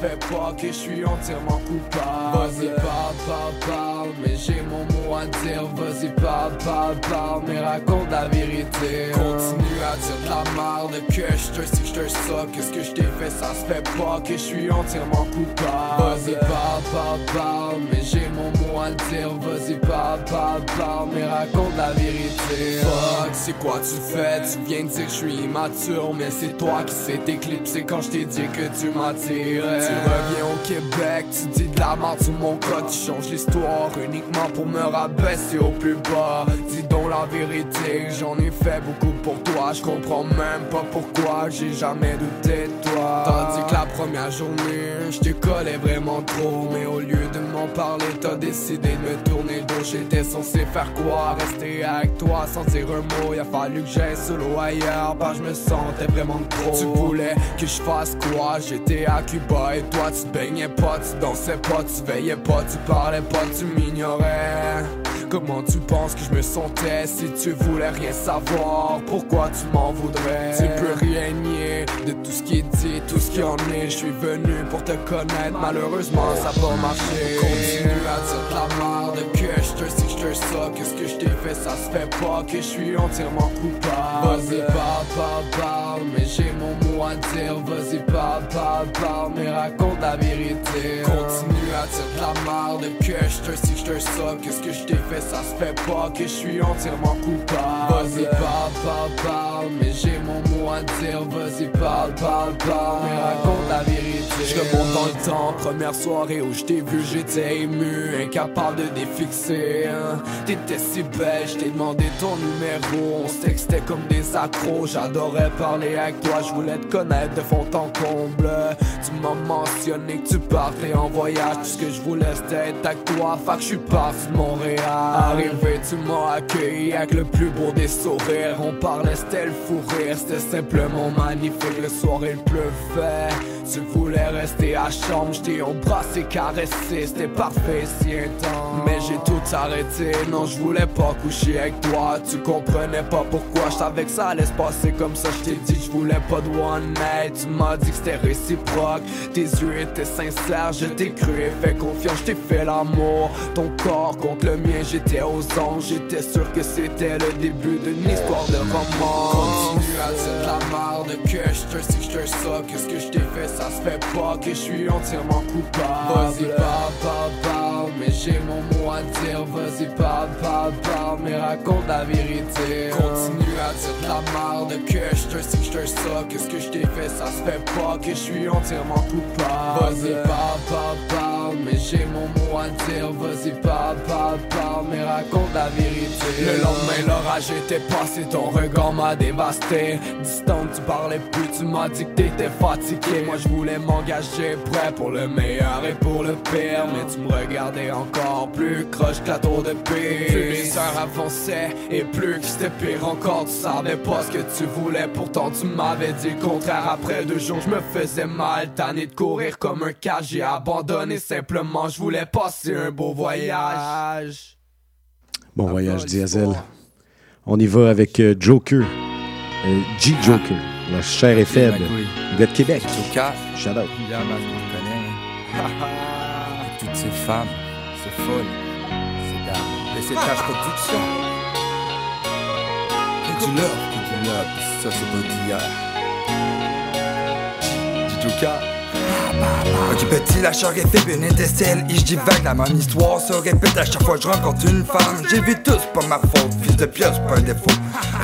Fait pas que je suis entièrement coupable. Vas-y parle parle parle mais j'ai mon mot à dire. Vas-y parle parle parle mais raconte la vérité. Continue à dire de la merde que je te si je te ça Qu'est-ce que je t'ai fait ça se fait pas que je suis entièrement coupable. Vas-y parle parle mais j'ai mon mot à dire. Vas-y parle parle mais raconte la vérité. Fuck c'est quoi tu fais? Tu viens de dire que je suis immature Mais c'est toi qui s'est éclipsé quand je t'ai dit que tu m'attirais. Tu reviens au Québec Tu dis de la merde sur mon code Tu changes l'histoire. Uniquement pour me rabaisser au plus bas Dis donc la vérité J'en ai fait beaucoup pour toi. Je comprends même pas pourquoi J'ai jamais douté de toi. Tandis que la première journée Je collais vraiment trop. Mais au lieu de m'en parler T'as décidé de me tourner le dos. J'étais censé faire quoi? Rester avec toi sans dire un mot. Il a fallu que j'aille solo ailleurs Bah je me sentais vraiment trop. Tu voulais que je fasse quoi? J'étais à Cuba et toi tu baignais pas Tu dansais pas, tu veillais pas Tu parlais pas, tu m'ignorais Comment tu penses que je me sentais si tu voulais rien savoir? Pourquoi tu m'en voudrais? Tu peux rien nier de tout ce qui est dit, tout ce qui en est. Je suis venu pour te connaître, malheureusement ça va marcher Continue à dire de la merde que je te si je te ça Qu'est-ce que je t'ai fait, ça se fait pas. Que je suis entièrement coupable. Vas-y parle, parle, mais j'ai mon Vas-y parle, parle, mais raconte la vérité. Continue à dire de la merde que je te si je te ça Qu'est-ce que je t'ai fait, ça se fait pas que je suis entièrement coupable. Vas-y parle, parle, mais j'ai mon mot à dire Vas-y parle, parle, parle, mais raconte la vérité. Je remonte dans le temps, première soirée où je t'ai vu, j'étais ému Incapable de défixer hein. T'étais si belle, je t'ai demandé ton numéro. On se textait comme des accros, j'adorais parler avec toi Je voulais te connaître de fond en comble. Tu m'as mentionné que tu partais en voyage Tout ce que je voulais c'était être avec toi. Fait que je suis parti de Montréal. Arrivé, tu m'as accueilli avec le plus beau des sourires. On parlait, c'était le fou rire C'était simplement magnifique, le soir il pleuvait. Tu voulais rester à chambre, je t'ai embrassé, caressé C'était parfait, si intense. Mais j'ai tout arrêté, non je voulais pas coucher avec toi. Tu comprenais pas pourquoi, je que ça allait se passer comme ça. Je t'ai dit je voulais pas de one night. Tu m'as dit que c'était réciproque. Tes yeux étaient sincères, je t'ai cru et fait confiance Je t'ai fait l'amour, ton corps contre le mien J'étais aux anges, j'étais sûr que c'était le début d'une histoire de roman Continue à dire de la merde que je te si je te ça Qu'est-ce que je t'ai fait, ça se fait pas Que je suis entièrement coupable. Vas-y Mais j'ai mon mot à dire. Vas-y parle, parle, Mais raconte la vérité. Continue à dire de la merde que je te si je te ça Qu'est-ce que je t'ai fait, ça se fait pas Que je suis entièrement coupable. Vas-y parle, parle, parle Mais j'ai mon mot à dire. Vas-y parle, parle, parle Mais raconte la vérité. Le lendemain l'orage était passé Ton regard m'a dévasté. Distant tu parlais plus Tu m'as dit que t'étais fatigué. Moi je voulais m'engager Prêt pour le meilleur et pour le pire Mais tu me encore plus croche que la tour de pire Plus les heures avançaient Et plus que c'était pire encore Tu savais pas ce que tu voulais Pourtant tu m'avais dit le contraire Après deux jours je me faisais mal Tanné de courir comme un cas J'ai abandonné simplement Je voulais passer un beau voyage Bon voyage, Diesel. On y va avec euh, Joker. Euh, G. Joker. La chair est faible. Le gars de Québec. Joker. Shout out. Yeah, man, je connais. hein. <laughs> Toutes ces femmes, folle. C'est dames. Les étages production. Que du que du. Ça, c'est pas d'hier. Ok petit lâcheur est fait une et je divague La même histoire se répète à chaque fois que je rencontre une femme. J'ai vu tous, pas ma faute, fils de pioche, pas un défaut.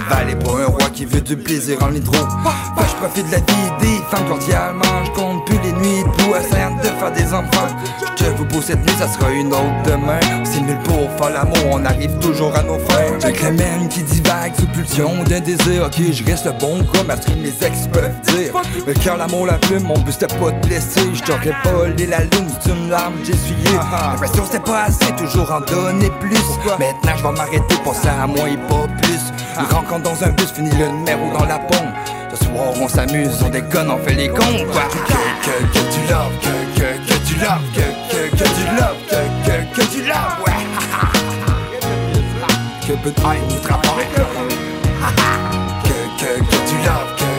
Valet pour un roi qui veut du plaisir en nitro Fait je profite de la vie des femmes cordialement. Je compte plus les nuits debout essayant de faire des enfants. Je vous beau cette nuit, ça sera une autre demain. C'est nul pour faire l'amour, on arrive toujours à nos fins. Avec la même qui divague sous pulsion d'un désir. Ok je reste le bon gars, mais ce que mes ex peuvent dire. Le cœur, l'amour, la plume, mon but c'était pas de blesser Je t'aurais volé la lune, c'est une larme que j'ai essuyée L'impression c'était pas assez, toujours en donner plus. Maintenant je vais m'arrêter, penser à moi et pas plus. Une rencontre dans un bus, fini le numéro dans la pompe Ce soir on s'amuse, on déconne, on fait les cons quoi. Que, que, que tu love, que, que, que tu love, que, que, que tu love, que, que, que tu love, ouais. <laughs> Que peu de haine nous que, que, que tu love, que, que, que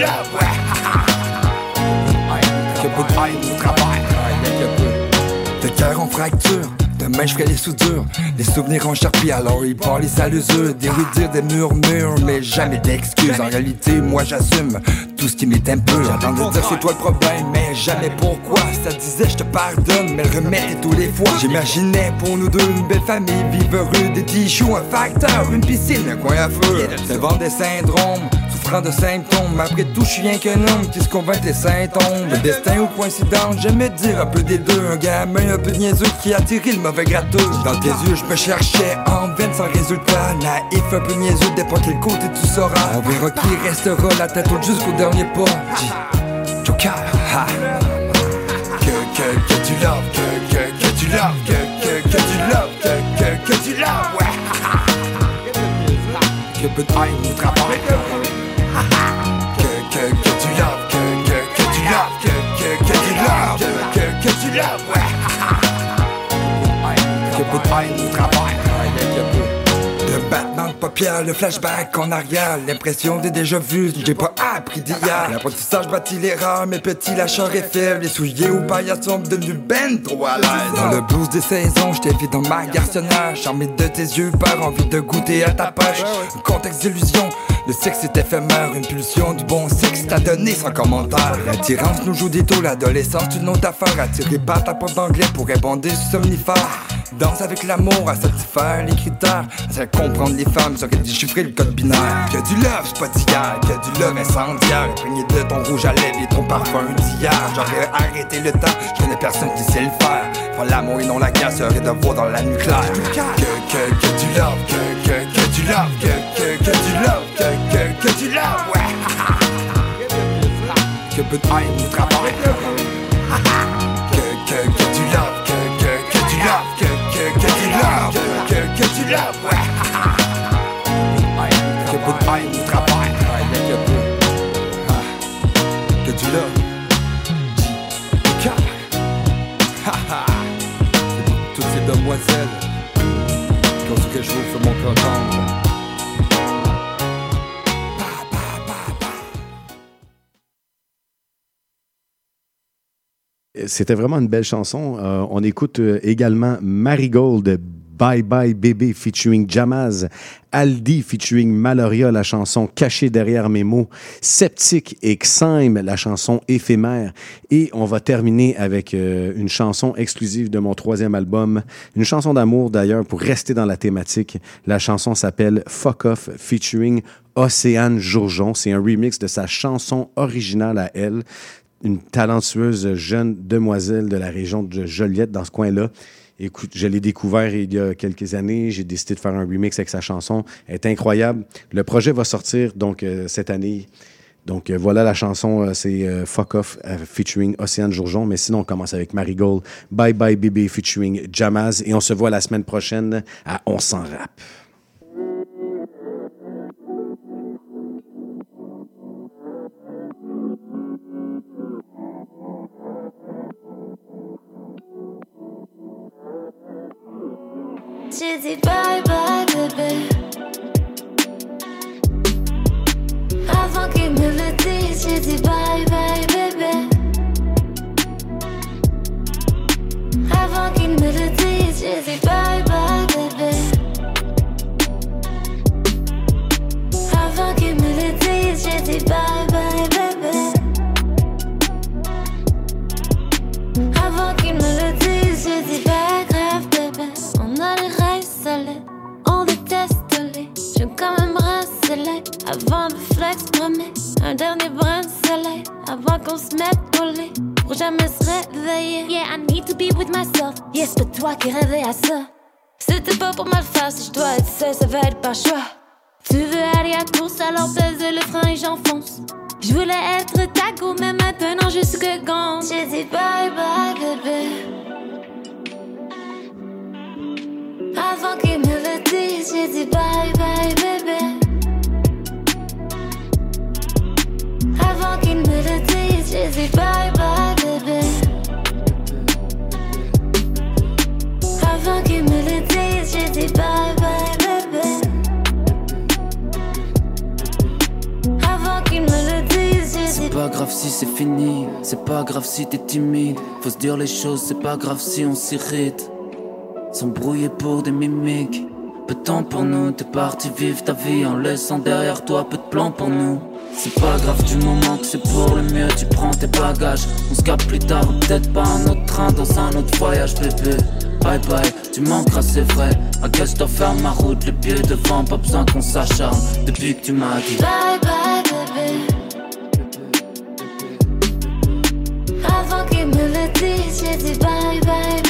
love, Que peu de haine travaille, de cœur en fracture Demain je ferai les soudures, les souvenirs en charpie alors il parle les l'usure. Des dire des murmures mais jamais d'excuses. En réalité moi j'assume tout ce qui m'est un peu J'entends de dire c'est toi le problème mais jamais pourquoi. Ça disait je te pardonne mais le remède tous les fois. J'imaginais pour nous deux une belle famille. Vivre heureux, des tichoux, un facteur, une piscine, un coin à feu. C'est vent des syndromes, souffrant de symptômes. Après tout je suis rien qu'un homme. Qui se convainc des symptômes? Le destin ou coïncidence, j'aimais dire un peu des deux. Un gamin un peu niaiseux qui a tiré le mauvais gratteux Dans tes yeux je me cherchais en vaine sans résultat. Naïf un peu niaiseux, dépend quel côté tu sauras. On verra qui restera la tête haute jusqu'au dernier pas. Joker, ha. Que, que, que tu love, que, que, que tu love, que, que, tu love, que, que, que tu love, ouais. <laughs> Que peu de haine nous travaille Que, que, que tu love, que, que, tu love, que, tu love, que, que, tu ouais que de haine de le flashback en arrière, l'impression des déjà vus, j'ai pas appris d'hier. L'apprentissage bâtit l'erreur, mes petits lâcheurs est faible, les souliers ou paillettes sont devenus ben trop. Dans le blues des saisons, j'étais vide dans ma garçonnage, charmé de tes yeux, par envie de goûter à ta pêche. Un contexte d'illusion, le sexe est éphémère, une pulsion du bon sexe t'a donné sans commentaire. L'attirance nous joue des taux, l'adolescence une autre affaire, attiré par ta porte d'anglais pour répondre somnifères. Danse avec l'amour à satisfaire les critères, à comprendre les femmes, ça déchiffrer le code binaire. Que du love, c'est pas d'hier, que du love incendiaire, imprégné de ton rouge à lèvres et ton parfum d'hier. J'aurais arrêté le temps, je connais personne qui sait le faire. Faire l'amour et non la guerre serait de voir dans la nucléaire. Que, que, que du love, que, que, que du love, que, que, que du love, que, que, que du love, ouais. <laughs> Que peu de haine nous travaille. <laughs> Que, que, que du love, que, que, que du love, que, que, que du love, que, que, que du love, ouais. <laughs> Que peu de haine nous travaille. Que du love. Toutes ces demoiselles ont ce que je vous fais mon cœur C'était vraiment une belle chanson. Euh, on écoute euh, également Marigold, Bye Bye Baby featuring Jamaz, Aldi featuring Maloria, la chanson Cachée derrière mes mots, Sceptique et Xime, la chanson Éphémère. Et on va terminer avec euh, une chanson exclusive de mon troisième album, une chanson d'amour d'ailleurs pour rester dans la thématique. La chanson s'appelle Fuck Off featuring Océane Jourjon. C'est un remix de sa chanson originale à elle une talentueuse jeune demoiselle de la région de Joliette, dans ce coin-là. Écoute, je l'ai découvert il y a quelques années. J'ai décidé de faire un remix avec sa chanson. Elle est incroyable. Le projet va sortir donc euh, cette année. Donc euh, voilà la chanson, euh, c'est Fuck Off featuring Océane Jourjon. Mais sinon, on commence avec Marigold, Bye Bye Baby featuring Jamaz. Et on se voit la semaine prochaine à On s'en rap. J'ai dit bye bye bébé Avant qu'il me le dise J'ai dit bye bye bébé Avant qu'il me le dise J'ai dit bye bye bébé Avant qu'il me le dise J'ai dit bye délai. Avant de flex, promets un dernier brin de soleil. Avant qu'on se mette au lit pour jamais se réveiller. Yeah, I need to be with myself. Yes, c'est toi qui rêvais à ça. C'était pas pour mal faire, si je dois être seul, ça va être par choix. Tu veux aller à course, alors pèse le frein et j'enfonce. Je voulais être ta go, mais maintenant je suis que gant. J'ai dit bye bye, bébé. Avant qu'il me j'ai dit bye bye, bébé. Avant qu'il me le dise, j'ai dit bye bye, bébé. Avant qu'il me le dise, j'ai dit bye bye, bébé. Avant qu'il me le dise, j'ai dit C'est pas grave si c'est fini, c'est pas grave si t'es timide. Faut se dire les choses, c'est pas grave si on s'irrite. S'embrouiller pour des mimiques. Peu de temps pour nous, t'es parti vivre ta vie en laissant derrière toi peu de plans pour nous. C'est pas grave du moment que c'est pour le mieux, tu prends tes bagages. On se capte plus tard, peut-être pas un autre train dans un autre voyage, bébé. Bye bye, tu manqueras, c'est vrai. À guess je faire ma route, les pieds devant, pas besoin qu'on s'acharne. Depuis que tu m'as dit. bye bye, bébé. Avant qu'il me le dise, j'ai dit bye bye,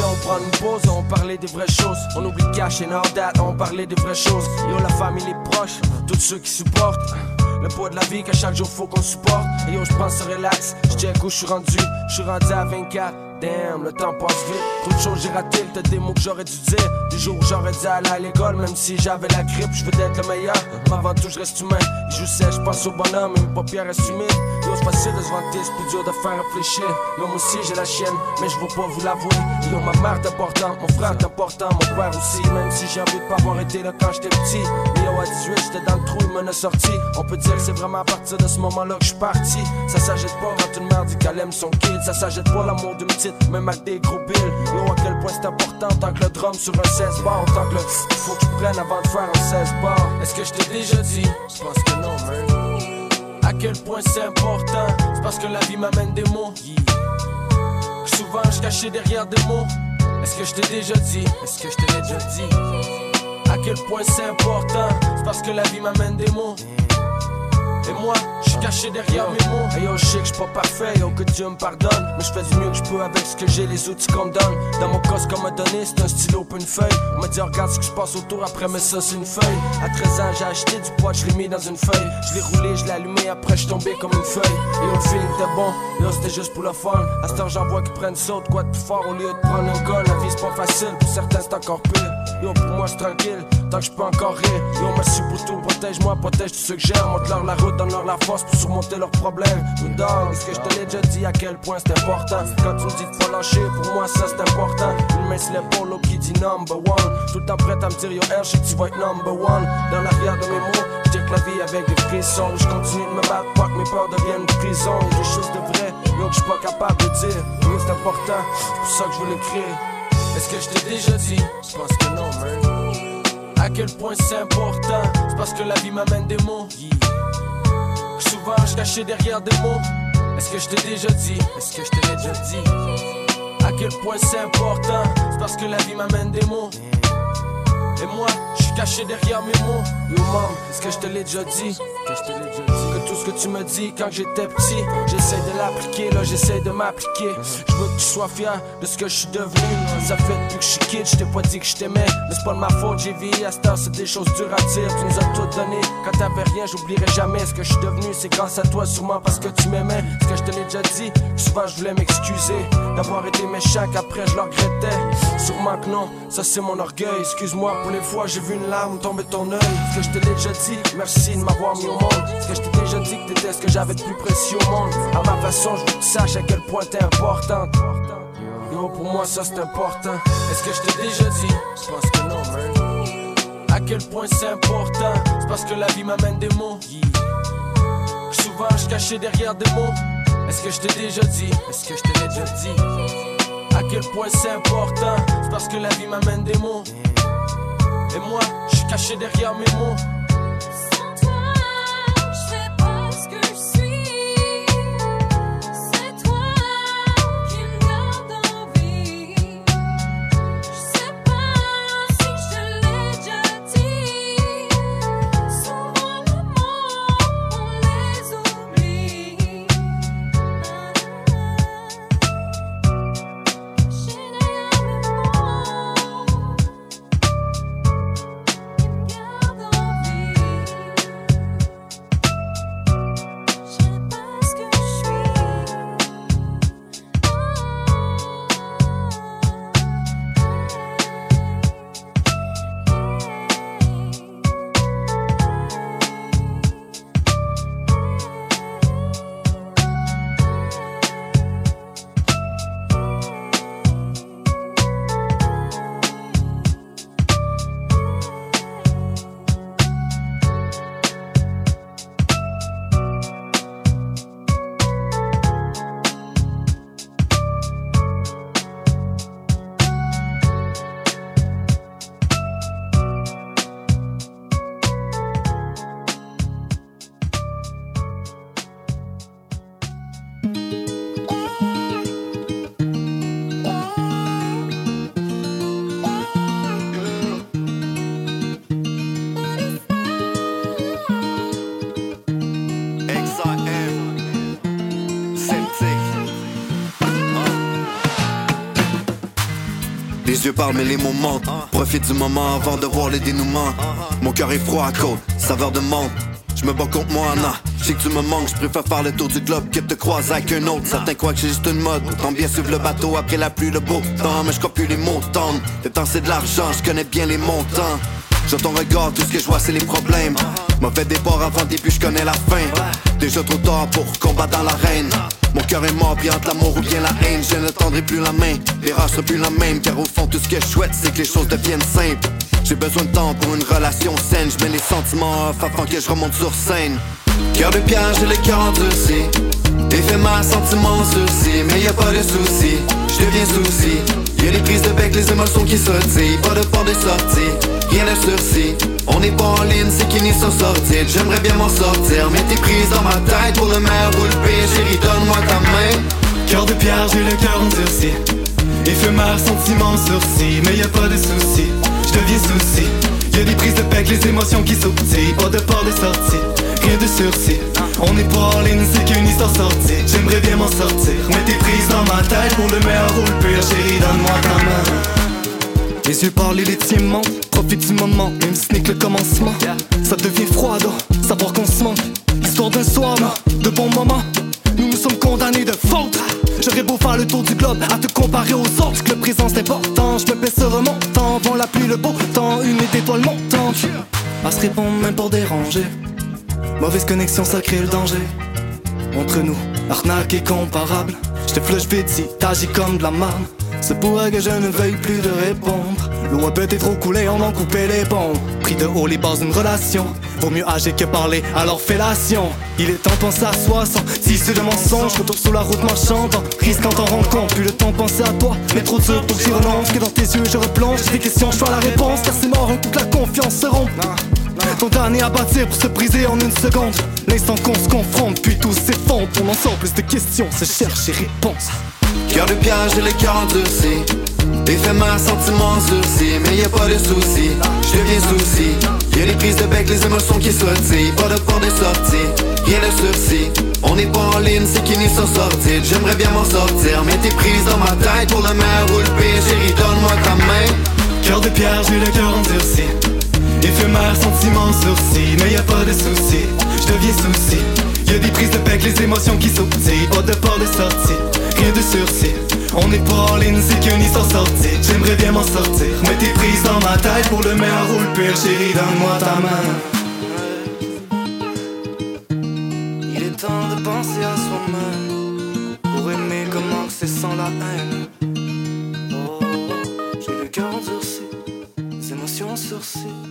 ok, on prend une pause, on parlait des vraies choses. On oublie cash et date, on parlait des vraies choses. Yo, la famille, les proches, tous ceux qui supportent. Le poids de la vie qu'à chaque jour faut qu'on supporte. Et yo, je pense relax, je check où je suis rendu. Je suis rendu à 24. Damn, le temps passe vite. Trop de choses j'ai raté, des mots que j'aurais dû dire. Des jours où j'aurais dû aller à l'école, même si j'avais la grippe, je veux d'être le meilleur. Mais avant tout, je reste humain. Je sais, je pense au bonhomme, paupières restent humides. Yo, c'est facile de se vanter, c'est plus dur de faire réfléchir. Yo, moi aussi j'ai la chienne, mais je veux pas vous l'avouer. Yo, ma mère est importante, mon frère est important, mon père aussi. Même si j'ai envie de pas avoir été là quand j'étais petit. Yo, à 18, j'étais dans le trou, il m'en sorti. On peut dire que c'est vraiment à partir de ce moment-là que je suis parti. Ça s'achète pas quand une mère dit qu'elle aime son kid. Ça s'achète pas l'amour d'une petite, même avec des gros billes. Yo, à quel point c'est important tant que le drum sur un 16 bar. Tant que le faut que je prenne avant de faire un 16 bar. Est-ce que je t'ai déjà dit? Je pense que non, man. À quel point c'est important, c'est parce que la vie m'amène des mots. Souvent je cachais derrière des mots. Est-ce que je t'ai déjà dit? Est-ce que je t'ai déjà dit? À quel point c'est important, c'est parce que la vie m'amène des mots. Et moi, je caché derrière mes mots. Et yo, je sais que je pas parfait, yo, que Dieu me pardonne. Mais je fais du mieux que je peux avec ce que j'ai, les outils qu'on me donne. Dans mon ce qu'on m'a donné, c'est un stylo pour une feuille. On m'a dit, regarde ce que je passe autour, après, mais ça, c'est une feuille. À 13 ans, j'ai acheté du poids, je l'ai mis dans une feuille. Je l'ai roulé, je l'ai allumé, après, je tombé comme une feuille. Et yo, le feeling était bon, yo, c'était juste pour le fun. À ce temps, j'en vois qui prennent saut, quoi de plus fort au lieu de prendre un gun. La vie, c'est pas facile, pour certains, c'est encore pire. Yo, pour moi, suis tranquille, tant que je peux encore rire. Yo, merci pour tout, protège-moi, protège tous ceux que j'aime. Montre-leur la route, donne-leur la force pour surmonter leurs problèmes. Nous dog, est-ce que je te l'ai déjà dit à quel point c'est important? Quand tu me dis de pas lâcher, pour moi, ça c'est important. Une main sur l'épaule, qui dit number one. Tout le temps à me dire, yo, R, je sais que tu vas être number one. Dans l'arrière de mes mots, je que la vie avec des frissons. Je continue de me battre, pas que mes peurs deviennent une prison. Des choses de vraies, yo, que je suis pas capable de dire. Yo, c'est important, c'est pour ça que je veux l'écrire. Est-ce que je t'ai déjà dit? Je pense que non, man. À quel point c'est important, c'est parce que la vie m'amène des mots. Souvent je cachais derrière des mots. Est-ce que je t'ai déjà dit? Est-ce que je t'ai déjà dit? À quel point c'est important, c'est parce que la vie m'amène des mots. Et moi, je suis caché derrière mes mots. Yo, mom, est-ce que je te l'ai déjà dit? Tout ce que tu me dis quand j'étais petit, j'essaie de l'appliquer, là, j'essaie de m'appliquer. Je veux que tu sois fier de ce que je suis devenu. Ça fait depuis que je suis kid, je t'ai pas dit que je t'aimais. Mais c'est pas de ma faute, j'ai vieilli à cette heure, c'est des choses dures à dire. Tu nous as tout donné. Quand t'avais rien, j'oublierai jamais ce que je suis devenu. C'est grâce à toi, sûrement parce que tu m'aimais. Ce que je te l'ai déjà dit, souvent je voulais m'excuser d'avoir été méchant, qu'après je le regrettais. Sûrement que non, ça c'est mon orgueil. Excuse-moi pour les fois, j'ai vu une larme tomber ton œil. Ce que je te l'ai déjà dit, merci de m'avoir mis au monde. Ce que je t'ai déjà dit que t'étais ce que j'avais de plus précieux au monde. À ma façon, je veux que tu saches à quel point t'es importante. Gros, pour moi ça c'est important. Est-ce que je t'ai déjà dit? Je pense que non, man. À quel point c'est important? C'est parce que la vie m'amène des mots. Souvent je caché derrière des mots. Est-ce que je t'ai déjà dit? Est-ce que je t'ai déjà dit? À quel point c'est important? C'est parce que la vie m'amène des mots. Et moi, je suis caché derrière mes mots. Les yeux parlent mais les mots mentent Profite du moment avant de voir les dénouements. Mon cœur est froid à côte, saveur de menthe. Je me bats contre moi, Anna Je sais que tu me manques, je préfère faire le tour du globe que te croiser avec un autre. Certains croient que j'ai juste une mode Tant bien suivre le bateau après la pluie, le beau temps. Mais je plus les montants Le temps c'est de l'argent, je connais bien les montants. Sur ton tout ce que je vois c'est les problèmes. Mauvais départ avant le début, je connais la fin. Déjà trop tard pour combattre dans l'arène mon cœur est mort, bien l'amour ou bien la haine. Je ne tendrai plus la main, les races sont plus la même Car au fond tout ce que je souhaite c'est que les choses deviennent simples. J'ai besoin de temps pour une relation saine. Je mets les sentiments off avant que je remonte sur scène. Cœur de pierre, j'ai le cœur endurci. Éphémère, sentiment sursis Mais y a pas de soucis, je deviens souci. Y'a les prises de bec, les émotions qui sortent Pas de port de sortie, rien de sursis On n'est pas en ligne, c'est qui n'y sont sortis J'aimerais bien m'en sortir, mais t'es prise dans ma tête Pour le maire ou le chérie, donne-moi ta main. Cœur de pierre, j'ai le cœur endurci. Éphémère, sentiment sursis Mais y a pas de soucis, je deviens souci. Y'a des prises de bec, les émotions qui sautillent Pas de port de sortie, rien de sursis. On n'est pas en ligne, c'est qu'une histoire sortie. J'aimerais bien m'en sortir, mais t'es prise dans ma tête Pour le meilleur ou le pire, chérie, donne-moi ta main Les yeux parlent les Profite du moment, même si ce n'est que le commencement. Ça devient froid, savoir qu'on se manque Histoire d'un soir, de bons moments. Nous nous sommes condamnés de faute. J'aurais beau faire le tour du globe à te comparer aux autres. Que le présent c'est je me baisse remontant. Vent la pluie, le beau temps, une d'étoiles montantes À se répondre même pour déranger. Mauvaise connexion, ça crée le danger. Entre nous, arnaque est comparable. Je te flush vite si t'agis comme de la marne C'est pourrait que je ne veuille plus de répondre. L'eau a peut-être trop coulé, on en coupé les ponts. Pris de haut les bases d'une relation. Vaut mieux agir que parler, alors fellation Il est temps de penser à soi sans tissu de mensonges. Retour sur la route marchande, risquant t'en rendre compte Plus le temps de penser à toi, mais trop dur pour que j'y renonce Que dans tes yeux je replonge, des questions, je vois la réponse. Car c'est mort, un coup que la confiance se rompt. Condamné à bâtir pour se briser en une seconde. L'instant qu'on se confronte, puis tout s'effondre. On en sort plus de questions, se cherche et réponse Cœur de pierre, j'ai le cœur endurci. Éphémère, sentiment sursis Mais y a pas de soucis, je deviens souci. Y'a les prises de bec, les émotions qui sautillent Pas de port de sortie, rien de sursis On n'est pas en ligne, c'est qui n'y sont sortis. J'aimerais bien m'en sortir, mais t'es prise dans ma tête Pour le meilleur ou le pire, chérie, donne-moi ta main. Cœur de pierre, j'ai le cœur endurci. Éphémère, sentiment sursis Mais y a pas de soucis, je deviens souci. Y'a des prises de bec, les émotions qui sautillent Pas de port de sortie, rien de. On est pas en ligne, c'est qu'une histoire sortie. J'aimerais bien m'en sortir. Mets tes prises dans ma taille pour le meilleur ou le. Chérie, donne-moi ta main. Il est temps de penser à soi-même. Pour aimer comment c'est sans la haine. Oh, oh, oh j'ai le cœur endurci, les émotions sourcées.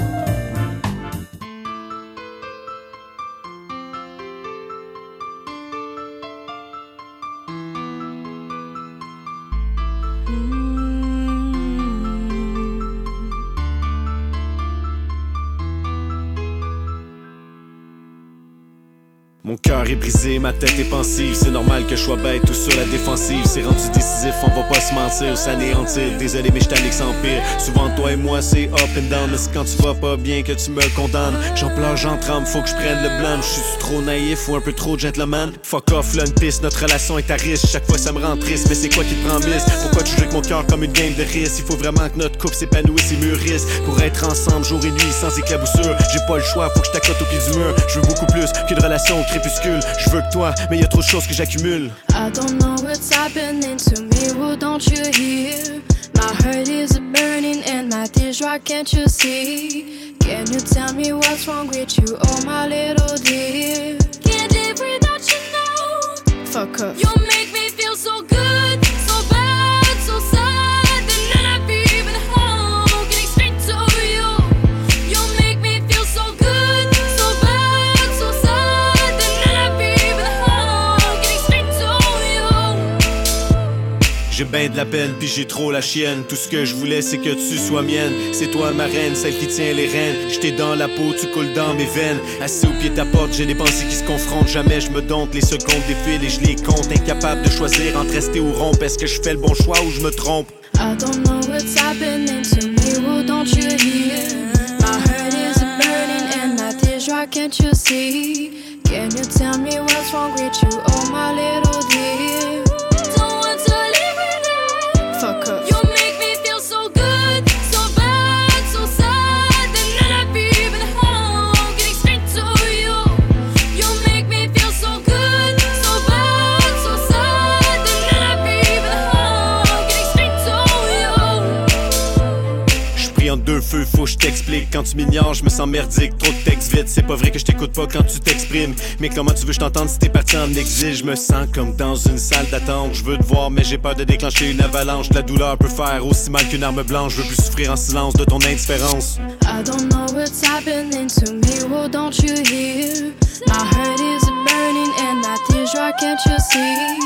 Ma tête est pensive. C'est normal que je sois bête ou sur la défensive. C'est rendu décisif, on va pas se mentir, s'anéantir. Désolé, mais je sans pire. Souvent, toi et moi, c'est up and down. Mais c'est quand tu vas pas bien que tu me condamnes. J'en pleure, j'en tremble, faut que je prenne le blâme. Je suis trop naïf ou un peu trop gentleman. Fuck off, là, une piste, notre relation est à risque. Chaque fois, ça me rend triste, mais c'est quoi qui te prend miss? Pourquoi tu joues avec mon cœur comme une game de risque? Il faut vraiment que notre couple s'épanouisse et mûrisse. Pour être ensemble jour et nuit sans éclaboussure. J'ai pas le choix, faut que je t'accote au pied du mur. Je veux beaucoup plus qu'une relation au crépuscule. Je veux que toi, mais y a trop de choses que j'accumule. I don't know what's happening to me, well don't you hear? My heart is burning and my tears dry, can't you see? Can you tell me what's wrong with you, oh my little dear? Can't live without you now. Fuck up. You make J'ai ben de la peine, puis j'ai trop la chienne. Tout ce que je voulais, c'est que tu sois mienne. C'est toi ma reine, celle qui tient les rênes. J'étais dans la peau, tu coules dans mes veines. Assis au pied de ta porte, j'ai des pensées qui se confrontent. Jamais je me dompte, les secondes défilent et je les compte. Incapable de choisir entre rester ou rompre. Est-ce que je fais le bon choix ou je me trompe? I don't know what's happening to me, well don't you hear? My heart is burning and my tears dry, can't you see? Can you tell me what's wrong with you, oh my little dear? Feux, faut je t'explique. Quand tu m'ignores, je me sens merdique. Trop de texte vite, c'est pas vrai que je t'écoute pas quand tu t'exprimes. Mais comment tu veux que je t'entende si t'es parti en exil? Je me sens comme dans une salle d'attente. Je veux te voir, mais j'ai peur de déclencher une avalanche. La douleur peut faire aussi mal qu'une arme blanche. Je veux plus souffrir en silence de ton indifférence. I don't know what's happening to me, don't you hear? My heart is burning and my tears dry, can't you see?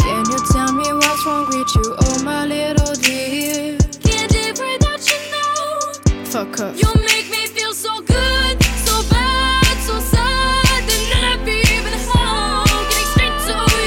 Can you tell me what's wrong with you, oh my little dear? Fuck up. You make